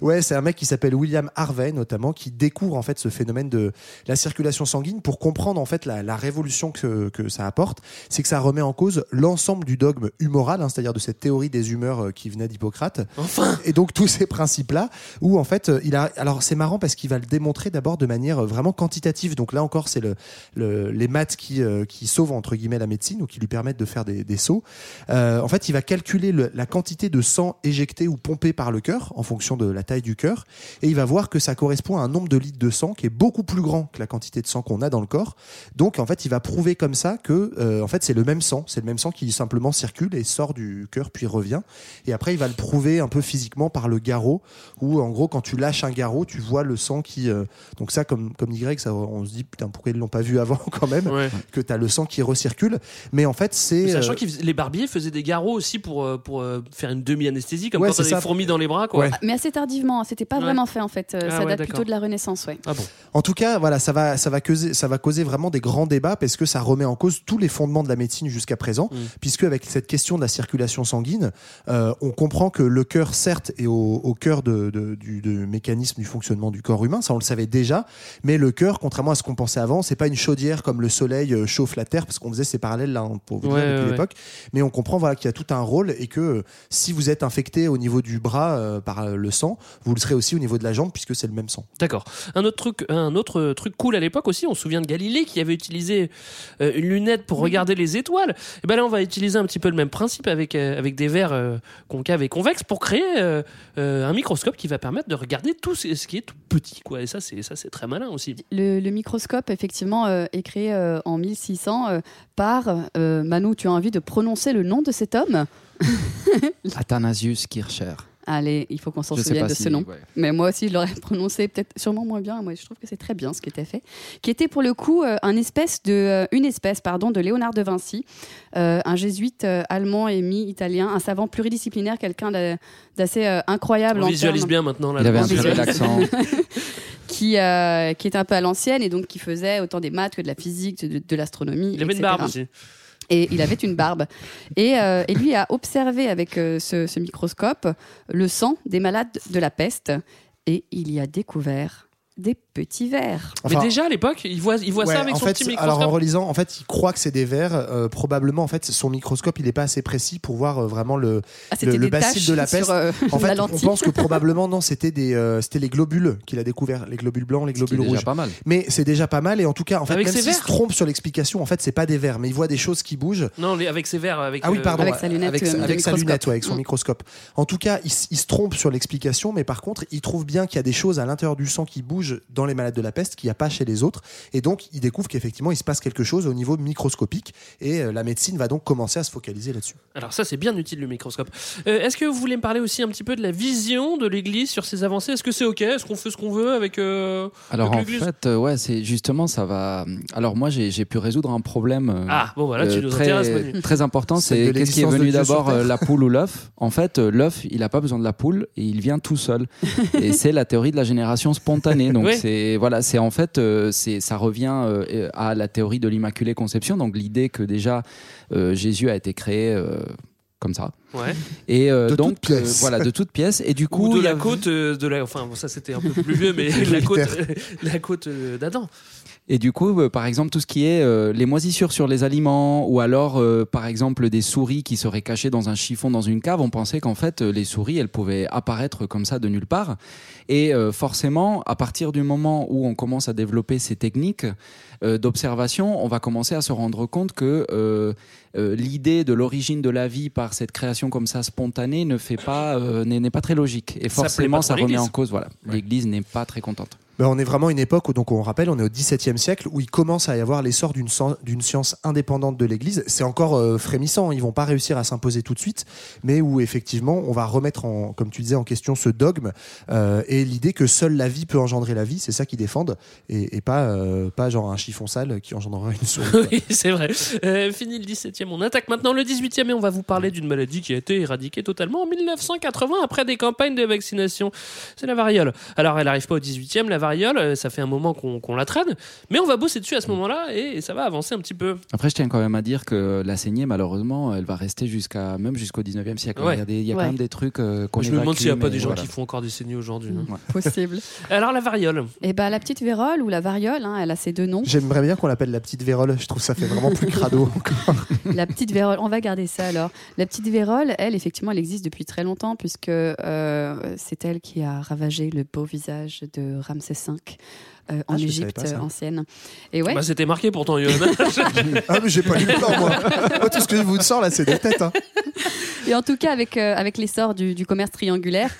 [SPEAKER 8] Ouais, c'est un mec qui s'appelle William Harvey notamment qui découvre en fait ce phénomène de la circulation sanguine pour comprendre en fait la, la révolution que, que ça apporte. C'est que ça remet en cause l'ensemble du dogme humoral, hein, c'est-à-dire de cette théorie des humeurs euh, qui venait d'Hippocrate.
[SPEAKER 7] Enfin.
[SPEAKER 8] Et donc tous ces principes-là, où en fait euh, il a, alors c'est marrant parce qu'il va le démontrer d'abord de manière euh, vraiment quantitative. Donc là encore, c'est le, le- les maths qui, qui sauvent entre guillemets la médecine ou qui lui permettent de faire des, des sauts. Euh, en fait, il va calculer le- la quantité de sang éjecté ou pompé par le cœur en fonction de la taille du cœur, et il va voir que ça correspond à un nombre de litres de sang qui est beaucoup plus grand que la quantité de sang qu'on a dans le corps. Donc, en fait, il va prouver comme ça que, euh, en fait, c'est le même sang, c'est le même sang qui simplement circule et sort du cœur puis revient. Et après, il va le prouver un peu physiquement par le garrot, où en gros, quand tu lâches un garrot, tu vois le sang qui. euh, donc ça, comme comme Y, ça, on se dit putain pourquoi ils l'ont pas vu (laughs) avant quand même,
[SPEAKER 7] Ouais.
[SPEAKER 8] que tu as le sang qui recircule. Mais en fait, c'est
[SPEAKER 7] Sachant
[SPEAKER 8] euh,
[SPEAKER 7] que les barbiers faisaient des garrots aussi pour, pour euh, faire une demi-anesthésie, comme
[SPEAKER 8] Ouais,
[SPEAKER 7] quand
[SPEAKER 8] c'est
[SPEAKER 7] des fourmis dans les bras, quoi.
[SPEAKER 8] Ouais.
[SPEAKER 9] Mais assez tardivement, hein, c'était pas
[SPEAKER 7] Ouais.
[SPEAKER 9] vraiment fait en fait. Euh,
[SPEAKER 7] Ah
[SPEAKER 9] ça
[SPEAKER 7] ouais,
[SPEAKER 9] date plutôt de la Renaissance, ouais.
[SPEAKER 7] Ah bon.
[SPEAKER 8] En tout cas, voilà, ça va, ça va causer, ça va causer vraiment des grands débats parce que ça remet en cause tous les fondements de la médecine jusqu'à présent,
[SPEAKER 7] Mm.
[SPEAKER 8] puisque avec cette question de la circulation sanguine, euh, on comprend que le cœur, certes, est au, au cœur de, de- du mécanisme du fonctionnement du corps humain, ça on le savait déjà, mais le cœur, contrairement à ce qu'on pensait avant, c'est pas une chaudière comme le soleil euh, chauffe la terre, parce qu'on faisait ces parallèles là hein, pour vous
[SPEAKER 7] Ouais,
[SPEAKER 8] dire depuis
[SPEAKER 7] ouais,
[SPEAKER 8] l'époque, mais on comprend voilà qu'il y a tout un rôle et que euh, si vous êtes infecté au niveau du bras euh, par le sang, vous le serez aussi au niveau de la jambe puisque c'est le même sang.
[SPEAKER 7] D'accord. Un autre truc, un autre truc cool à l'époque aussi, on se souvient de Galilée qui avait utilisé euh, une lunette pour regarder les étoiles. Et ben là, on va utiliser un petit peu le même principe avec euh, avec des verres euh, concaves et convexes pour créer euh, euh, un microscope qui va permettre de regarder tout ce ce qui est tout petit, quoi. Et ça, c'est ça, c'est très malin aussi.
[SPEAKER 9] Le, le microscope, effectivement, euh, est créé euh, en 1600 euh, par. euh, Manu, tu as envie de prononcer le nom de cet homme? (laughs)
[SPEAKER 10] Athanasius Kircher.
[SPEAKER 9] Allez, il faut qu'on s'en souvienne de
[SPEAKER 10] si-
[SPEAKER 9] ce nom.
[SPEAKER 10] ouais.
[SPEAKER 9] Mais moi aussi, je l'aurais (laughs) prononcé peut-être sûrement moins bien. Moi, je trouve que c'est très bien ce qui était fait. Qui était pour le coup euh, un espèce de, euh, une espèce pardon, de Léonard de Vinci, euh, un jésuite euh, allemand et mi-italien, un savant pluridisciplinaire, quelqu'un d'a- d'assez euh, incroyable.
[SPEAKER 7] On
[SPEAKER 9] en
[SPEAKER 7] visualise
[SPEAKER 9] termes-
[SPEAKER 7] bien maintenant. Là,
[SPEAKER 10] Il avait un
[SPEAKER 7] On
[SPEAKER 10] très bel
[SPEAKER 7] visualise.
[SPEAKER 10] accent. (laughs)
[SPEAKER 9] qui, euh, qui est un peu à l'ancienne et donc qui faisait autant des maths que de la physique, de, de l'astronomie.
[SPEAKER 7] Il avait une barbe aussi.
[SPEAKER 9] Et il avait une barbe. Et, euh, lui a observé avec euh, ce microscope le sang des malades de la peste. Et il y a découvert des petits vers.
[SPEAKER 8] Enfin-
[SPEAKER 7] Mais déjà à l'époque, il voit, il voit
[SPEAKER 8] Ouais,
[SPEAKER 7] ça avec son
[SPEAKER 8] fait,
[SPEAKER 7] petit
[SPEAKER 8] Alors
[SPEAKER 7] microscope.
[SPEAKER 8] en relisant, en fait, il croit que c'est des vers. euh, probablement, en fait, son microscope, il n'est pas assez précis pour voir euh, vraiment le,
[SPEAKER 9] Ah,
[SPEAKER 8] le, le bacille de la (laughs)
[SPEAKER 9] sur,
[SPEAKER 8] peste.
[SPEAKER 9] euh,
[SPEAKER 8] en
[SPEAKER 9] la
[SPEAKER 8] fait, on pense que (laughs) probablement non, c'était des, euh, c'était les globules qu'il a découvert, les globules blancs, les
[SPEAKER 10] qui est
[SPEAKER 8] globules
[SPEAKER 10] déjà
[SPEAKER 8] rouges.
[SPEAKER 10] pas mal.
[SPEAKER 8] Mais c'est déjà pas mal. Et en tout cas, en fait,
[SPEAKER 7] Avec
[SPEAKER 8] même s'il se
[SPEAKER 7] verres
[SPEAKER 8] trompe sur l'explication, en fait, c'est pas des vers, mais il voit des choses qui bougent.
[SPEAKER 7] Non, avec ses verres, avec.
[SPEAKER 8] Ah oui, pardon.
[SPEAKER 9] Avec sa lunette,
[SPEAKER 8] avec,
[SPEAKER 9] euh,
[SPEAKER 8] sa lunette, ouais, avec son
[SPEAKER 9] Mm.
[SPEAKER 8] microscope. En tout cas, il, il se trompe sur l'explication, mais par contre, il trouve bien qu'il y a des choses à l'intérieur du sang qui bougent dans les malades de la peste qu'il n'y a pas chez les autres. Et donc, il découvre qu'effectivement, il se passe quelque chose au niveau microscopique. Et euh, la médecine va donc commencer à se focaliser là-dessus.
[SPEAKER 7] Alors ça, c'est bien utile le microscope. Euh, Est-ce que vous voulez me parler aussi un petit peu de la vision de l'Église sur ses avancées? Est-ce que c'est ok? Est-ce qu'on fait ce qu'on veut avec, euh,
[SPEAKER 10] Alors
[SPEAKER 7] avec
[SPEAKER 10] en fait, euh, ouais, c'est justement ça va. Alors moi, j'ai pu résoudre un problème. euh,
[SPEAKER 7] Ah, bon, voilà, tu nous
[SPEAKER 10] très, très important. C'est qu'est-ce qui est venu d'abord, la poule ou l'œuf? En fait, euh, l'œuf, il n'a pas besoin de la poule et il vient tout seul. et c'est la théorie de la génération spontanée. (laughs) Donc
[SPEAKER 7] Oui.
[SPEAKER 10] c'est voilà, c'est en fait, euh, c'est ça revient euh, à la théorie de l'immaculée conception. Donc l'idée que déjà euh, Jésus a été créé. euh, comme ça.
[SPEAKER 7] Ouais.
[SPEAKER 10] Et euh,
[SPEAKER 8] De
[SPEAKER 10] donc euh, voilà de toutes pièces. Et du coup
[SPEAKER 7] Ou de la côte euh, de la. Enfin, bon, ça c'était un peu plus vieux, mais (laughs) la côte, la côte euh, d'Adam.
[SPEAKER 10] Et du coup, euh, par exemple, tout ce qui est euh, les moisissures sur les aliments, ou alors, euh, par exemple, des souris qui seraient cachées dans un chiffon dans une cave, on pensait qu'en fait, les souris, elles pouvaient apparaître comme ça de nulle part. Et forcément, à partir du moment où on commence à développer ces techniques d'observation, on va commencer à se rendre compte que l'idée de l'origine de la vie par cette création comme ça spontanée ne fait pas, n'est pas très logique. Et forcément, ça remet en cause. Voilà, l'Église n'est pas très contente.
[SPEAKER 8] Ben, on est vraiment une époque où, donc on rappelle, on est au XVIIe siècle où il commence à y avoir l'essor d'une science indépendante de l'Église. C'est encore euh, frémissant, ils vont pas réussir à s'imposer tout de suite, mais où effectivement on va remettre comme tu disais, en question ce dogme euh, et l'idée que seule la vie peut engendrer la vie, c'est ça qu'ils défendent, et, pas, euh, pas genre un chiffon sale qui engendrera une souris. (laughs)
[SPEAKER 7] oui, c'est vrai. Fini le 17e. On attaque maintenant le 18e et on va vous parler d'une maladie qui a été éradiquée totalement en 1980 après des campagnes de vaccination. C'est la variole. Alors, elle n'arrive pas au 18e, la variole. Euh, Ça fait un moment qu'on la traîne. Mais on va bosser dessus à ce moment-là et ça va avancer un petit peu.
[SPEAKER 10] Après, je tiens quand même à dire que la saignée, malheureusement, elle va rester jusqu'à même jusqu'au 19e siècle.
[SPEAKER 7] Ouais.
[SPEAKER 10] Il y a, des- il y a
[SPEAKER 7] Ouais.
[SPEAKER 10] quand même des trucs euh, qu'on
[SPEAKER 7] Je me demande s'il n'y a pas des gens
[SPEAKER 10] voilà.
[SPEAKER 7] qui font encore des saignées aujourd'hui.
[SPEAKER 9] Possible. (laughs)
[SPEAKER 7] Alors, la variole.
[SPEAKER 9] Et ben la petite vérole ou la variole, hein, elle a ses deux noms.
[SPEAKER 8] J'aimerais bien qu'on l'appelle la petite vérole, je trouve que ça fait vraiment plus crado (laughs) encore.
[SPEAKER 9] La petite vérole, on va garder ça alors. La petite vérole, elle, effectivement, elle existe depuis très longtemps puisque euh, c'est elle qui a ravagé le beau visage de Ramsès Euh, en
[SPEAKER 7] Ah,
[SPEAKER 9] Égypte euh, ancienne. Et ouais.
[SPEAKER 7] Bah, C'était marqué pourtant, Yoann. (laughs) (laughs)
[SPEAKER 8] ah, mais j'ai pas lu le plan, moi. Moi, tout ce que je vous sors là, c'est des têtes. hein.
[SPEAKER 9] Et en tout cas, avec, euh, avec l'essor du, du commerce triangulaire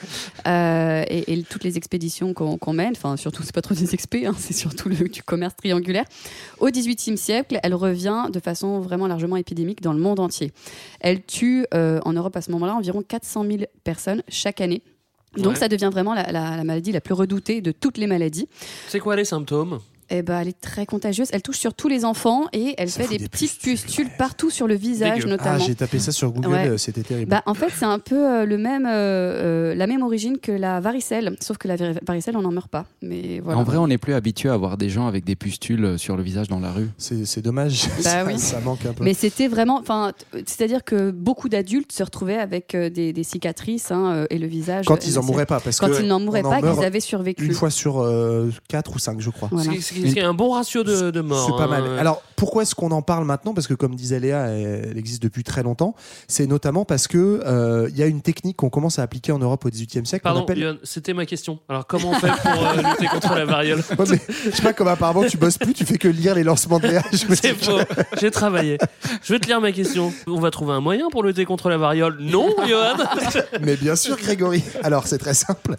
[SPEAKER 9] euh, et, et toutes les expéditions qu'on mène, enfin, surtout, c'est pas trop des expés, hein, c'est surtout le, du commerce triangulaire, au XVIIIe siècle, elle revient de façon vraiment largement épidémique dans le monde entier. Elle tue euh, en Europe à ce moment-là environ 400 000 personnes chaque année. Donc,
[SPEAKER 7] Ouais.
[SPEAKER 9] ça devient vraiment la, la- la maladie la plus redoutée de toutes les maladies.
[SPEAKER 7] C'est quoi les symptômes?
[SPEAKER 9] Eh ben, elle est très contagieuse. Elle touche sur tous les enfants et elle fait des, petites pustules partout sur le visage,
[SPEAKER 8] Dégueu.
[SPEAKER 9] notamment.
[SPEAKER 8] Ah, j'ai tapé ça sur Google,
[SPEAKER 9] Ouais.
[SPEAKER 8] euh, c'était terrible.
[SPEAKER 9] Bah, en fait, c'est un peu euh, le même, euh, euh, la même origine que la varicelle, sauf que la vari- varicelle, on n'en meurt pas. Mais voilà.
[SPEAKER 10] En vrai, on n'est plus habitué à voir des gens avec des pustules euh, sur le visage dans la rue.
[SPEAKER 8] C'est dommage.
[SPEAKER 9] Bah (laughs)
[SPEAKER 8] ça,
[SPEAKER 9] oui.
[SPEAKER 8] ça manque un peu.
[SPEAKER 9] Mais c'était vraiment, enfin, c'est-à-dire que beaucoup d'adultes se retrouvaient avec euh, des, des cicatrices hein, euh, et le visage.
[SPEAKER 8] Quand ils en
[SPEAKER 9] euh,
[SPEAKER 8] mourraient pas, parce
[SPEAKER 9] quand
[SPEAKER 8] que
[SPEAKER 9] ils n'en mouraient pas, qu'ils avaient survécu.
[SPEAKER 8] Une fois sur 4 ou 5, je crois.
[SPEAKER 9] Voilà.
[SPEAKER 7] C'est c'est- c'est un bon ratio de, de morts.
[SPEAKER 8] C'est pas
[SPEAKER 7] hein.
[SPEAKER 8] mal. Alors, pourquoi est-ce qu'on en parle maintenant? Parce que, comme disait Léa, elle, existe depuis très longtemps. C'est notamment parce que euh, il y a une technique qu'on commence à appliquer en Europe au XVIIIe siècle.
[SPEAKER 7] Pardon,
[SPEAKER 8] appelle...
[SPEAKER 7] C'était ma question. Alors, comment on fait pour euh, (laughs) lutter contre la variole?
[SPEAKER 8] Ouais, mais je sais pas comme apparemment tu bosses plus, tu fais que lire les lancements de Léa.
[SPEAKER 7] C'est faux. J'ai travaillé. Je vais te lire ma question. On va trouver un moyen pour lutter contre la variole? Non, Johan (laughs)
[SPEAKER 8] Mais bien sûr, Grégory. Alors, c'est très simple.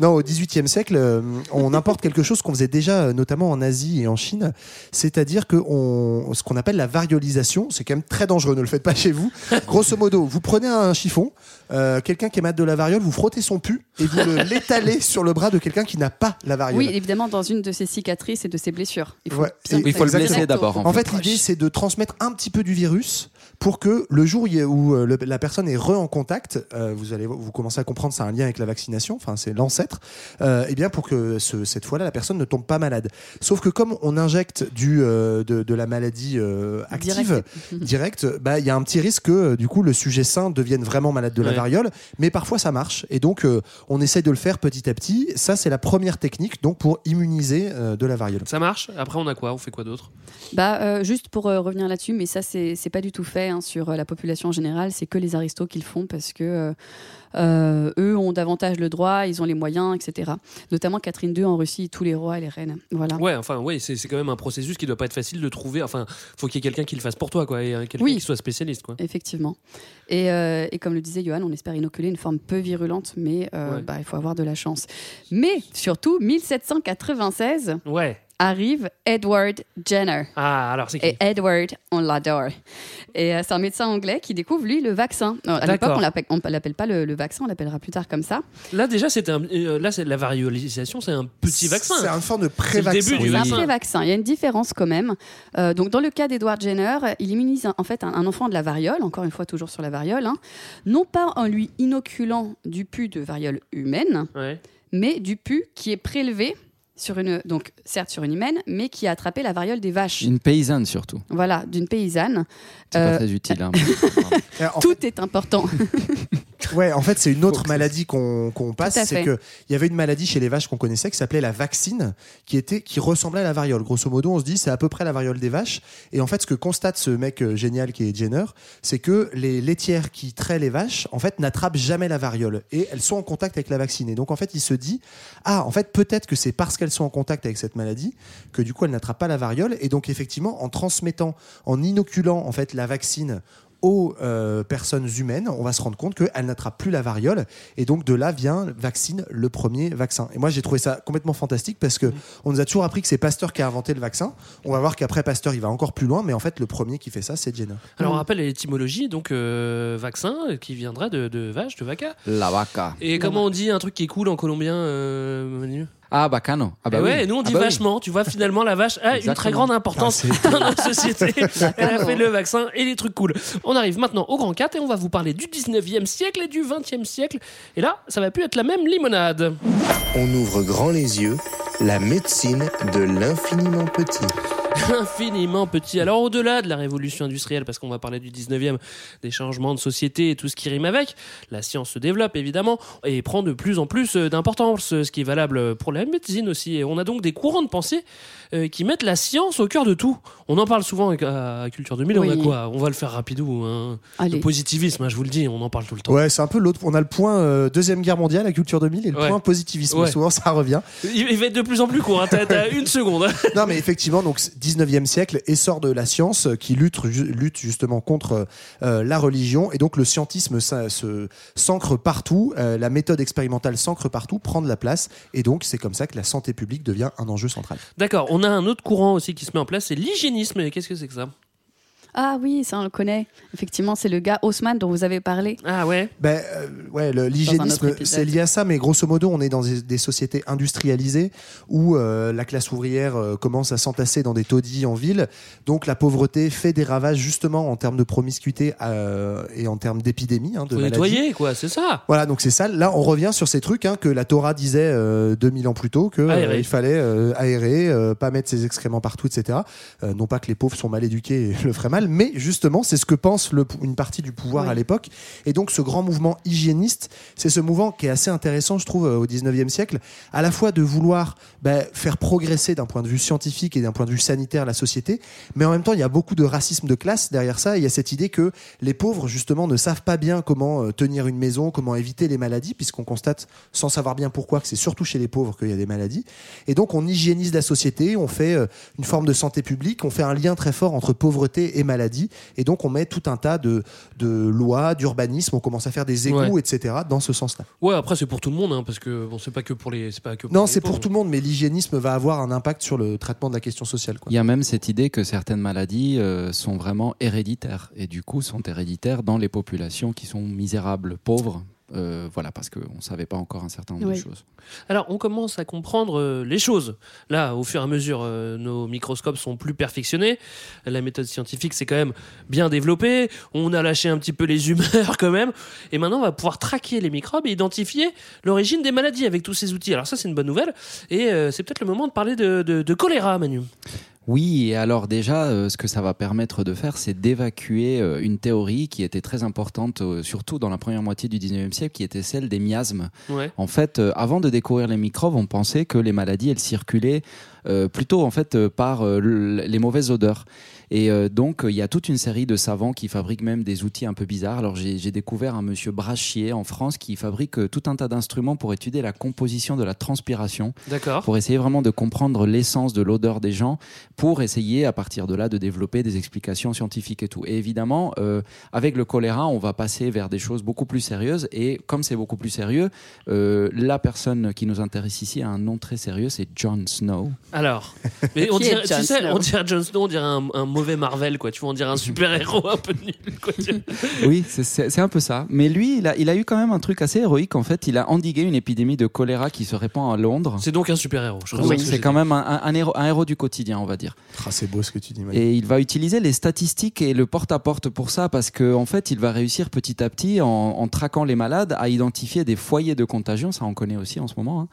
[SPEAKER 8] Non, au XVIIIe siècle, euh, on importe quelque chose qu'on faisait déjà, euh, notamment en Asie et en Chine, c'est-à-dire que on, ce qu'on appelle la variolisation, c'est quand même très dangereux. Ne le faites pas chez vous. (laughs) Grosso modo, vous prenez un chiffon, euh, quelqu'un qui est malade de la variole, vous frottez son pu et vous le- (laughs) l'étalez sur le bras de quelqu'un qui n'a pas la variole.
[SPEAKER 9] Oui, évidemment, dans une de ses cicatrices et de ses blessures. Il faut
[SPEAKER 8] Ouais. exactement.
[SPEAKER 9] direct au-
[SPEAKER 8] En fait, l'idée, c'est de transmettre un petit peu du virus pour que le jour où a- euh, le- la personne est re en contact, euh, vous allez vous commencez à comprendre, c'est un lien avec la vaccination, enfin c'est l'ancêtre, euh, et bien pour que ce- cette fois-là, la personne ne tombe pas malade. Sauf que comme on injecte du euh, de, de la maladie euh, active (laughs)
[SPEAKER 9] Direct.
[SPEAKER 8] directe, bah il y a un petit risque que du coup le sujet sain devienne vraiment malade de la
[SPEAKER 7] Ouais.
[SPEAKER 8] variole, mais parfois ça marche, et donc euh, on essaye de le faire petit à petit. Ça, c'est la première technique donc pour immuniser euh, de la variole.
[SPEAKER 7] Ça marche? Après, on a quoi? On fait quoi d'autre?
[SPEAKER 9] Bah, euh, juste pour euh, revenir là-dessus, mais ça, c'est c'est pas du tout fait hein, sur euh, la population en général. C'est que les aristos qui le font parce que euh, euh, eux ont davantage le droit, ils ont les moyens, etc. Notamment Catherine II en Russie, tous les rois et les reines. Voilà.
[SPEAKER 7] Ouais, enfin, ouais, c'est quand même un processus qui doit pas être facile de trouver. Enfin, faut qu'il y ait quelqu'un qui le fasse pour toi, quoi, et quelqu'un
[SPEAKER 9] Oui.
[SPEAKER 7] qui soit spécialiste, quoi.
[SPEAKER 9] Effectivement. Et, euh, et comme le disait Johan, on espère inoculer une forme peu virulente, mais euh,
[SPEAKER 7] Ouais.
[SPEAKER 9] bah, il faut avoir de la chance. Mais surtout, 1796
[SPEAKER 7] Ouais.
[SPEAKER 9] Arrive Edward Jenner.
[SPEAKER 7] Ah, alors c'est qui
[SPEAKER 9] Et Edward, on l'adore. Et euh, c'est un médecin anglais qui découvre, lui, le vaccin. Non, à l'époque, on l'appelle- on l'appelle pas le, le vaccin, on l'appellera plus tard comme ça.
[SPEAKER 7] Là, déjà, c'était un. euh, là, c'est la variolisation, c'est un petit vaccin.
[SPEAKER 8] C'est une forme de
[SPEAKER 7] C'est le
[SPEAKER 8] pré-vaccin.
[SPEAKER 7] début du
[SPEAKER 9] C'est un
[SPEAKER 7] vaccin.
[SPEAKER 9] pré-vaccin. Il y a une différence quand même. Euh, donc, dans le cas d'Edward Jenner, il immunise un- en fait un, un enfant de la variole, encore une fois toujours sur la variole, hein, non pas en lui inoculant du pu de variole humaine,
[SPEAKER 7] Ouais.
[SPEAKER 9] mais du pu qui est prélevé sur une, donc certes sur une humaine, mais qui a attrapé la variole des vaches.
[SPEAKER 10] Une paysanne surtout.
[SPEAKER 9] Voilà, d'une paysanne.
[SPEAKER 10] C'est
[SPEAKER 9] Euh,
[SPEAKER 10] pas très utile. hein. (laughs)
[SPEAKER 8] Euh,
[SPEAKER 9] Tout est important. (laughs)
[SPEAKER 8] Ouais, en fait, c'est une autre maladie qu'on qu'on passe. C'est que il y avait une maladie chez les vaches qu'on connaissait qui s'appelait la vaccine, qui était qui ressemblait à la variole. Grosso modo, on se dit c'est à peu près la variole des vaches. Et en fait, ce que constate ce mec euh, génial qui est Jenner, c'est que les laitières qui traient les vaches, en fait, n'attrapent jamais la variole et elles sont en contact avec la vaccine. Et donc, en fait, il se dit ah, en fait, peut-être que c'est parce qu'elles sont en contact avec cette maladie que du coup, elles n'attrapent pas la variole. Et donc, effectivement, en transmettant, en inoculant en fait la vaccine aux euh, personnes humaines, on va se rendre compte qu'elles n'attrapent plus la variole. Et donc de là vient vaccine le premier vaccin. Et moi j'ai trouvé ça complètement fantastique parce que on nous a toujours appris que c'est Pasteur qui a inventé le vaccin. On va voir qu'après Pasteur il va encore plus loin, mais en fait le premier qui fait ça c'est Jenner.
[SPEAKER 7] Alors on rappelle l'étymologie, donc euh, vaccin qui viendrait de, de vache, de vaca.
[SPEAKER 10] La vaca.
[SPEAKER 7] Et comment on dit un truc qui est cool en colombien, euh, Manu?
[SPEAKER 10] Ah, bacano. Ah, bah
[SPEAKER 7] Eh ouais, et nous on
[SPEAKER 10] Ah
[SPEAKER 7] dit
[SPEAKER 10] bah oui.
[SPEAKER 7] vachement. Tu vois, finalement, la vache a une très grande importance dans notre société. (laughs) Elle a fait le vaccin et les trucs cool. On arrive maintenant au grand 4 et on va vous parler du 19e siècle et du 20e siècle. Et là, ça va plus être la même limonade.
[SPEAKER 15] On ouvre grand les yeux, la médecine de l'infiniment petit.
[SPEAKER 7] Infiniment petit. Alors au-delà de la révolution industrielle, parce qu'on va parler du 19e, des changements de société et tout ce qui rime avec, la science se développe évidemment et prend de plus en plus euh, d'importance, ce qui est valable pour la médecine aussi. Et on a donc des courants de pensée euh, qui mettent la science au cœur de tout. On en parle souvent à Culture 2000, on a
[SPEAKER 8] Oui.
[SPEAKER 7] quoi? On va le faire rapidou. Hein. Le positivisme, hein, je vous le dis, on en parle tout le temps.
[SPEAKER 8] Ouais, c'est un peu l'autre. On a le point euh, Deuxième Guerre mondiale, la culture 2000, et le
[SPEAKER 7] Ouais.
[SPEAKER 8] point positivisme.
[SPEAKER 7] Ouais.
[SPEAKER 8] Souvent, ça revient.
[SPEAKER 7] Il, va être de plus en plus court, hein. t'as une seconde.
[SPEAKER 8] non, mais effectivement, donc 19e siècle, essor de la science euh, qui lutte, ju- lutte justement contre euh, la religion. Et donc, le scientisme s'ancre partout, euh, la méthode expérimentale s'ancre partout, prend de la place. Et donc, c'est comme ça que la santé publique devient un enjeu central.
[SPEAKER 7] D'accord, on a un autre courant aussi qui se met en place, c'est l'hygiénisme. Qu'est-ce que c'est que ça?
[SPEAKER 9] Ah oui, ça on le connaît. Effectivement, c'est le gars Haussmann dont vous avez parlé.
[SPEAKER 7] Ah ouais
[SPEAKER 8] Ben, euh, ouais, le- l'hygiénisme, c'est lié à ça, mais grosso modo, on est dans des, des sociétés industrialisées où euh, la classe ouvrière euh, commence à s'entasser dans des taudis en ville. Donc la pauvreté fait des ravages justement en termes de promiscuité euh, et en termes d'épidémie, hein, de
[SPEAKER 7] Faut nettoyer, quoi, c'est ça.
[SPEAKER 8] Voilà, donc c'est ça. Là, on revient sur ces trucs hein, que la Torah disait euh, 2000 ans plus tôt, que euh, il fallait euh, aérer, euh, pas mettre ses excréments partout, etc. Euh, non pas que les pauvres sont mal éduqués et (laughs) le feraient mal, mais justement, c'est ce que pense le, une partie du pouvoir
[SPEAKER 9] Oui.
[SPEAKER 8] à l'époque. Et donc, ce grand mouvement hygiéniste, c'est ce mouvement qui est assez intéressant, je trouve, euh, au 19e siècle, à la fois de vouloir bah, faire progresser d'un point de vue scientifique et d'un point de vue sanitaire la société, mais en même temps, il y a beaucoup de racisme de classe derrière ça. Il y a cette idée que les pauvres, justement, ne savent pas bien comment euh, tenir une maison, comment éviter les maladies, puisqu'on constate, sans savoir bien pourquoi, que c'est surtout chez les pauvres qu'il y a des maladies. Et donc, on hygiénise la société, on fait euh, une forme de santé publique, on fait un lien très fort entre pauvreté et maladie. Et donc, on met tout un tas de, de lois, d'urbanisme, on commence à faire des égouts,
[SPEAKER 7] Ouais.
[SPEAKER 8] etc., dans ce sens-là.
[SPEAKER 7] Ouais, après c'est pour tout le monde, hein, parce que bon, c'est pas que pour les, c'est pas que.
[SPEAKER 8] Non, c'est pour tout le monde, mais l'hygiénisme va avoir un impact sur le traitement de la question sociale. Quoi.
[SPEAKER 10] Il y a même cette idée que certaines maladies euh, sont vraiment héréditaires et du coup sont héréditaires dans les populations qui sont misérables, pauvres. Euh, voilà, parce qu'on ne savait pas encore un certain nombre
[SPEAKER 7] Oui.
[SPEAKER 10] de choses.
[SPEAKER 7] Alors, on commence à comprendre euh, les choses. Là, au fur et à mesure, euh, nos microscopes sont plus perfectionnés. La méthode scientifique s'est quand même bien développée. On a lâché un petit peu les humeurs (laughs) quand même. Et maintenant, on va pouvoir traquer les microbes et identifier l'origine des maladies avec tous ces outils. Alors ça, c'est une bonne nouvelle. Et euh, c'est peut-être le moment de parler de, de- de choléra, Manu.
[SPEAKER 10] Oui, et alors déjà, euh, ce que ça va permettre de faire, c'est d'évacuer euh, une théorie qui était très importante, euh, surtout dans la première moitié du 19e siècle, qui était celle des miasmes.
[SPEAKER 7] Ouais.
[SPEAKER 10] En fait, euh, avant de découvrir les microbes, on pensait que les maladies, elles circulaient plutôt en fait euh, par euh, le- les mauvaises odeurs. Et euh, donc, euh, il y a toute une série de savants qui fabriquent même des outils un peu bizarres. Alors, j'ai découvert un monsieur Brachier en France qui fabrique euh, tout un tas d'instruments pour étudier la composition de la transpiration
[SPEAKER 7] D'accord.
[SPEAKER 10] pour essayer vraiment de comprendre l'essence de l'odeur des gens, pour essayer à partir de là de développer des explications scientifiques et tout. Et évidemment, euh, avec le choléra, on va passer vers des choses beaucoup plus sérieuses. Et comme c'est beaucoup plus sérieux, euh, la personne qui nous intéresse ici a un nom très sérieux, c'est Jon Snow.
[SPEAKER 7] Alors, (laughs) mais on dirait, tu sais,
[SPEAKER 10] Snow
[SPEAKER 7] on dirait Jon Snow, on dirait un, un mauvais Marvel, quoi. Tu vois, on dirait un super héros un peu nul. Quoi. (laughs)
[SPEAKER 10] Oui, c'est- un peu ça. Mais lui, il a, il a eu quand même un truc assez héroïque. En fait, il a endigué une épidémie de choléra qui se répand à Londres.
[SPEAKER 7] C'est donc un super héros. Je
[SPEAKER 10] Oui, c'est quand
[SPEAKER 7] dit.
[SPEAKER 10] même un, un- un héros, un héros du quotidien, on va dire.
[SPEAKER 8] Ah, c'est beau ce que tu dis, Manu.
[SPEAKER 10] Et il va utiliser les statistiques et le porte-à-porte pour ça, parce qu'en en fait, il va réussir petit à petit, en, en traquant les malades, à identifier des foyers de contagion, ça on connaît aussi en ce moment. hein.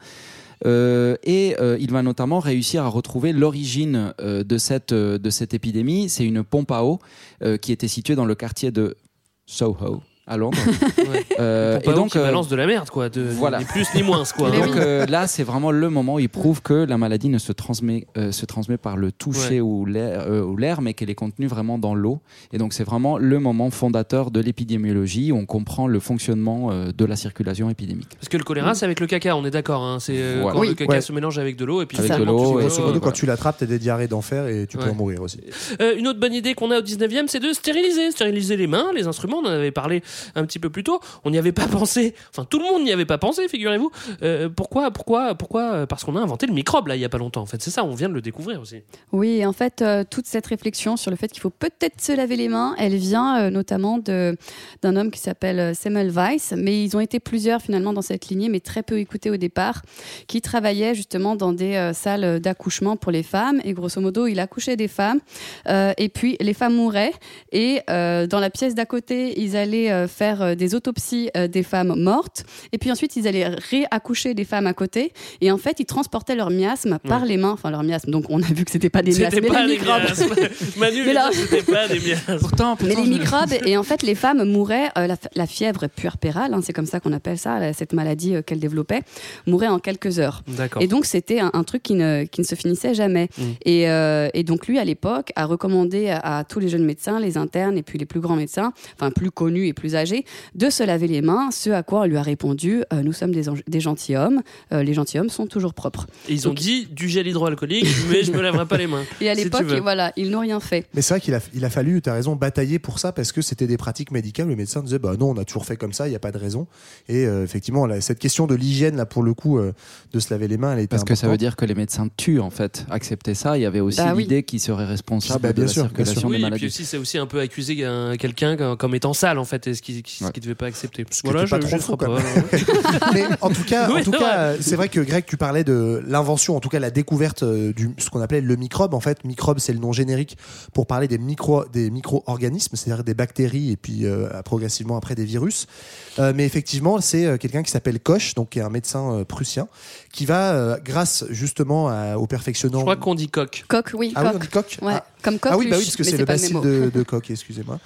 [SPEAKER 10] Euh, et euh, il va notamment réussir à retrouver l'origine euh, de, cette, épidémie. C'est une pompe à eau qui était située dans le quartier de Soho. À Londres. (laughs)
[SPEAKER 7] Euh,
[SPEAKER 10] et donc, euh,
[SPEAKER 7] balance de la merde, quoi. De,
[SPEAKER 10] voilà.
[SPEAKER 7] Ni plus ni moins, quoi.
[SPEAKER 10] Et donc euh, là, c'est vraiment le moment où il prouve que la maladie ne se transmet, euh, se transmet par le toucher
[SPEAKER 7] Ouais.
[SPEAKER 10] ou l'air, euh, mais qu'elle est contenue vraiment dans l'eau. Et donc c'est vraiment le moment fondateur de l'épidémiologie où on comprend le fonctionnement euh, de la circulation épidémique.
[SPEAKER 7] Parce que le choléra, c'est avec le caca, on est d'accord. Hein. C'est euh,
[SPEAKER 10] Voilà.
[SPEAKER 7] quand
[SPEAKER 10] Oui.
[SPEAKER 7] le caca
[SPEAKER 8] Ouais.
[SPEAKER 7] se mélange avec de l'eau et puis
[SPEAKER 10] Avec de l'eau,
[SPEAKER 8] Grosso modo, quand tu l'attrapes, t'as des diarrhées d'enfer et tu peux en mourir aussi.
[SPEAKER 7] Euh, une autre bonne idée qu'on a au 19e, c'est de stériliser. Stériliser les mains, les instruments. On en avait parlé un petit peu plus tôt. On n'y avait pas (laughs) pensé. Enfin, tout le monde n'y avait pas pensé, figurez-vous. Euh, pourquoi Pourquoi Pourquoi Euh, Parce qu'on a inventé le microbe, là, il y a pas longtemps. En fait, c'est ça, on vient de le découvrir aussi.
[SPEAKER 9] Oui, en fait, euh, toute cette réflexion sur le fait qu'il faut peut-être se laver les mains, elle vient notamment d'un homme qui s'appelle Samuel Weiss, mais ils ont été plusieurs finalement dans cette lignée, mais très peu écoutés au départ, qui travaillaient justement dans des salles d'accouchement pour les femmes, et grosso modo, il accouchait des femmes, et puis les femmes mouraient, et dans la pièce d'à côté, ils allaient euh, faire euh, des autopsies euh, des femmes mortes, et puis ensuite, ils allaient réaccoucher des femmes à côté, et en fait, ils transportaient leur miasme par
[SPEAKER 7] Ouais.
[SPEAKER 9] les mains, enfin leur miasme, donc on a vu que c'était pas des miasmes,
[SPEAKER 7] C'était
[SPEAKER 9] mais
[SPEAKER 7] pas
[SPEAKER 9] les
[SPEAKER 7] des
[SPEAKER 9] microbes.
[SPEAKER 7] miasmes. (laughs) Manu,
[SPEAKER 9] Mais là-
[SPEAKER 7] c'était pas des miasmes.
[SPEAKER 10] Pourtant,
[SPEAKER 9] Mais
[SPEAKER 10] pourtant,
[SPEAKER 9] les
[SPEAKER 10] je-
[SPEAKER 9] microbes, et en fait, les femmes mouraient, euh, la, la fièvre puerpérale, hein, c'est comme ça qu'on appelle ça, cette maladie euh, qu'elles développaient, mouraient en quelques heures. Et donc, c'était un, un truc qui ne, qui ne se finissait jamais.
[SPEAKER 7] Mm.
[SPEAKER 9] Et, euh, et donc, lui, à l'époque, a recommandé à, à tous les jeunes médecins, les internes et puis les plus grands médecins, enfin plus connus et plus âgés, de se laver les mains, ce à quoi on lui a répondu euh, Nous sommes des, gentilshommes, euh, les gentilshommes sont toujours propres.
[SPEAKER 7] Et ils ont dit du gel hydroalcoolique, mais je me laverai pas les mains. (laughs)
[SPEAKER 9] Et à
[SPEAKER 7] si
[SPEAKER 9] l'époque, voilà, ils n'ont rien fait.
[SPEAKER 8] Mais c'est vrai qu'il a, il a fallu, tu as raison, batailler pour ça parce que c'était des pratiques médicales. Le médecin disait bah non, on a toujours fait comme ça, il n'y a pas de raison. Et euh, effectivement, là, cette question de l'hygiène, là, pour le coup, euh, de se laver les mains, elle était
[SPEAKER 10] Parce que ça veut dire que les médecins tuent en fait. Accepter ça, il y avait aussi
[SPEAKER 9] Bah oui.
[SPEAKER 10] l'idée qu'ils seraient responsables
[SPEAKER 8] Bah, bien
[SPEAKER 10] de la
[SPEAKER 8] sûr, bien
[SPEAKER 10] circulation
[SPEAKER 8] sûr.
[SPEAKER 10] des
[SPEAKER 7] Oui, et
[SPEAKER 10] maladies.
[SPEAKER 7] puis aussi, c'est aussi un peu accuser un- quelqu'un comme, comme étant sale, en fait, et ce qu'il qui,
[SPEAKER 10] Ouais.
[SPEAKER 7] devait pas accepter.
[SPEAKER 8] qui était pas
[SPEAKER 7] je-
[SPEAKER 8] trop
[SPEAKER 7] je
[SPEAKER 8] fou,
[SPEAKER 7] pas. (laughs)
[SPEAKER 8] Mais en tout cas, (laughs)
[SPEAKER 7] Oui,
[SPEAKER 8] en tout
[SPEAKER 7] c'est
[SPEAKER 8] cas,
[SPEAKER 7] vrai.
[SPEAKER 8] c'est vrai que Greg, tu parlais de l'invention, en tout cas la découverte euh, du ce qu'on appelait le microbe. En fait, microbe, c'est le nom générique pour parler des micro des micro-organismes, c'est-à-dire des bactéries et puis euh, progressivement après des virus. Euh, mais effectivement, c'est quelqu'un qui s'appelle Koch, donc qui est un médecin prussien, qui va, euh, grâce justement à- au perfectionnant.
[SPEAKER 7] Je crois qu'on dit coq.
[SPEAKER 9] Coq, oui,
[SPEAKER 8] Ah oui,
[SPEAKER 9] coq.
[SPEAKER 8] on dit coq
[SPEAKER 9] Ouais,
[SPEAKER 8] Ah.
[SPEAKER 9] comme
[SPEAKER 8] Ah oui, bah oui, parce que c'est le bacille de, de coq, excusez-moi.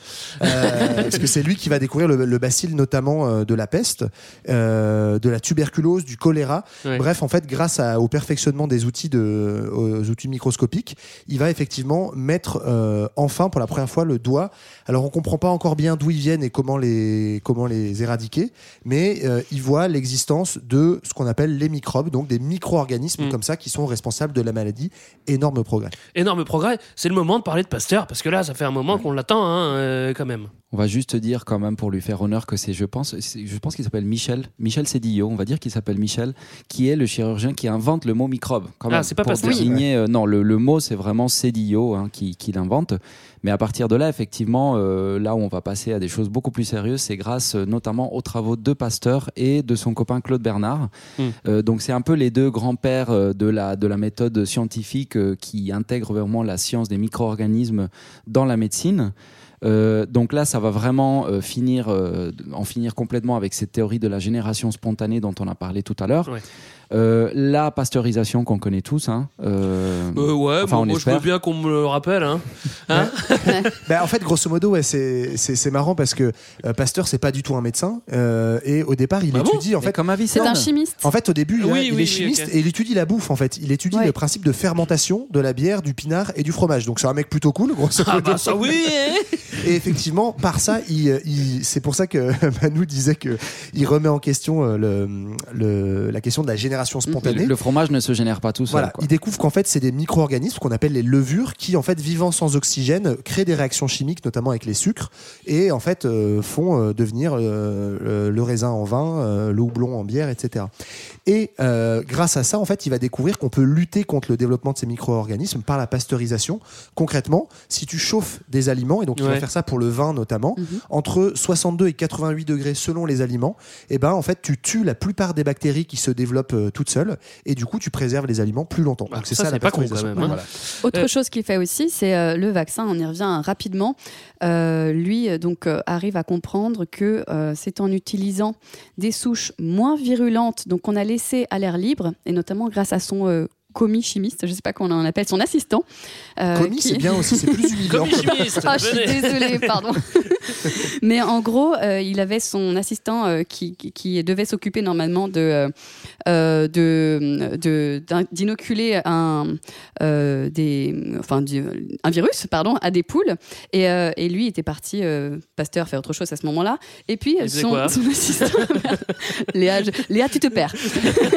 [SPEAKER 8] Euh, (laughs) parce que c'est lui qui va découvrir le, le bacille notamment euh, de la peste, euh, de la tuberculose, du choléra.
[SPEAKER 7] Ouais.
[SPEAKER 8] Bref, en fait, grâce à- au perfectionnement des outils, de, aux outils microscopiques, il va effectivement mettre euh, enfin pour la première fois le doigt. Alors on comprend pas encore bien d'où ils viennent et comment les, comment les éradiquer, mais euh, il voit l'existence de ce qu'on appelle les microbes, donc des micro-organismes
[SPEAKER 7] Mm.
[SPEAKER 8] comme ça qui sont responsables de la maladie. Énorme progrès.
[SPEAKER 7] Énorme progrès. C'est le moment de parler de Pasteur, parce que là, ça fait un moment qu'on l'attend, hein, euh, quand même.
[SPEAKER 10] On va juste dire quand même pour lui faire honneur que c'est, je pense, je pense qu'il s'appelle Michel, Michel Cédillo, on va dire qu'il s'appelle Michel, qui est le chirurgien qui invente le mot microbe. Quand
[SPEAKER 7] Ah,
[SPEAKER 10] même,
[SPEAKER 7] c'est pas
[SPEAKER 10] pour
[SPEAKER 7] Pasteur.
[SPEAKER 10] désigner, euh, non, le, le mot c'est vraiment Cédillo hein, qui, qui l'invente. Mais à partir de là, effectivement, euh, là où on va passer à des choses beaucoup plus sérieuses, c'est grâce euh, notamment aux travaux de Pasteur et de son copain Claude Bernard.
[SPEAKER 7] Hmm.
[SPEAKER 10] Euh, donc c'est un peu les deux grands-pères de la, de la méthode scientifique qui intègrent vraiment la science des micro-organismes dans la médecine. Euh, donc là, ça va vraiment euh, finir, euh, en finir complètement avec cette théorie de la génération spontanée dont on a parlé tout à l'heure.
[SPEAKER 7] Ouais.
[SPEAKER 10] Euh, la pasteurisation qu'on connaît tous. Hein, euh,
[SPEAKER 7] Euh, ouais,
[SPEAKER 10] enfin,
[SPEAKER 7] moi,
[SPEAKER 10] on
[SPEAKER 7] moi, je veux
[SPEAKER 10] espère.
[SPEAKER 7] bien qu'on me le rappelle. Hein. (laughs) Hein (laughs)
[SPEAKER 8] Ben, en fait, grosso modo, ouais, c'est marrant parce que euh, Pasteur, c'est pas du tout un médecin. euh, et au départ, il
[SPEAKER 7] Ah bon
[SPEAKER 8] étudie en
[SPEAKER 10] Mais
[SPEAKER 8] fait.
[SPEAKER 10] comme
[SPEAKER 9] C'est un chimiste.
[SPEAKER 8] En fait, au début, il,
[SPEAKER 7] Oui,
[SPEAKER 8] il
[SPEAKER 7] oui, oui,
[SPEAKER 8] est chimiste et il étudie la bouffe. En fait, il étudie
[SPEAKER 9] Ouais.
[SPEAKER 8] le principe de fermentation de la bière, du pinard et du fromage. Donc, c'est un mec plutôt cool, grosso
[SPEAKER 7] Ah
[SPEAKER 8] modo.
[SPEAKER 7] bah ça oui. (laughs)
[SPEAKER 8] Et effectivement, par ça, il, il- c'est pour ça que Manu disait que il remet en question le, le- la question de la génération spontanée.
[SPEAKER 10] le, le fromage ne se génère pas tout seul.
[SPEAKER 8] Voilà,
[SPEAKER 10] quoi.
[SPEAKER 8] il découvre qu'en fait c'est des micro-organismes qu'on appelle les levures qui en fait vivant sans oxygène créent des réactions chimiques notamment avec les sucres et en fait euh, font euh, devenir euh, le raisin en vin, euh, le houblon en bière, etc. Et euh, grâce à ça en fait il va découvrir qu'on peut lutter contre le développement de ces micro-organismes par la pasteurisation. Concrètement, si tu chauffes des aliments et donc il va faire ça pour le vin notamment
[SPEAKER 9] Mhm.
[SPEAKER 8] entre 62 et 88 degrés selon les aliments, et ben en fait tu tues la plupart des bactéries qui se développent euh, toutes seules et du coup tu préserves les aliments plus longtemps.
[SPEAKER 7] Bah,
[SPEAKER 8] Donc c'est
[SPEAKER 7] ça,
[SPEAKER 8] ça, la
[SPEAKER 7] c'est pas con,
[SPEAKER 8] pasteurisation.
[SPEAKER 7] quand même, hein.
[SPEAKER 8] Voilà.
[SPEAKER 9] Autre chose qu'il fait aussi, c'est euh, le vaccin. On y revient rapidement. Euh, lui, donc, euh, arrive à comprendre que euh, c'est en utilisant des souches moins virulentes, donc qu'on a laissé à l'air libre, et notamment grâce à son euh, commis chimiste, je sais pas comment on en appelle, son assistant. euh,
[SPEAKER 8] Commis,
[SPEAKER 9] qui-
[SPEAKER 8] c'est bien aussi, c'est plus humiliant.
[SPEAKER 7] Commis chimiste,
[SPEAKER 9] Ah, je suis désolée, pardon. (laughs) Mais en gros, euh, il avait son assistant euh, qui, devait s'occuper normalement de, de, de- d'in- d'inoculer un, euh, des, enfin, du- un virus pardon, à des poules. Et, euh, et lui était parti, euh, pasteur, faire autre chose à ce moment-là. Et puis,
[SPEAKER 7] Il
[SPEAKER 9] son,
[SPEAKER 7] quoi
[SPEAKER 9] son assistant. (laughs) Léa, je- Léa, tu te perds.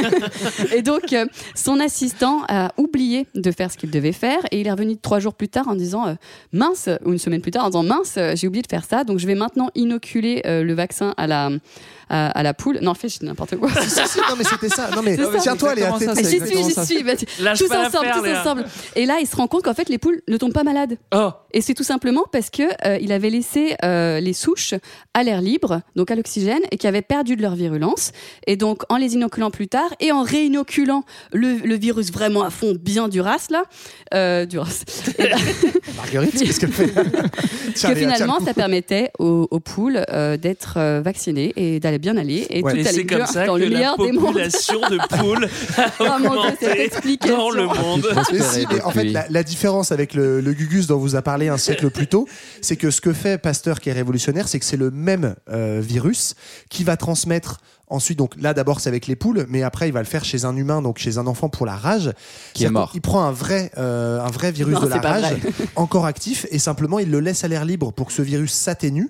[SPEAKER 9] (laughs) et donc, euh, son assistant a oublié de faire ce qu'il devait faire. Et il est revenu trois jours plus tard en disant euh, Mince, ou une semaine plus tard, en disant Mince, euh, j'ai oublié de faire ça. Donc, je vais maintenant inoculer euh, le vaccin à la, à, à la poule. Non, en fait, je dis n'importe quoi.
[SPEAKER 8] Si, si, si, non, mais c'était ça. Non, mais tiens-toi, Léa,
[SPEAKER 10] Exactement
[SPEAKER 8] t'es-
[SPEAKER 10] ça,
[SPEAKER 9] J'y suis, j'y suis. Bah, tous ensemble,
[SPEAKER 7] l'affaire,
[SPEAKER 9] tous
[SPEAKER 7] Léa.
[SPEAKER 9] ensemble. Et là, il se rend compte qu'en fait, les poules ne tombent pas malades.
[SPEAKER 7] Oh,
[SPEAKER 9] Et c'est tout simplement parce que euh, il avait laissé euh, les souches à l'air libre, donc à l'oxygène, et qui avaient perdu de leur virulence. Et donc, en les inoculant plus tard et en réinoculant le, le virus vraiment à fond, bien du ras là, euh, du ben, (laughs)
[SPEAKER 8] Marguerite, qu'est-ce qu'elle fait? (laughs)
[SPEAKER 9] Que finalement, ça permettait aux, aux poules euh, d'être euh, vaccinées et d'aller bien aller et
[SPEAKER 8] Ouais.
[SPEAKER 9] tout
[SPEAKER 7] et
[SPEAKER 9] allait
[SPEAKER 7] c'est comme
[SPEAKER 9] bien
[SPEAKER 7] ça
[SPEAKER 9] dans
[SPEAKER 7] que
[SPEAKER 9] le
[SPEAKER 7] la
[SPEAKER 9] meilleur des mondes.
[SPEAKER 7] population de (laughs) poules a
[SPEAKER 9] Dieu, cette
[SPEAKER 7] augmenté dans le monde.
[SPEAKER 8] Si, mais en fait, la, la différence avec le, le Gugus dont vous a parlé un siècle plus tôt, c'est que ce que fait Pasteur qui est révolutionnaire, c'est que c'est le même euh, virus qui va transmettre ensuite, donc là d'abord c'est avec les poules, mais après il va le faire chez un humain, donc chez un enfant pour la rage.
[SPEAKER 10] Qui est mort.
[SPEAKER 8] Il prend un vrai, euh, un vrai virus
[SPEAKER 9] Non,
[SPEAKER 8] de la rage, encore actif, et simplement il le laisse à l'air libre pour que ce virus s'atténue.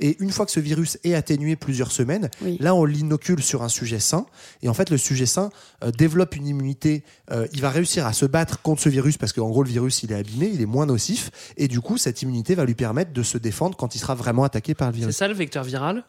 [SPEAKER 8] Et une fois que ce virus est atténué plusieurs semaines,
[SPEAKER 9] Oui.
[SPEAKER 8] là on l'inocule sur un sujet sain. Et en fait, le sujet sain euh, développe une immunité. euh, il va réussir à se battre contre ce virus parce qu'en gros, le virus il est abîmé, il est moins nocif. Et du coup, cette immunité va lui permettre de se défendre quand il sera vraiment attaqué par le
[SPEAKER 7] C'est
[SPEAKER 8] virus.
[SPEAKER 7] ça le vecteur viral?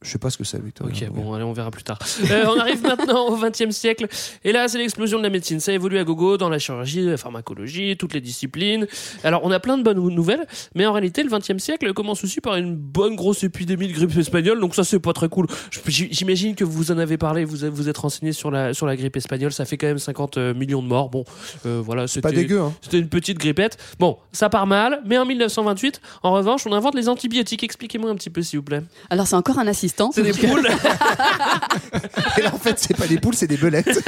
[SPEAKER 8] Je sais pas ce que c'est, Victor.
[SPEAKER 7] Ok, bon, allez, on verra plus tard. Euh, on arrive maintenant au XXe siècle. Et là, c'est l'explosion de la médecine. Ça évolue à gogo dans la chirurgie, la pharmacologie, toutes les disciplines. Alors, on a plein de bonnes nouvelles, mais en réalité, le XXe siècle commence aussi par une bonne grosse épidémie de grippe espagnole. Donc, ça, c'est pas très cool. J'imagine que vous en avez parlé, vous vous êtes renseigné sur la, sur la grippe espagnole. Ça fait quand même 50 millions de morts. Bon, euh, voilà,
[SPEAKER 8] C'est pas
[SPEAKER 7] c'était-
[SPEAKER 8] dégueu, hein.
[SPEAKER 7] C'était une petite grippette. Bon, ça part mal, mais en 1928, en revanche, on invente les antibiotiques. Expliquez-moi un petit peu, s'il vous plaît.
[SPEAKER 9] Alors, c'est encore un assistant.
[SPEAKER 7] C'est des
[SPEAKER 9] euh,
[SPEAKER 7] poules. (laughs)
[SPEAKER 8] Et là, en fait, c'est pas des poules, c'est des belettes.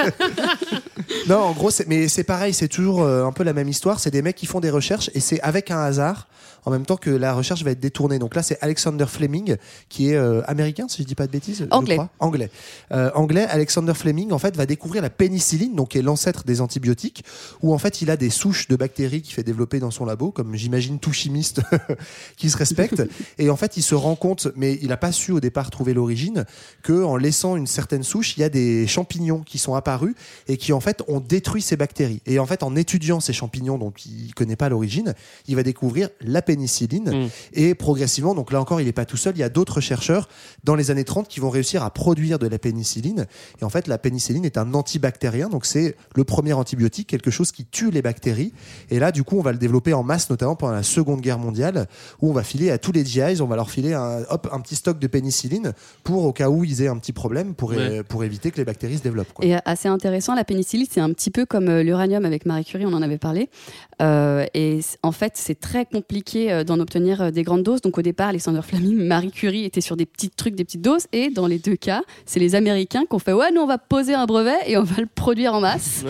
[SPEAKER 8] (laughs) non, en gros, c'est- mais c'est pareil, c'est toujours euh, un peu la même histoire. C'est des mecs qui font des recherches et c'est avec un hasard, en même temps que la recherche va être détournée. Donc là, c'est Alexander Fleming, qui est euh, américain, si je dis pas de bêtises. je
[SPEAKER 9] Anglais.
[SPEAKER 8] crois. Anglais. Euh, anglais, Alexander Fleming, en fait, va découvrir la pénicilline, donc qui est l'ancêtre des antibiotiques, où en fait, il a des souches de bactéries qu'il fait développer dans son labo, comme j'imagine tout chimiste (laughs) qui se respecte. et en fait, il se rend compte, mais il n'a pas su au départ trouver l'origine, que en laissant une certaine souche, il y a des champignons qui sont apparus et qui en fait ont détruit ces bactéries. Et en fait, en étudiant ces champignons dont il connaît pas l'origine, il va découvrir la pénicilline
[SPEAKER 7] Mm.
[SPEAKER 8] et progressivement, donc là encore, il n'est pas tout seul, il y a d'autres chercheurs dans les années 30 qui vont réussir à produire de la pénicilline. Et en fait, la pénicilline est un antibactérien, donc c'est le premier antibiotique, quelque chose qui tue les bactéries. Et là, du coup, on va le développer en masse, notamment pendant la Seconde Guerre mondiale, où on va filer à tous les GIs, on va leur filer un, hop, un petit stock de pénicilline pour, au cas où ils aient un petit problème, pour,
[SPEAKER 7] Ouais.
[SPEAKER 8] pour éviter que les bactéries se développent. Quoi.
[SPEAKER 9] Et euh, assez intéressant, la pénicilline, c'est un petit peu comme euh, l'uranium avec Marie Curie, on en avait parlé. Euh, et en fait, c'est très compliqué euh, d'en obtenir euh, des grandes doses. Donc au départ, Alexander Fleming, Marie Curie étaient sur des petits trucs, des petites doses. Et dans les deux cas, c'est les Américains qui ont fait Ouais, nous, on va poser un brevet et on va le produire en masse.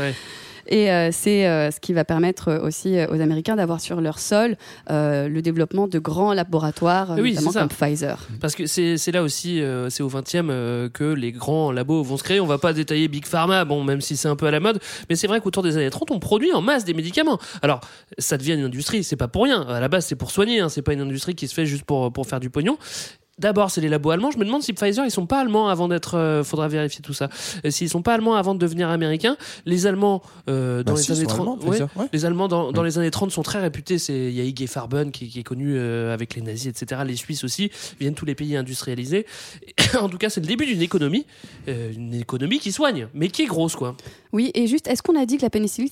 [SPEAKER 9] Et euh, c'est euh, ce qui va permettre euh, aussi aux Américains d'avoir sur leur sol le développement de grands laboratoires,
[SPEAKER 7] Oui,
[SPEAKER 9] notamment comme Pfizer.
[SPEAKER 7] Parce que c'est là aussi, c'est au 20e euh, que les grands labos vont se créer. On va pas détailler Big Pharma, bon, même si c'est un peu à la mode, mais c'est vrai qu'autour des années 30, on produit en masse des médicaments. Alors, ça devient une industrie, c'est pas pour rien. À la base, c'est pour soigner, hein, c'est pas une industrie qui se fait juste pour, pour faire du pognon. D'abord, c'est les labos allemands. Je me demande si Pfizer, ils sont pas allemands avant d'être. euh, faudra vérifier tout ça. Euh, S'ils sont pas allemands avant de devenir américains. Les Allemands euh, dans
[SPEAKER 8] Bah
[SPEAKER 7] les
[SPEAKER 8] si,
[SPEAKER 7] années
[SPEAKER 8] sont
[SPEAKER 7] 30.
[SPEAKER 8] allemands,
[SPEAKER 7] ouais,
[SPEAKER 8] Pfizer, ouais.
[SPEAKER 7] Les Allemands dans, dans les années 30 sont très réputés. C'est il y a IG Farben qui, qui est connu euh, avec les nazis, etc. Les Suisses aussi viennent tous les pays industrialisés. Et (coughs) en tout cas, c'est le début d'une économie, euh, une économie qui soigne, mais qui est grosse, quoi.
[SPEAKER 9] Oui, et juste, est-ce qu'on a dit que la pénicilline,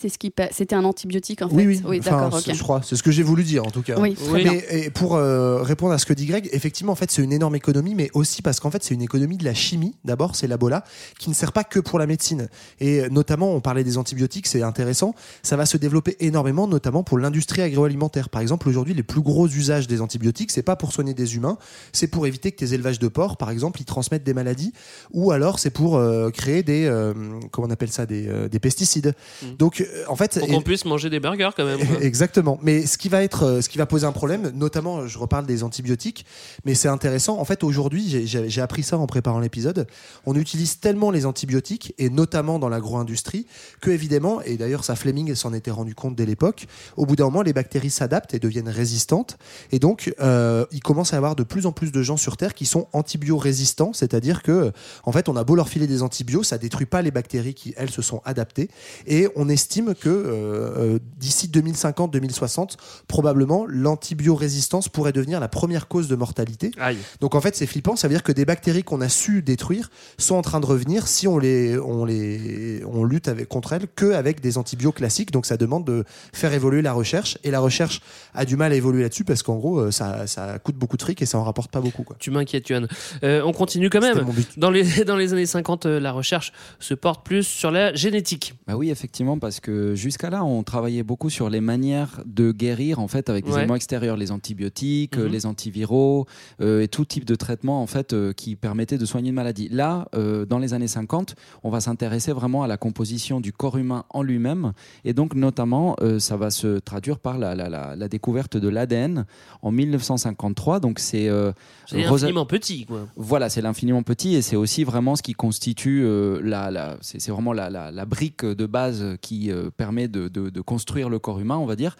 [SPEAKER 9] c'était un antibiotique en fait
[SPEAKER 8] Oui, oui, Enfin,
[SPEAKER 9] d'accord,
[SPEAKER 8] je crois. C'est ce que j'ai voulu dire en tout cas.
[SPEAKER 9] Oui, très
[SPEAKER 7] Oui.
[SPEAKER 9] bien.
[SPEAKER 8] Mais et pour euh, répondre à ce que dit Greg, effectivement, en fait, c'est une énorme économie, mais aussi parce qu'en fait, c'est une économie de la chimie. D'abord, c'est l'Abola, qui ne sert pas que pour la médecine. Et notamment, on parlait des antibiotiques, c'est intéressant. Ça va se développer énormément, notamment pour l'industrie agroalimentaire. Par exemple, aujourd'hui, les plus gros usages des antibiotiques, c'est pas pour soigner des humains, c'est pour éviter que tes élevages de porcs, par exemple, ils transmettent des maladies, ou alors c'est pour euh, créer des, euh, comment on appelle ça, des, euh, des pesticides. Donc, euh, en fait,
[SPEAKER 7] Pour
[SPEAKER 8] et-
[SPEAKER 7] qu'on puisse manger des burgers quand même. (laughs)
[SPEAKER 8] Exactement. Mais ce qui va être, ce qui va poser un problème, notamment, je reparle des antibiotiques, mais c'est intéressant. En fait, aujourd'hui, j'ai- appris ça en préparant l'épisode. On utilise tellement les antibiotiques et notamment dans l'agro-industrie que évidemment, et d'ailleurs, ça Fleming s'en était rendu compte dès l'époque. Au bout d'un moment, les bactéries s'adaptent et deviennent résistantes, et donc euh, il commence à y avoir de plus en plus de gens sur Terre qui sont antibio-résistants, c'est-à-dire que, en fait, on a beau leur filer des antibiotiques, ça détruit pas les bactéries qui elles se sont adaptées, et on estime que euh, euh, d'ici 2050-2060, probablement l'antibiorésistance pourrait devenir la première cause de mortalité.
[SPEAKER 7] Aïe.
[SPEAKER 8] Donc en fait, c'est flippant. Ça veut dire que des bactéries qu'on a su détruire sont en train de revenir si on les, on les, on lutte avec, contre elles que avec des antibiotiques classiques. Donc ça demande de faire évoluer la recherche. Et la recherche a du mal à évoluer là-dessus parce qu'en gros, euh, ça, ça coûte beaucoup de fric et ça en rapporte pas beaucoup. Quoi.
[SPEAKER 7] Tu m'inquiètes, Yohan. Euh, on continue quand même.
[SPEAKER 8] C'était mon but.
[SPEAKER 7] Dans les, (laughs) dans les années 50, euh, la recherche se porte plus sur la génétique.
[SPEAKER 10] Bah oui, effectivement, parce que jusqu'à là, on travaillait beaucoup sur les manières de guérir en fait avec des
[SPEAKER 7] Ouais.
[SPEAKER 10] éléments extérieurs, les antibiotiques, euh,
[SPEAKER 7] Mhm.
[SPEAKER 10] les antiviraux euh, et tout type de traitement en fait euh, qui permettait de soigner une maladie. Là, euh, dans les années 50, on va s'intéresser vraiment à la composition du corps humain en lui-même et donc notamment euh, ça va se traduire par la, la- la- la découverte de l'ADN en 1953. Donc c'est euh,
[SPEAKER 7] C'est
[SPEAKER 10] Rosa-
[SPEAKER 7] infiniment petit, quoi.
[SPEAKER 10] voilà, c'est l'infiniment petit et c'est aussi vraiment ce qui constitue la, c'est vraiment la, brique de base qui permet de, de- de construire le corps humain, on va dire.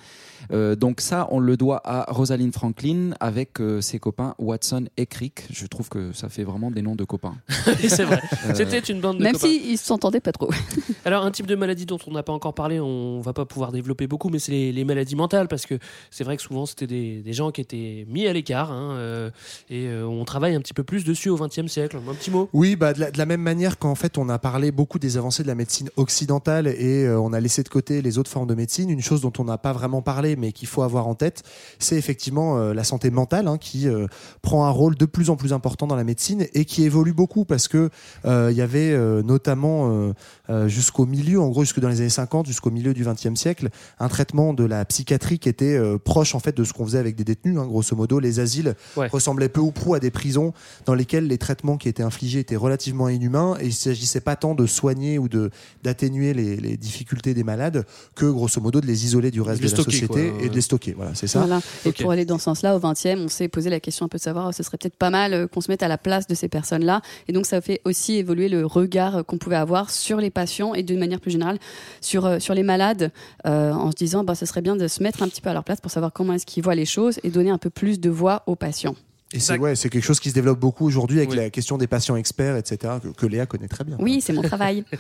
[SPEAKER 10] Donc ça, on le doit à Rosalind Franklin avec ses copains Watson et Crick. Je trouve que ça fait vraiment des noms de copains. (laughs)
[SPEAKER 7] C'est vrai.
[SPEAKER 10] Euh,
[SPEAKER 7] C'était une bande de
[SPEAKER 9] Même
[SPEAKER 7] copains.
[SPEAKER 9] s'ils s'entendaient pas trop. (laughs)
[SPEAKER 7] Alors, un type de maladie dont on n'a pas encore parlé, on va pas pouvoir développer beaucoup, mais c'est les, les maladies mentales, parce que c'est vrai que souvent c'était des, des gens qui étaient mis à l'écart, hein, euh, et euh, on travaille un petit peu plus dessus au XXe siècle. Un petit mot?
[SPEAKER 8] Oui, bah, de, la, de la même manière qu'en fait on a parlé beaucoup des avancées de la médecine occidentale et euh, on a laissé de côté les autres formes de médecine, une chose dont on n'a pas vraiment parlé mais qu'il faut avoir en tête, c'est effectivement euh, la santé mentale hein, qui euh, prend un rôle de plus en plus important dans la médecine et qui évolue beaucoup parce que euh, il y avait euh, notamment euh, jusqu'au milieu, en gros jusque dans les années 50, jusqu'au milieu du XXe siècle, un traitement de la psychiatrie qui était euh, proche en fait de ce qu'on faisait avec des détenus. hein. grosso modo, les asiles
[SPEAKER 7] Ouais.
[SPEAKER 8] ressemblaient peu ou prou à des prisons dans lesquelles les traitements qui étaient infligés étaient relativement inhumains et il s'agissait pas tant de soigner ou de d'atténuer les, les difficultés des malades que grosso modo de les isoler du reste
[SPEAKER 7] De
[SPEAKER 8] la société
[SPEAKER 7] quoi.
[SPEAKER 8] et de les stocker. Voilà, c'est ça.
[SPEAKER 9] Voilà. Et pour aller dans ce sens-là, au 20e, on s'est posé la question un peu de savoir, ce serait peut-être pas mal euh, qu'on se mette à la place de ces personnes-là. Et donc, ça fait aussi évoluer le regard euh, qu'on pouvait avoir sur les patients et d'une manière plus générale sur, euh, sur les malades, en se disant, bah, ce serait bien de se mettre un petit peu à leur place pour savoir comment est-ce qu'ils voient les choses et donner un peu plus de voix aux patients.
[SPEAKER 8] Et c'est ouais, c'est quelque chose qui se développe beaucoup aujourd'hui avec
[SPEAKER 7] Oui.
[SPEAKER 8] la question des patients experts, etc. Que, que Léa connaît très bien.
[SPEAKER 9] Oui, c'est mon travail. (laughs)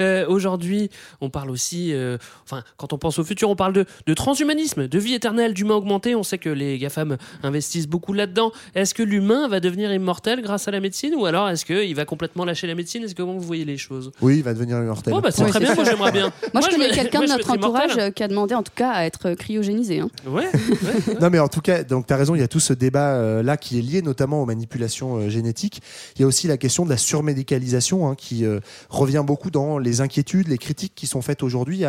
[SPEAKER 7] Euh, Aujourd'hui, on parle aussi, euh, enfin, quand on pense au futur, on parle de, de transhumanisme, de vie éternelle, d'humain augmenté. On sait que les GAFAM investissent beaucoup là-dedans. Est-ce que l'humain va devenir immortel grâce à la médecine ou alors est-ce qu'il va complètement lâcher la médecine? Est-ce que comment vous voyez les choses?
[SPEAKER 8] Oui, il va devenir immortel.
[SPEAKER 7] Oh, bah, c'est
[SPEAKER 9] Ouais,
[SPEAKER 7] très bien, moi j'aimerais bien. (laughs)
[SPEAKER 9] Moi, je connais quelqu'un
[SPEAKER 7] moi,
[SPEAKER 9] de notre
[SPEAKER 7] mettrais immortel.
[SPEAKER 9] entourage euh, qui a demandé en tout cas à être cryogénisé. hein.
[SPEAKER 7] Ouais, (laughs)
[SPEAKER 8] Non, mais en tout cas, donc tu as raison, il y a tout ce débat euh, là qui est lié notamment aux manipulations euh, génétiques. Il y a aussi la question de la surmédicalisation hein, qui euh, revient beaucoup dans les inquiétudes, les critiques qui sont faites aujourd'hui.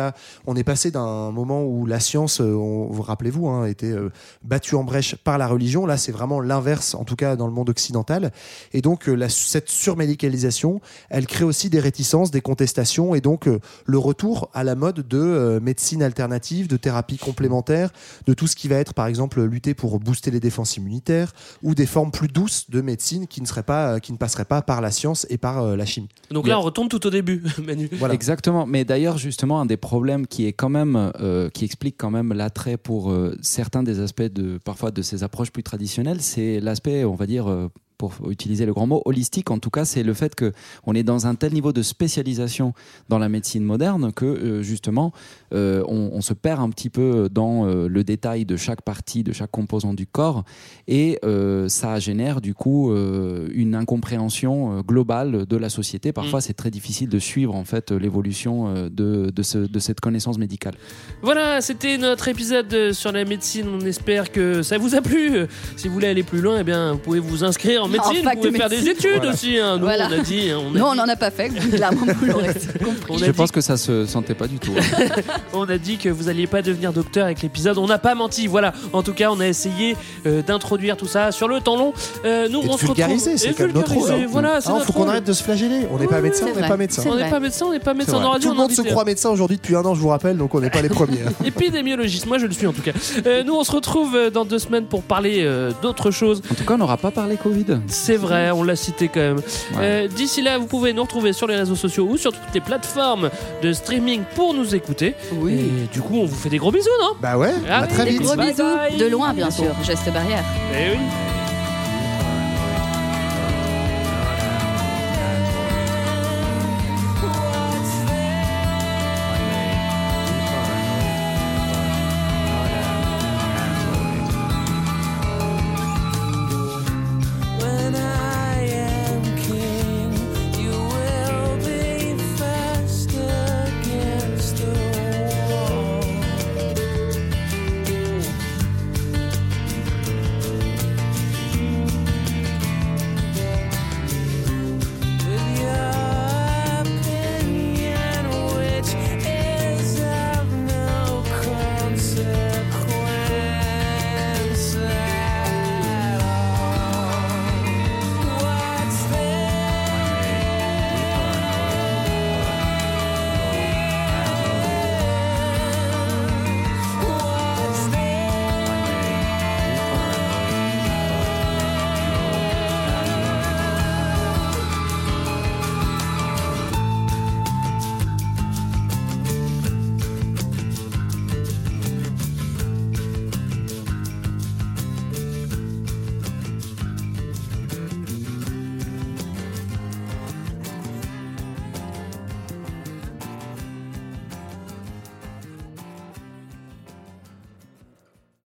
[SPEAKER 8] On est passé d'un moment où la science, euh, on- vous rappelez-vous, hein, était battue en brèche par la religion. Là, c'est vraiment l'inverse, en tout cas dans le monde occidental. Et donc, cette surmédicalisation, elle crée aussi des réticences, des contestations, et donc le retour à la mode de médecine alternative, de thérapie complémentaire, de tout ce qui va être, par exemple, lutter pour booster les défenses immunitaires, ou des formes plus douces de médecine qui ne seraient pas, euh, qui ne passeraient pas par la science et par euh, la chimie.
[SPEAKER 7] Donc là, on retombe tout au début, (laughs) Manu.
[SPEAKER 10] Exactement. Mais d'ailleurs, justement, un des problèmes qui est quand même, euh, qui explique quand même l'attrait pour euh, certains des aspects de parfois de ces approches plus traditionnelles, c'est l'aspect, on va dire. Pour utiliser le grand mot, holistique. En tout cas, c'est le fait que on est dans un tel niveau de spécialisation dans la médecine moderne que euh, justement, euh, on, on se perd un petit peu dans euh, le détail de chaque partie, de chaque composant du corps, et ça génère du coup une incompréhension globale de la société. Parfois,
[SPEAKER 7] Mm.
[SPEAKER 10] c'est très difficile de suivre en fait l'évolution de, de, ce- de cette connaissance médicale.
[SPEAKER 7] Voilà, c'était notre épisode sur la médecine. On espère que ça vous a plu. Si vous voulez aller plus loin, eh bien, vous pouvez vous inscrire médecine. vous pouvez
[SPEAKER 9] de
[SPEAKER 7] faire des études
[SPEAKER 10] Voilà.
[SPEAKER 7] aussi. hein. Nous,
[SPEAKER 9] Voilà.
[SPEAKER 7] on a dit. hein, on a
[SPEAKER 9] Non, on n'en a pas fait, clairement, vous l'aurez (laughs) compris.
[SPEAKER 10] Je pense que ça se sentait pas du tout. (laughs)
[SPEAKER 7] On a dit que vous alliez pas devenir docteur avec l'épisode. On n'a pas menti. Voilà. En tout cas, on a essayé euh, d'introduire tout ça sur le temps long. Euh, nous,
[SPEAKER 8] Et
[SPEAKER 7] on se retrouve.
[SPEAKER 8] vulgariser, c'est
[SPEAKER 7] Et
[SPEAKER 8] quand même notre rôle. hein.
[SPEAKER 7] Voilà, c'est
[SPEAKER 8] Ah,
[SPEAKER 7] notre
[SPEAKER 8] faut qu'on arrête de se flageller. On n'est pas médecin,
[SPEAKER 9] c'est
[SPEAKER 8] on n'est pas médecin.
[SPEAKER 9] C'est
[SPEAKER 7] On n'est pas médecin, on n'est pas
[SPEAKER 8] C'est
[SPEAKER 7] médecin.
[SPEAKER 8] Tout le monde se croit médecin aujourd'hui depuis un an, je vous rappelle, donc on n'est pas les premiers. hein. (laughs)
[SPEAKER 7] Épidémiologiste, moi je le suis en tout cas. Euh, nous on se retrouve euh, dans deux semaines pour parler euh, d'autres choses.
[SPEAKER 10] En tout cas, on n'aura pas parlé Covid.
[SPEAKER 7] C'est vrai, on l'a cité quand même. Euh, D'ici là, vous pouvez nous retrouver sur les réseaux sociaux ou sur toutes les plateformes de streaming pour nous écouter.
[SPEAKER 9] Oui.
[SPEAKER 7] Et du coup, on vous fait des gros bisous, non?
[SPEAKER 8] Bah ouais,
[SPEAKER 7] Ah,
[SPEAKER 8] à très
[SPEAKER 7] des
[SPEAKER 8] vite.
[SPEAKER 9] Gros
[SPEAKER 7] Bye
[SPEAKER 9] bisous,
[SPEAKER 7] bye.
[SPEAKER 9] de loin bien sûr, geste barrière.
[SPEAKER 7] Eh oui.